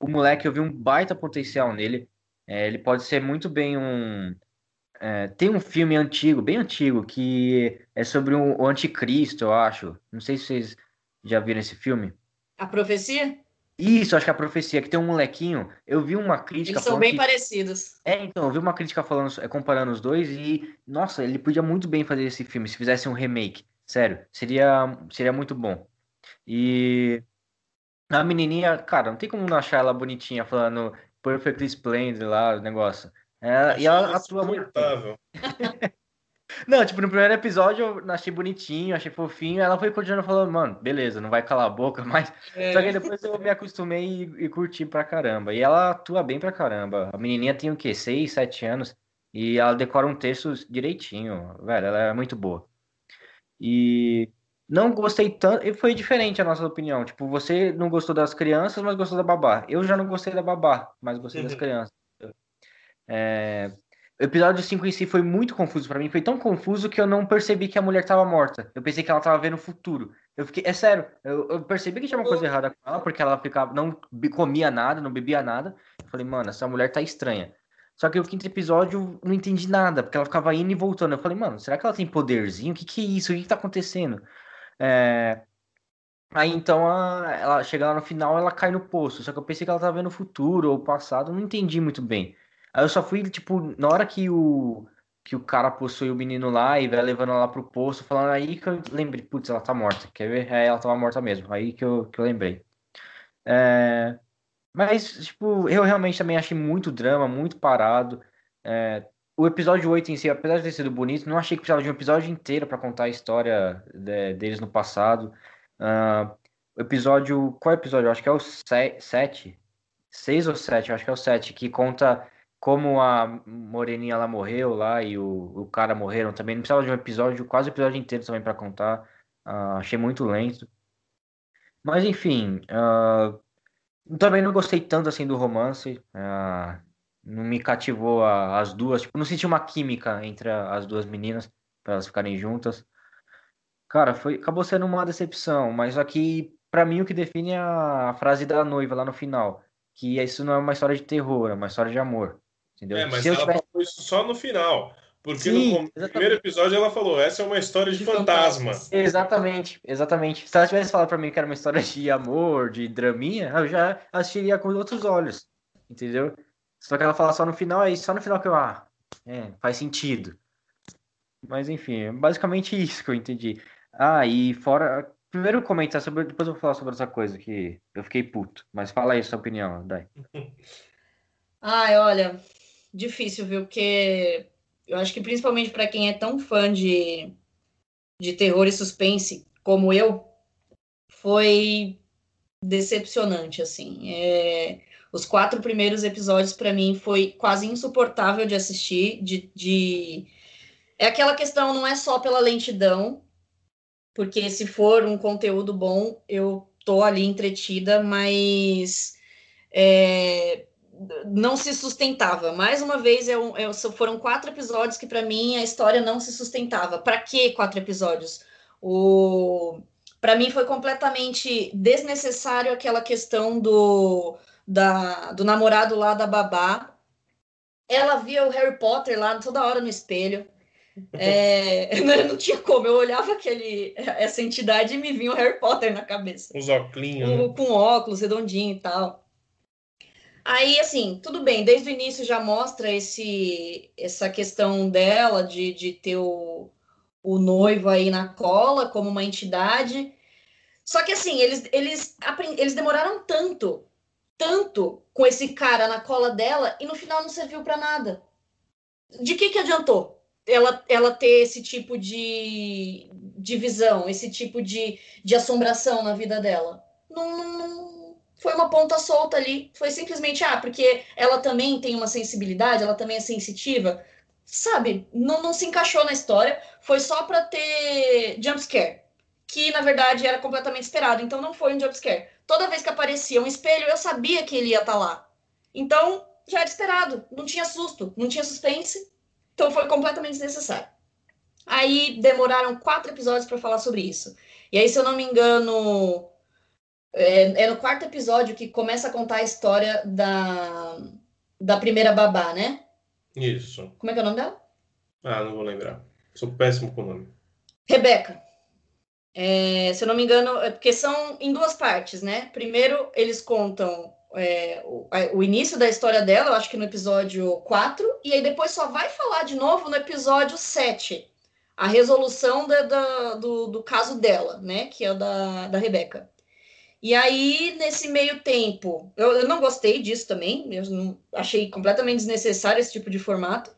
o moleque, eu vi um baita potencial nele. É, ele pode ser muito bem um. É, tem um filme antigo, bem antigo, que é sobre um, o anticristo, eu acho. Não sei se vocês já viram esse filme. A Profecia? Isso, acho que a profecia, que tem um molequinho. Eu vi uma crítica. Eles são bem que... parecidos. É, então, eu vi uma crítica falando, é, comparando os dois e, nossa, ele podia muito bem fazer esse filme se fizesse um remake. Sério, seria, seria muito bom. E a menininha, cara, não tem como não achar ela bonitinha falando Perfectly Splendid lá, o negócio. É, e ela atua muito. Não, tipo, no primeiro episódio eu achei bonitinho, achei fofinho. Ela foi continuando falando, mano, beleza, não vai calar a boca, mas. É. Só que depois eu me acostumei e, e, curti pra caramba. E ela atua bem pra caramba. A menininha tem o quê? 6, 7 anos. E ela decora um texto direitinho. Velho, ela é muito boa. E não gostei tanto. E foi diferente a nossa opinião. Tipo, você não gostou das crianças, mas gostou da babá. Eu já não gostei da babá, mas gostei uhum. das crianças. É, o episódio 5 em si foi muito confuso para mim. Foi tão confuso que eu não percebi que a mulher tava morta. Eu pensei que ela tava vendo o futuro. Eu fiquei, é sério, eu, eu percebi que tinha uma coisa errada com ela, porque ela ficava, não comia nada, não bebia nada. Eu falei, mano, essa mulher tá estranha. Só que o quinto episódio não entendi nada, porque ela ficava indo e voltando. Eu falei, mano, será que ela tem poderzinho? O que que é isso? O que que tá acontecendo? É... Aí então a, ela chega lá no final, ela cai no poço. Só que eu pensei que ela tava vendo o futuro ou o passado, não entendi muito bem. Aí eu só fui, tipo, na hora que o, que o cara possui o menino lá e vai levando ela pro poço, falando aí que eu lembrei, putz, ela tá morta. Quer ver? É, ela tava morta mesmo. Aí que eu, que eu lembrei. É... Mas, tipo, eu realmente também achei muito drama, muito parado. É... O episódio 8 em si, apesar de ter sido bonito, não achei que precisava de um episódio inteiro para contar a história de, deles no passado. Uh, episódio. Qual episódio? Eu acho que é o 7. 6 ou 7, acho que é o 7, que conta como a Moreninha ela morreu lá e o, o cara morreram também, não precisava de um episódio, quase o episódio inteiro também para contar. Uh, achei muito lento. Mas enfim, uh, também não gostei tanto assim do romance. Uh, não me cativou a, as duas. Tipo, não senti uma química entre a, as duas meninas para elas ficarem juntas. Cara, foi, acabou sendo uma decepção, mas aqui, para mim, o que define é a, a frase da noiva lá no final. Que isso não é uma história de terror, é uma história de amor. Entendeu? É, mas ela tivesse... falou isso só no final. Porque Sim, no primeiro episódio ela falou, essa é uma história de, de fantasma. Exatamente, exatamente. Se ela tivesse falado pra mim que era uma história de amor, de draminha, eu já assistiria com outros olhos. Entendeu? Só que ela fala só no final, aí só no final que eu, ah, é, faz sentido. Mas enfim, é basicamente isso que eu entendi. Ah, e fora. Primeiro comentar sobre. Depois eu vou falar sobre essa coisa que eu fiquei puto. Mas fala aí sua opinião, Dai. Ai, olha, difícil, viu? Porque eu acho que principalmente para quem é tão fã de, de terror e suspense como eu, foi decepcionante, assim. É, os quatro primeiros episódios, para mim, foi quase insuportável de assistir, de, de... É aquela questão, não é só pela lentidão, porque se for um conteúdo bom, eu tô ali entretida, mas... É, não se sustentava. Mais uma vez, é um, é, foram quatro episódios que, para mim, a história não se sustentava. Para que quatro episódios? O... Para mim, foi completamente desnecessário aquela questão do, da, do namorado lá da babá. Ela via o Harry Potter lá toda hora no espelho. É, não, tinha como, eu olhava aquele, essa entidade e me vinha o Harry Potter na cabeça. Os óculos. Né? Com óculos redondinho e tal. Aí, assim, tudo bem, desde o início já mostra esse, essa questão dela de, de ter o, o noivo aí na cola como uma entidade. Só que, assim, eles, eles, eles demoraram tanto, tanto com esse cara na cola dela e no final não serviu para nada. De que, que adiantou ela, ela ter esse tipo de, de visão, esse tipo de, de assombração na vida dela? Não, não, foi uma ponta solta ali. Foi simplesmente, ah, porque ela também tem uma sensibilidade, ela também é sensitiva. Sabe, não, não se encaixou na história. Foi só para ter jumpscare. Que na verdade era completamente esperado. Então não foi um jumpscare. Toda vez que aparecia um espelho, eu sabia que ele ia estar tá lá. Então já era esperado. Não tinha susto, não tinha suspense. Então foi completamente desnecessário. Aí demoraram quatro episódios para falar sobre isso. E aí, se eu não me engano, é, é, no quarto episódio que começa a contar a história da, da primeira babá, né? Isso. Como é que é o nome dela? Ah, não vou lembrar. Sou péssimo com o nome. Rebeca. É, se eu não me engano, é porque são em duas partes, né? Primeiro, eles contam é, o, o, início da história dela, eu acho que no episódio 4, e aí depois só vai falar de novo no episódio 7. A resolução da, da, do, do caso dela, né? Que é o da, da Rebeca. E aí, nesse meio tempo, eu, eu não gostei disso também, eu não, achei completamente desnecessário esse tipo de formato.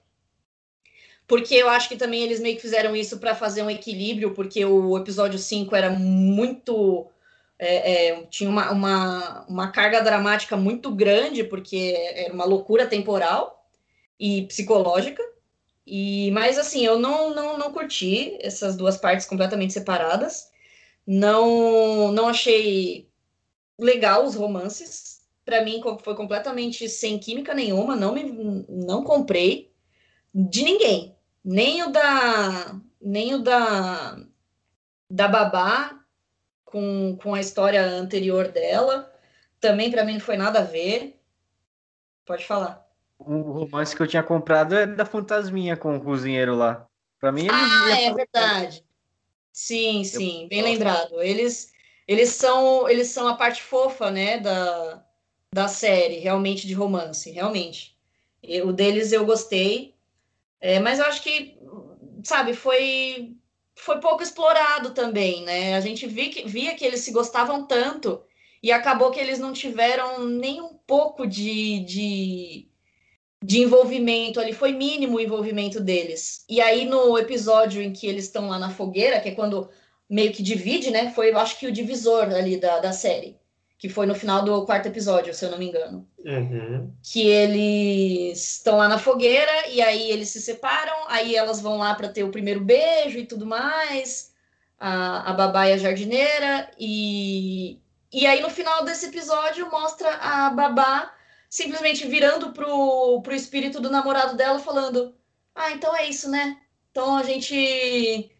porque eu acho que também eles meio que fizeram isso para fazer um equilíbrio, porque o episódio 5 era muito. É, é, tinha uma, uma, uma carga dramática muito grande, porque era uma loucura temporal e psicológica. E, mas assim, eu não, não, não curti essas duas partes completamente separadas. Não, não achei legal os romances. Para mim foi completamente sem química nenhuma, não me não comprei de ninguém. Nem o da nem o da da babá com, com a história anterior dela. Também para mim não foi nada a ver. Pode falar. O romance que eu tinha comprado é da Fantasminha com o cozinheiro lá. Para mim, Ah, é verdade. Sim, sim, eu... bem lembrado. Eles, eles são, eles são a parte fofa, né, da, da série, realmente de romance, realmente. O deles eu gostei, é, mas eu acho que, sabe, foi foi pouco explorado também, né? A gente via que, via que eles se gostavam tanto e acabou que eles não tiveram nem um pouco de, de de envolvimento ali, foi mínimo o envolvimento deles. E aí, no episódio em que eles estão lá na fogueira, que é quando meio que divide, né? Foi, eu acho que o divisor ali da, da série. Que foi no final do quarto episódio, se eu não me engano. Uhum. Que eles estão lá na fogueira e aí eles se separam, aí elas vão lá para ter o primeiro beijo e tudo mais. A, a babá e a jardineira. E, e aí, no final desse episódio, mostra a babá simplesmente virando pro, pro espírito do namorado dela, falando: Ah, então é isso, né? Então a gente.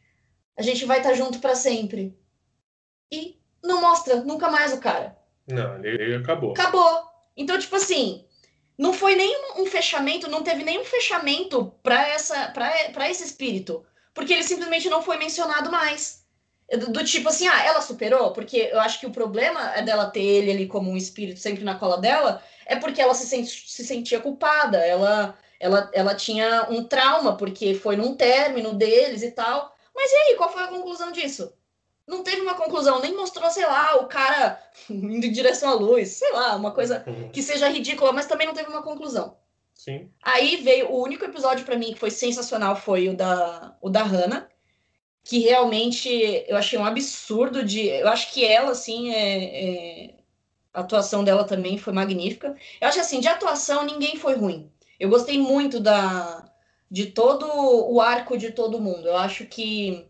A gente vai estar junto para sempre. E não mostra nunca mais o cara. Não, ele acabou. Acabou. Então, tipo assim, não foi nem um fechamento, não teve nenhum fechamento para essa para esse espírito, porque ele simplesmente não foi mencionado mais. Do, do, tipo assim, ah, ela superou, porque eu acho que o problema é dela ter ele ali como um espírito sempre na cola dela, é porque ela se, sente, se sentia culpada, ela, ela, ela tinha um trauma, porque foi num término deles e tal. Mas e aí, qual foi a conclusão disso? Não teve uma conclusão, nem mostrou, sei lá, o cara indo em direção à luz, sei lá, uma coisa que seja ridícula, mas também não teve uma conclusão. Sim. Aí veio o único episódio para mim que foi sensacional foi o da o da Hannah, que realmente eu achei um absurdo de, eu acho que ela assim é, é a atuação dela também foi magnífica. Eu acho assim, de atuação ninguém foi ruim. Eu gostei muito da de todo o arco de todo mundo. Eu acho que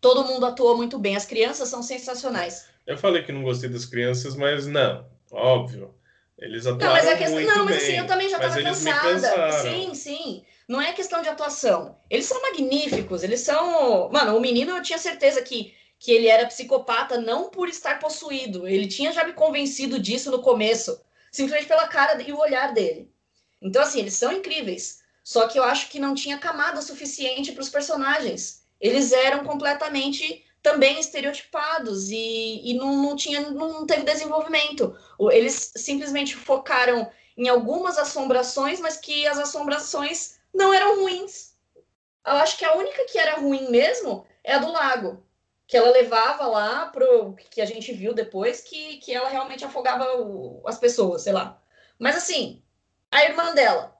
todo mundo atuou muito bem. As crianças são sensacionais. Eu falei que não gostei das crianças, mas não, óbvio. Eles atuaram não, mas a questão, não, mas assim, eu também já estava cansada. Sim, sim. Não é questão de atuação. Eles são magníficos. Eles são, mano, o menino eu tinha certeza que que ele era psicopata não por estar possuído. Ele tinha já me convencido disso no começo, simplesmente pela cara e o olhar dele. Então, assim, eles são incríveis. Só que eu acho que não tinha camada suficiente para os personagens. Eles eram completamente também estereotipados e, e não, não, tinha, não teve desenvolvimento. Eles simplesmente focaram em algumas assombrações, mas que as assombrações não eram ruins. Eu acho que a única que era ruim mesmo é a do lago que ela levava lá pro que a gente viu depois que, que ela realmente afogava o, as pessoas, sei lá. Mas assim, a irmã dela.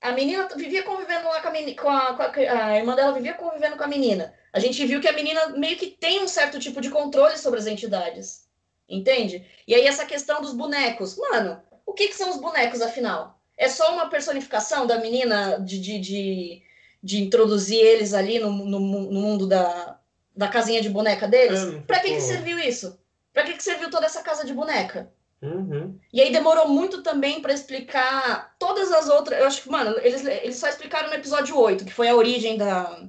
A menina vivia convivendo lá com a menina, com a, com a, a irmã dela vivia convivendo com a menina. A gente viu que a menina meio que tem um certo tipo de controle sobre as entidades. Entende? E aí essa questão dos bonecos. Mano, o que, que são os bonecos, afinal? É só uma personificação da menina de, de, de, de introduzir eles ali no, no, no mundo da, da casinha de boneca deles. É, pra que, que serviu isso? Pra que, que serviu toda essa casa de boneca? Uhum. E aí demorou muito também para explicar todas as outras. Eu acho que, mano, eles, eles só explicaram no episódio 8, que foi a origem da,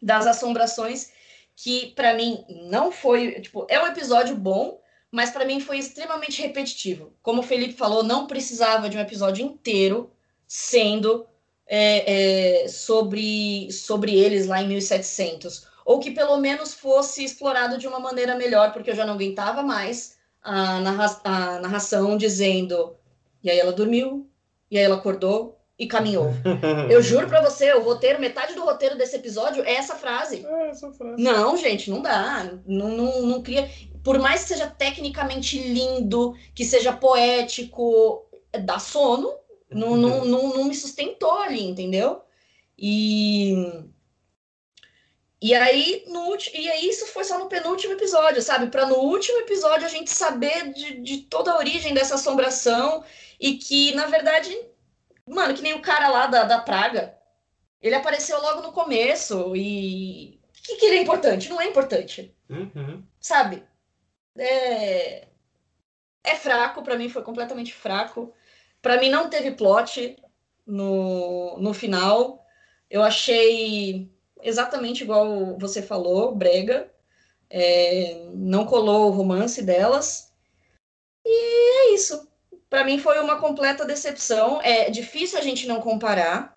das assombrações, que para mim não foi. Tipo, é um episódio bom, mas para mim foi extremamente repetitivo. Como o Felipe falou, não precisava de um episódio inteiro sendo é, é, sobre, sobre eles lá em 1700 ou que pelo menos fosse explorado de uma maneira melhor, porque eu já não aguentava mais a, narra a narração dizendo, e aí ela dormiu, e aí ela acordou e caminhou. eu juro para você, o roteiro, metade do roteiro desse episódio é essa frase. É essa frase. Não, gente, não dá. Não, não, não cria. Por mais que seja tecnicamente lindo, que seja poético, dá sono. Não, não, não, não me sustentou ali, entendeu? E e aí, no, e aí isso foi só no penúltimo episódio, sabe? Para no último episódio a gente saber de, de toda a origem dessa assombração e que, na verdade, mano, que nem o cara lá da, da Praga. Ele apareceu logo no começo e. O que, que ele é importante? Não é importante. Uhum. Sabe? É, é fraco, para mim foi completamente fraco. Para mim não teve plot no, no final. Eu achei exatamente igual você falou, brega. É, não colou o romance delas. E é isso. Para mim foi uma completa decepção. É difícil a gente não comparar,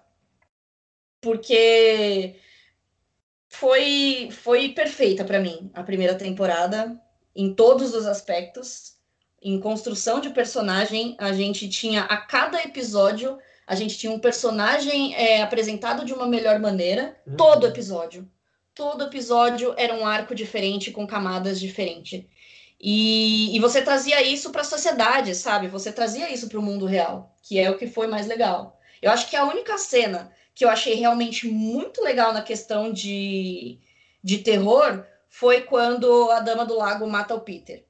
porque foi foi perfeita para mim a primeira temporada em todos os aspectos. Em construção de personagem, a gente tinha a cada episódio a gente tinha um personagem é, apresentado de uma melhor maneira, uhum. todo episódio. Todo episódio era um arco diferente, com camadas diferentes. E, e você trazia isso para a sociedade, sabe? Você trazia isso para o mundo real, que é o que foi mais legal. Eu acho que a única cena que eu achei realmente muito legal na questão de, de terror foi quando a Dama do Lago mata o Peter.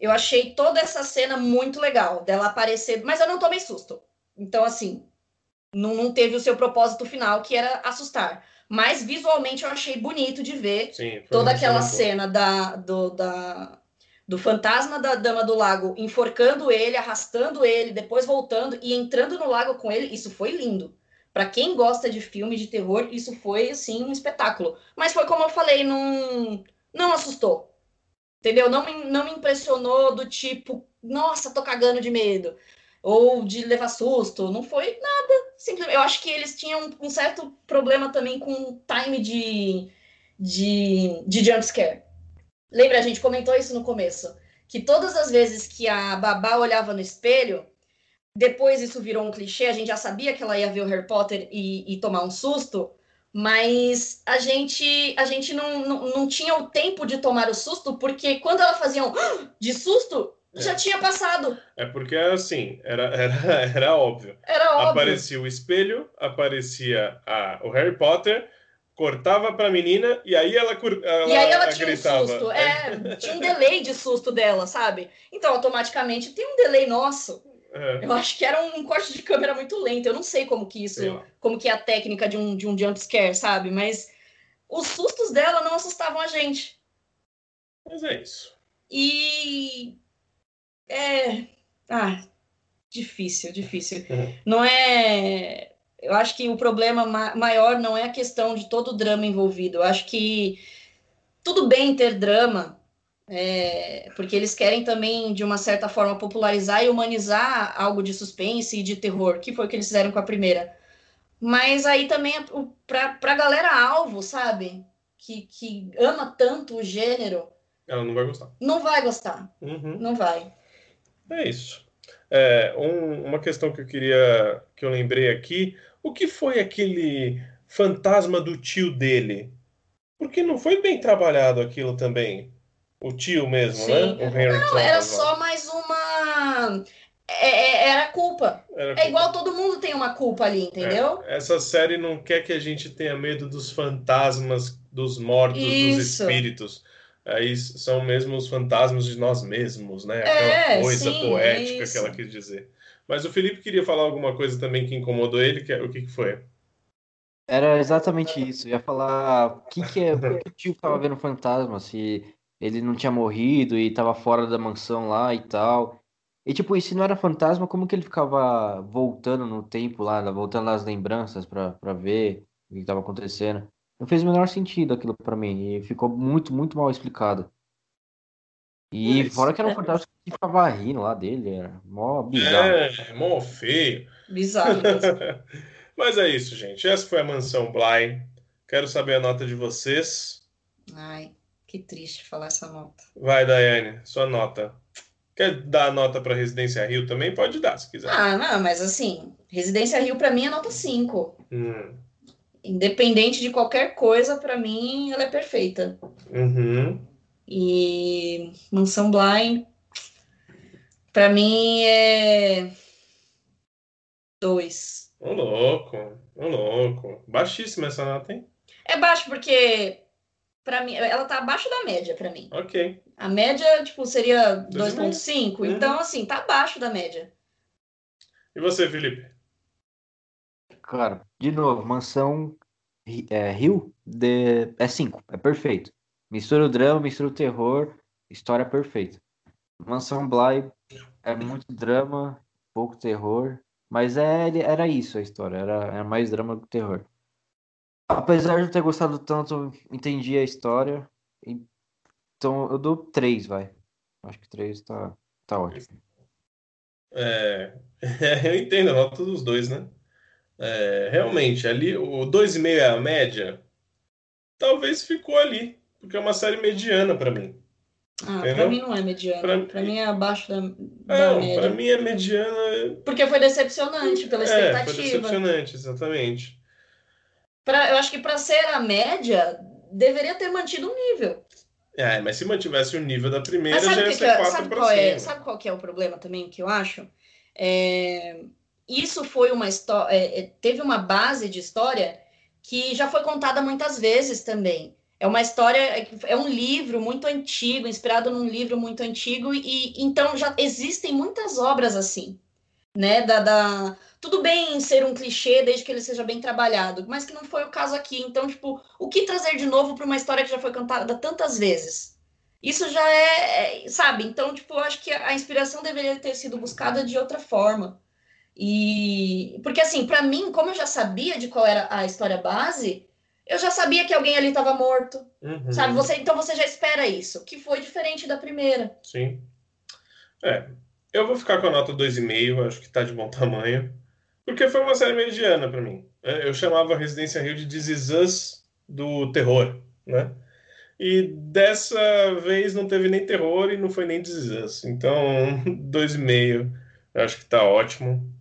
Eu achei toda essa cena muito legal, dela aparecer, mas eu não tomei susto. Então, assim, não, não teve o seu propósito final, que era assustar. Mas visualmente eu achei bonito de ver Sim, toda aquela cena da, do, da, do fantasma da Dama do Lago enforcando ele, arrastando ele, depois voltando e entrando no lago com ele. Isso foi lindo. Para quem gosta de filme de terror, isso foi assim um espetáculo. Mas foi como eu falei, não, não assustou. Entendeu? Não, não me impressionou do tipo, nossa, tô cagando de medo ou de levar susto, não foi nada. Simplesmente, eu acho que eles tinham um certo problema também com time de, de, de jumpscare. Lembra, a gente comentou isso no começo, que todas as vezes que a babá olhava no espelho, depois isso virou um clichê, a gente já sabia que ela ia ver o Harry Potter e, e tomar um susto, mas a gente a gente não, não, não tinha o tempo de tomar o susto, porque quando ela fazia um de susto, é. Já tinha passado. É porque assim, era, era, era óbvio. Era óbvio. Aparecia o espelho, aparecia a, o Harry Potter, cortava pra menina e aí ela, ela E aí ela tinha gritava. um susto. É, tinha um delay de susto dela, sabe? Então, automaticamente, tem um delay nosso. É. Eu acho que era um corte de câmera muito lento. Eu não sei como que isso, como que é a técnica de um, de um jump scare, sabe? Mas os sustos dela não assustavam a gente. Mas é isso. E é. Ah, difícil, difícil. Uhum. Não é. Eu acho que o problema ma maior não é a questão de todo o drama envolvido. Eu acho que tudo bem ter drama, é, porque eles querem também, de uma certa forma, popularizar e humanizar algo de suspense e de terror, que foi o que eles fizeram com a primeira. Mas aí também, para a galera alvo, sabe? Que, que ama tanto o gênero. Ela não vai gostar. Não vai gostar. Uhum. Não vai. É isso. É, um, uma questão que eu queria, que eu lembrei aqui, o que foi aquele fantasma do tio dele? Porque não foi bem trabalhado aquilo também. O tio mesmo, né? Sim. né? O Henry não, Thomas, era só mais uma. É, é, era culpa. Era é culpa. igual todo mundo tem uma culpa ali, entendeu? É, essa série não quer que a gente tenha medo dos fantasmas, dos mortos, Isso. dos espíritos aí são mesmo os fantasmas de nós mesmos, né? Aquela é, coisa sim, poética é que ela quis dizer. Mas o Felipe queria falar alguma coisa também que incomodou ele, que, é, o que, que foi? Era exatamente isso. Eu ia falar o que, que é. Por que o tio tava vendo fantasma? Se ele não tinha morrido e tava fora da mansão lá e tal. E tipo, e se não era fantasma, como que ele ficava voltando no tempo lá, voltando nas lembranças para ver o que estava acontecendo? Não fez o menor sentido aquilo para mim. E ficou muito, muito mal explicado. E Mas, fora que era um é. fantasma que ficava rindo lá dele, era mó bizarro. É, mó feio. Bizarro. Mas é isso, gente. Essa foi a mansão Bly. Quero saber a nota de vocês. Ai, que triste falar essa nota. Vai, Daiane, sua nota. Quer dar nota para Residência Rio também? Pode dar, se quiser. Ah, não, mas assim, Residência Rio para mim é nota 5. Hum independente de qualquer coisa, para mim ela é perfeita. Uhum. E Mansão Blind, para mim é dois. Ô, louco. Ô, louco. Baixíssima essa nota, hein? É baixo porque para mim, ela tá abaixo da média para mim. Ok. A média, tipo, seria 2,5. 2.5, uhum. então assim, tá abaixo da média. E você, Felipe? Cara, de novo, mansão é, Rio de... é 5, é perfeito. Mistura o drama, mistura o terror, história perfeita. Mansão Bly é muito drama, pouco terror, mas é, era isso a história, era, era mais drama do que terror. Apesar de não ter gostado tanto, entendi a história. Então eu dou 3, vai. Acho que 3 tá, tá ótimo. É, eu entendo a nota dos dois, né? É, realmente, ali o 2,5 é a média. Talvez ficou ali, porque é uma série mediana para mim. Ah, pra mim não é mediana. Pra, pra mim é abaixo da, da não, média. Pra mim é mediana. Porque foi decepcionante pela expectativa. É, foi decepcionante, exatamente. Pra, eu acho que para ser a média, deveria ter mantido um nível. É, mas se mantivesse o nível da primeira, já ia ser que, 4 sabe qual é, Sabe qual que é o problema também, que eu acho? É, isso foi uma história... É, é, teve uma base de história que já foi contada muitas vezes também. É uma história, é um livro muito antigo, inspirado num livro muito antigo, e então já existem muitas obras assim, né? Da, da, tudo bem ser um clichê desde que ele seja bem trabalhado, mas que não foi o caso aqui. Então, tipo, o que trazer de novo para uma história que já foi cantada tantas vezes? Isso já é, é, sabe? Então, tipo, acho que a inspiração deveria ter sido buscada de outra forma. E porque assim, para mim, como eu já sabia de qual era a história base, eu já sabia que alguém ali estava morto. Uhum. Sabe? Você, então você já espera isso, que foi diferente da primeira. Sim. É. Eu vou ficar com a nota 2,5, acho que está de bom tamanho. Porque foi uma série mediana para mim. É, eu chamava Residência Rio de This Us do terror, né? E dessa vez não teve nem terror e não foi nem This Us. Então, 2,5 eu acho que está ótimo.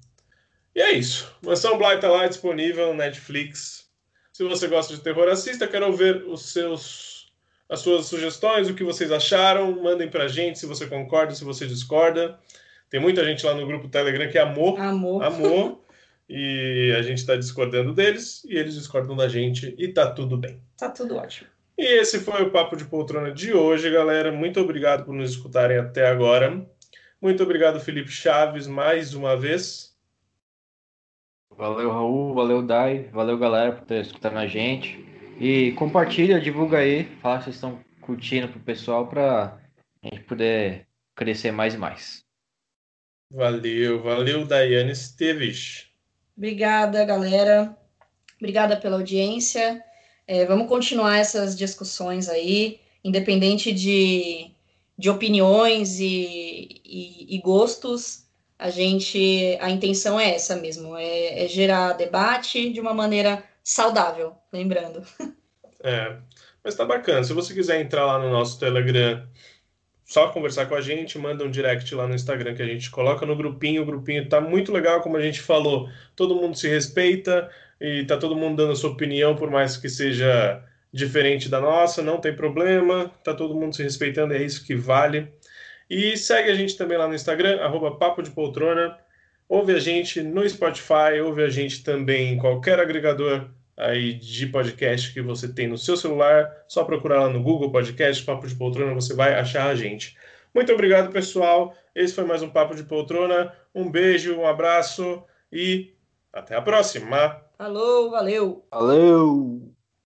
E é isso. Mansão Blight tá lá disponível no Netflix. Se você gosta de terror, assista. Quero ver os seus, as suas sugestões, o que vocês acharam. Mandem pra gente se você concorda, se você discorda. Tem muita gente lá no grupo Telegram que amou. Amor. Amor. e a gente está discordando deles e eles discordam da gente e tá tudo bem. Tá tudo ótimo. E esse foi o Papo de Poltrona de hoje, galera. Muito obrigado por nos escutarem até agora. Muito obrigado, Felipe Chaves, mais uma vez. Valeu, Raul. Valeu, Dai. Valeu, galera, por ter escutado a gente. E compartilha, divulga aí. Fala que vocês estão curtindo pro pessoal para a gente poder crescer mais e mais. Valeu, valeu, Daiane Esteves. Obrigada, galera. Obrigada pela audiência. É, vamos continuar essas discussões aí, independente de, de opiniões e, e, e gostos a gente, a intenção é essa mesmo, é, é gerar debate de uma maneira saudável, lembrando. É, mas tá bacana. Se você quiser entrar lá no nosso Telegram, só conversar com a gente, manda um direct lá no Instagram que a gente coloca no grupinho. O grupinho tá muito legal, como a gente falou. Todo mundo se respeita e tá todo mundo dando a sua opinião, por mais que seja diferente da nossa, não tem problema. Tá todo mundo se respeitando, é isso que vale. E segue a gente também lá no Instagram, arroba Papo de Poltrona. Ouve a gente no Spotify, ouve a gente também em qualquer agregador aí de podcast que você tem no seu celular. Só procurar lá no Google Podcast, Papo de Poltrona, você vai achar a gente. Muito obrigado, pessoal. Esse foi mais um Papo de Poltrona. Um beijo, um abraço e até a próxima. Falou, valeu. Valeu.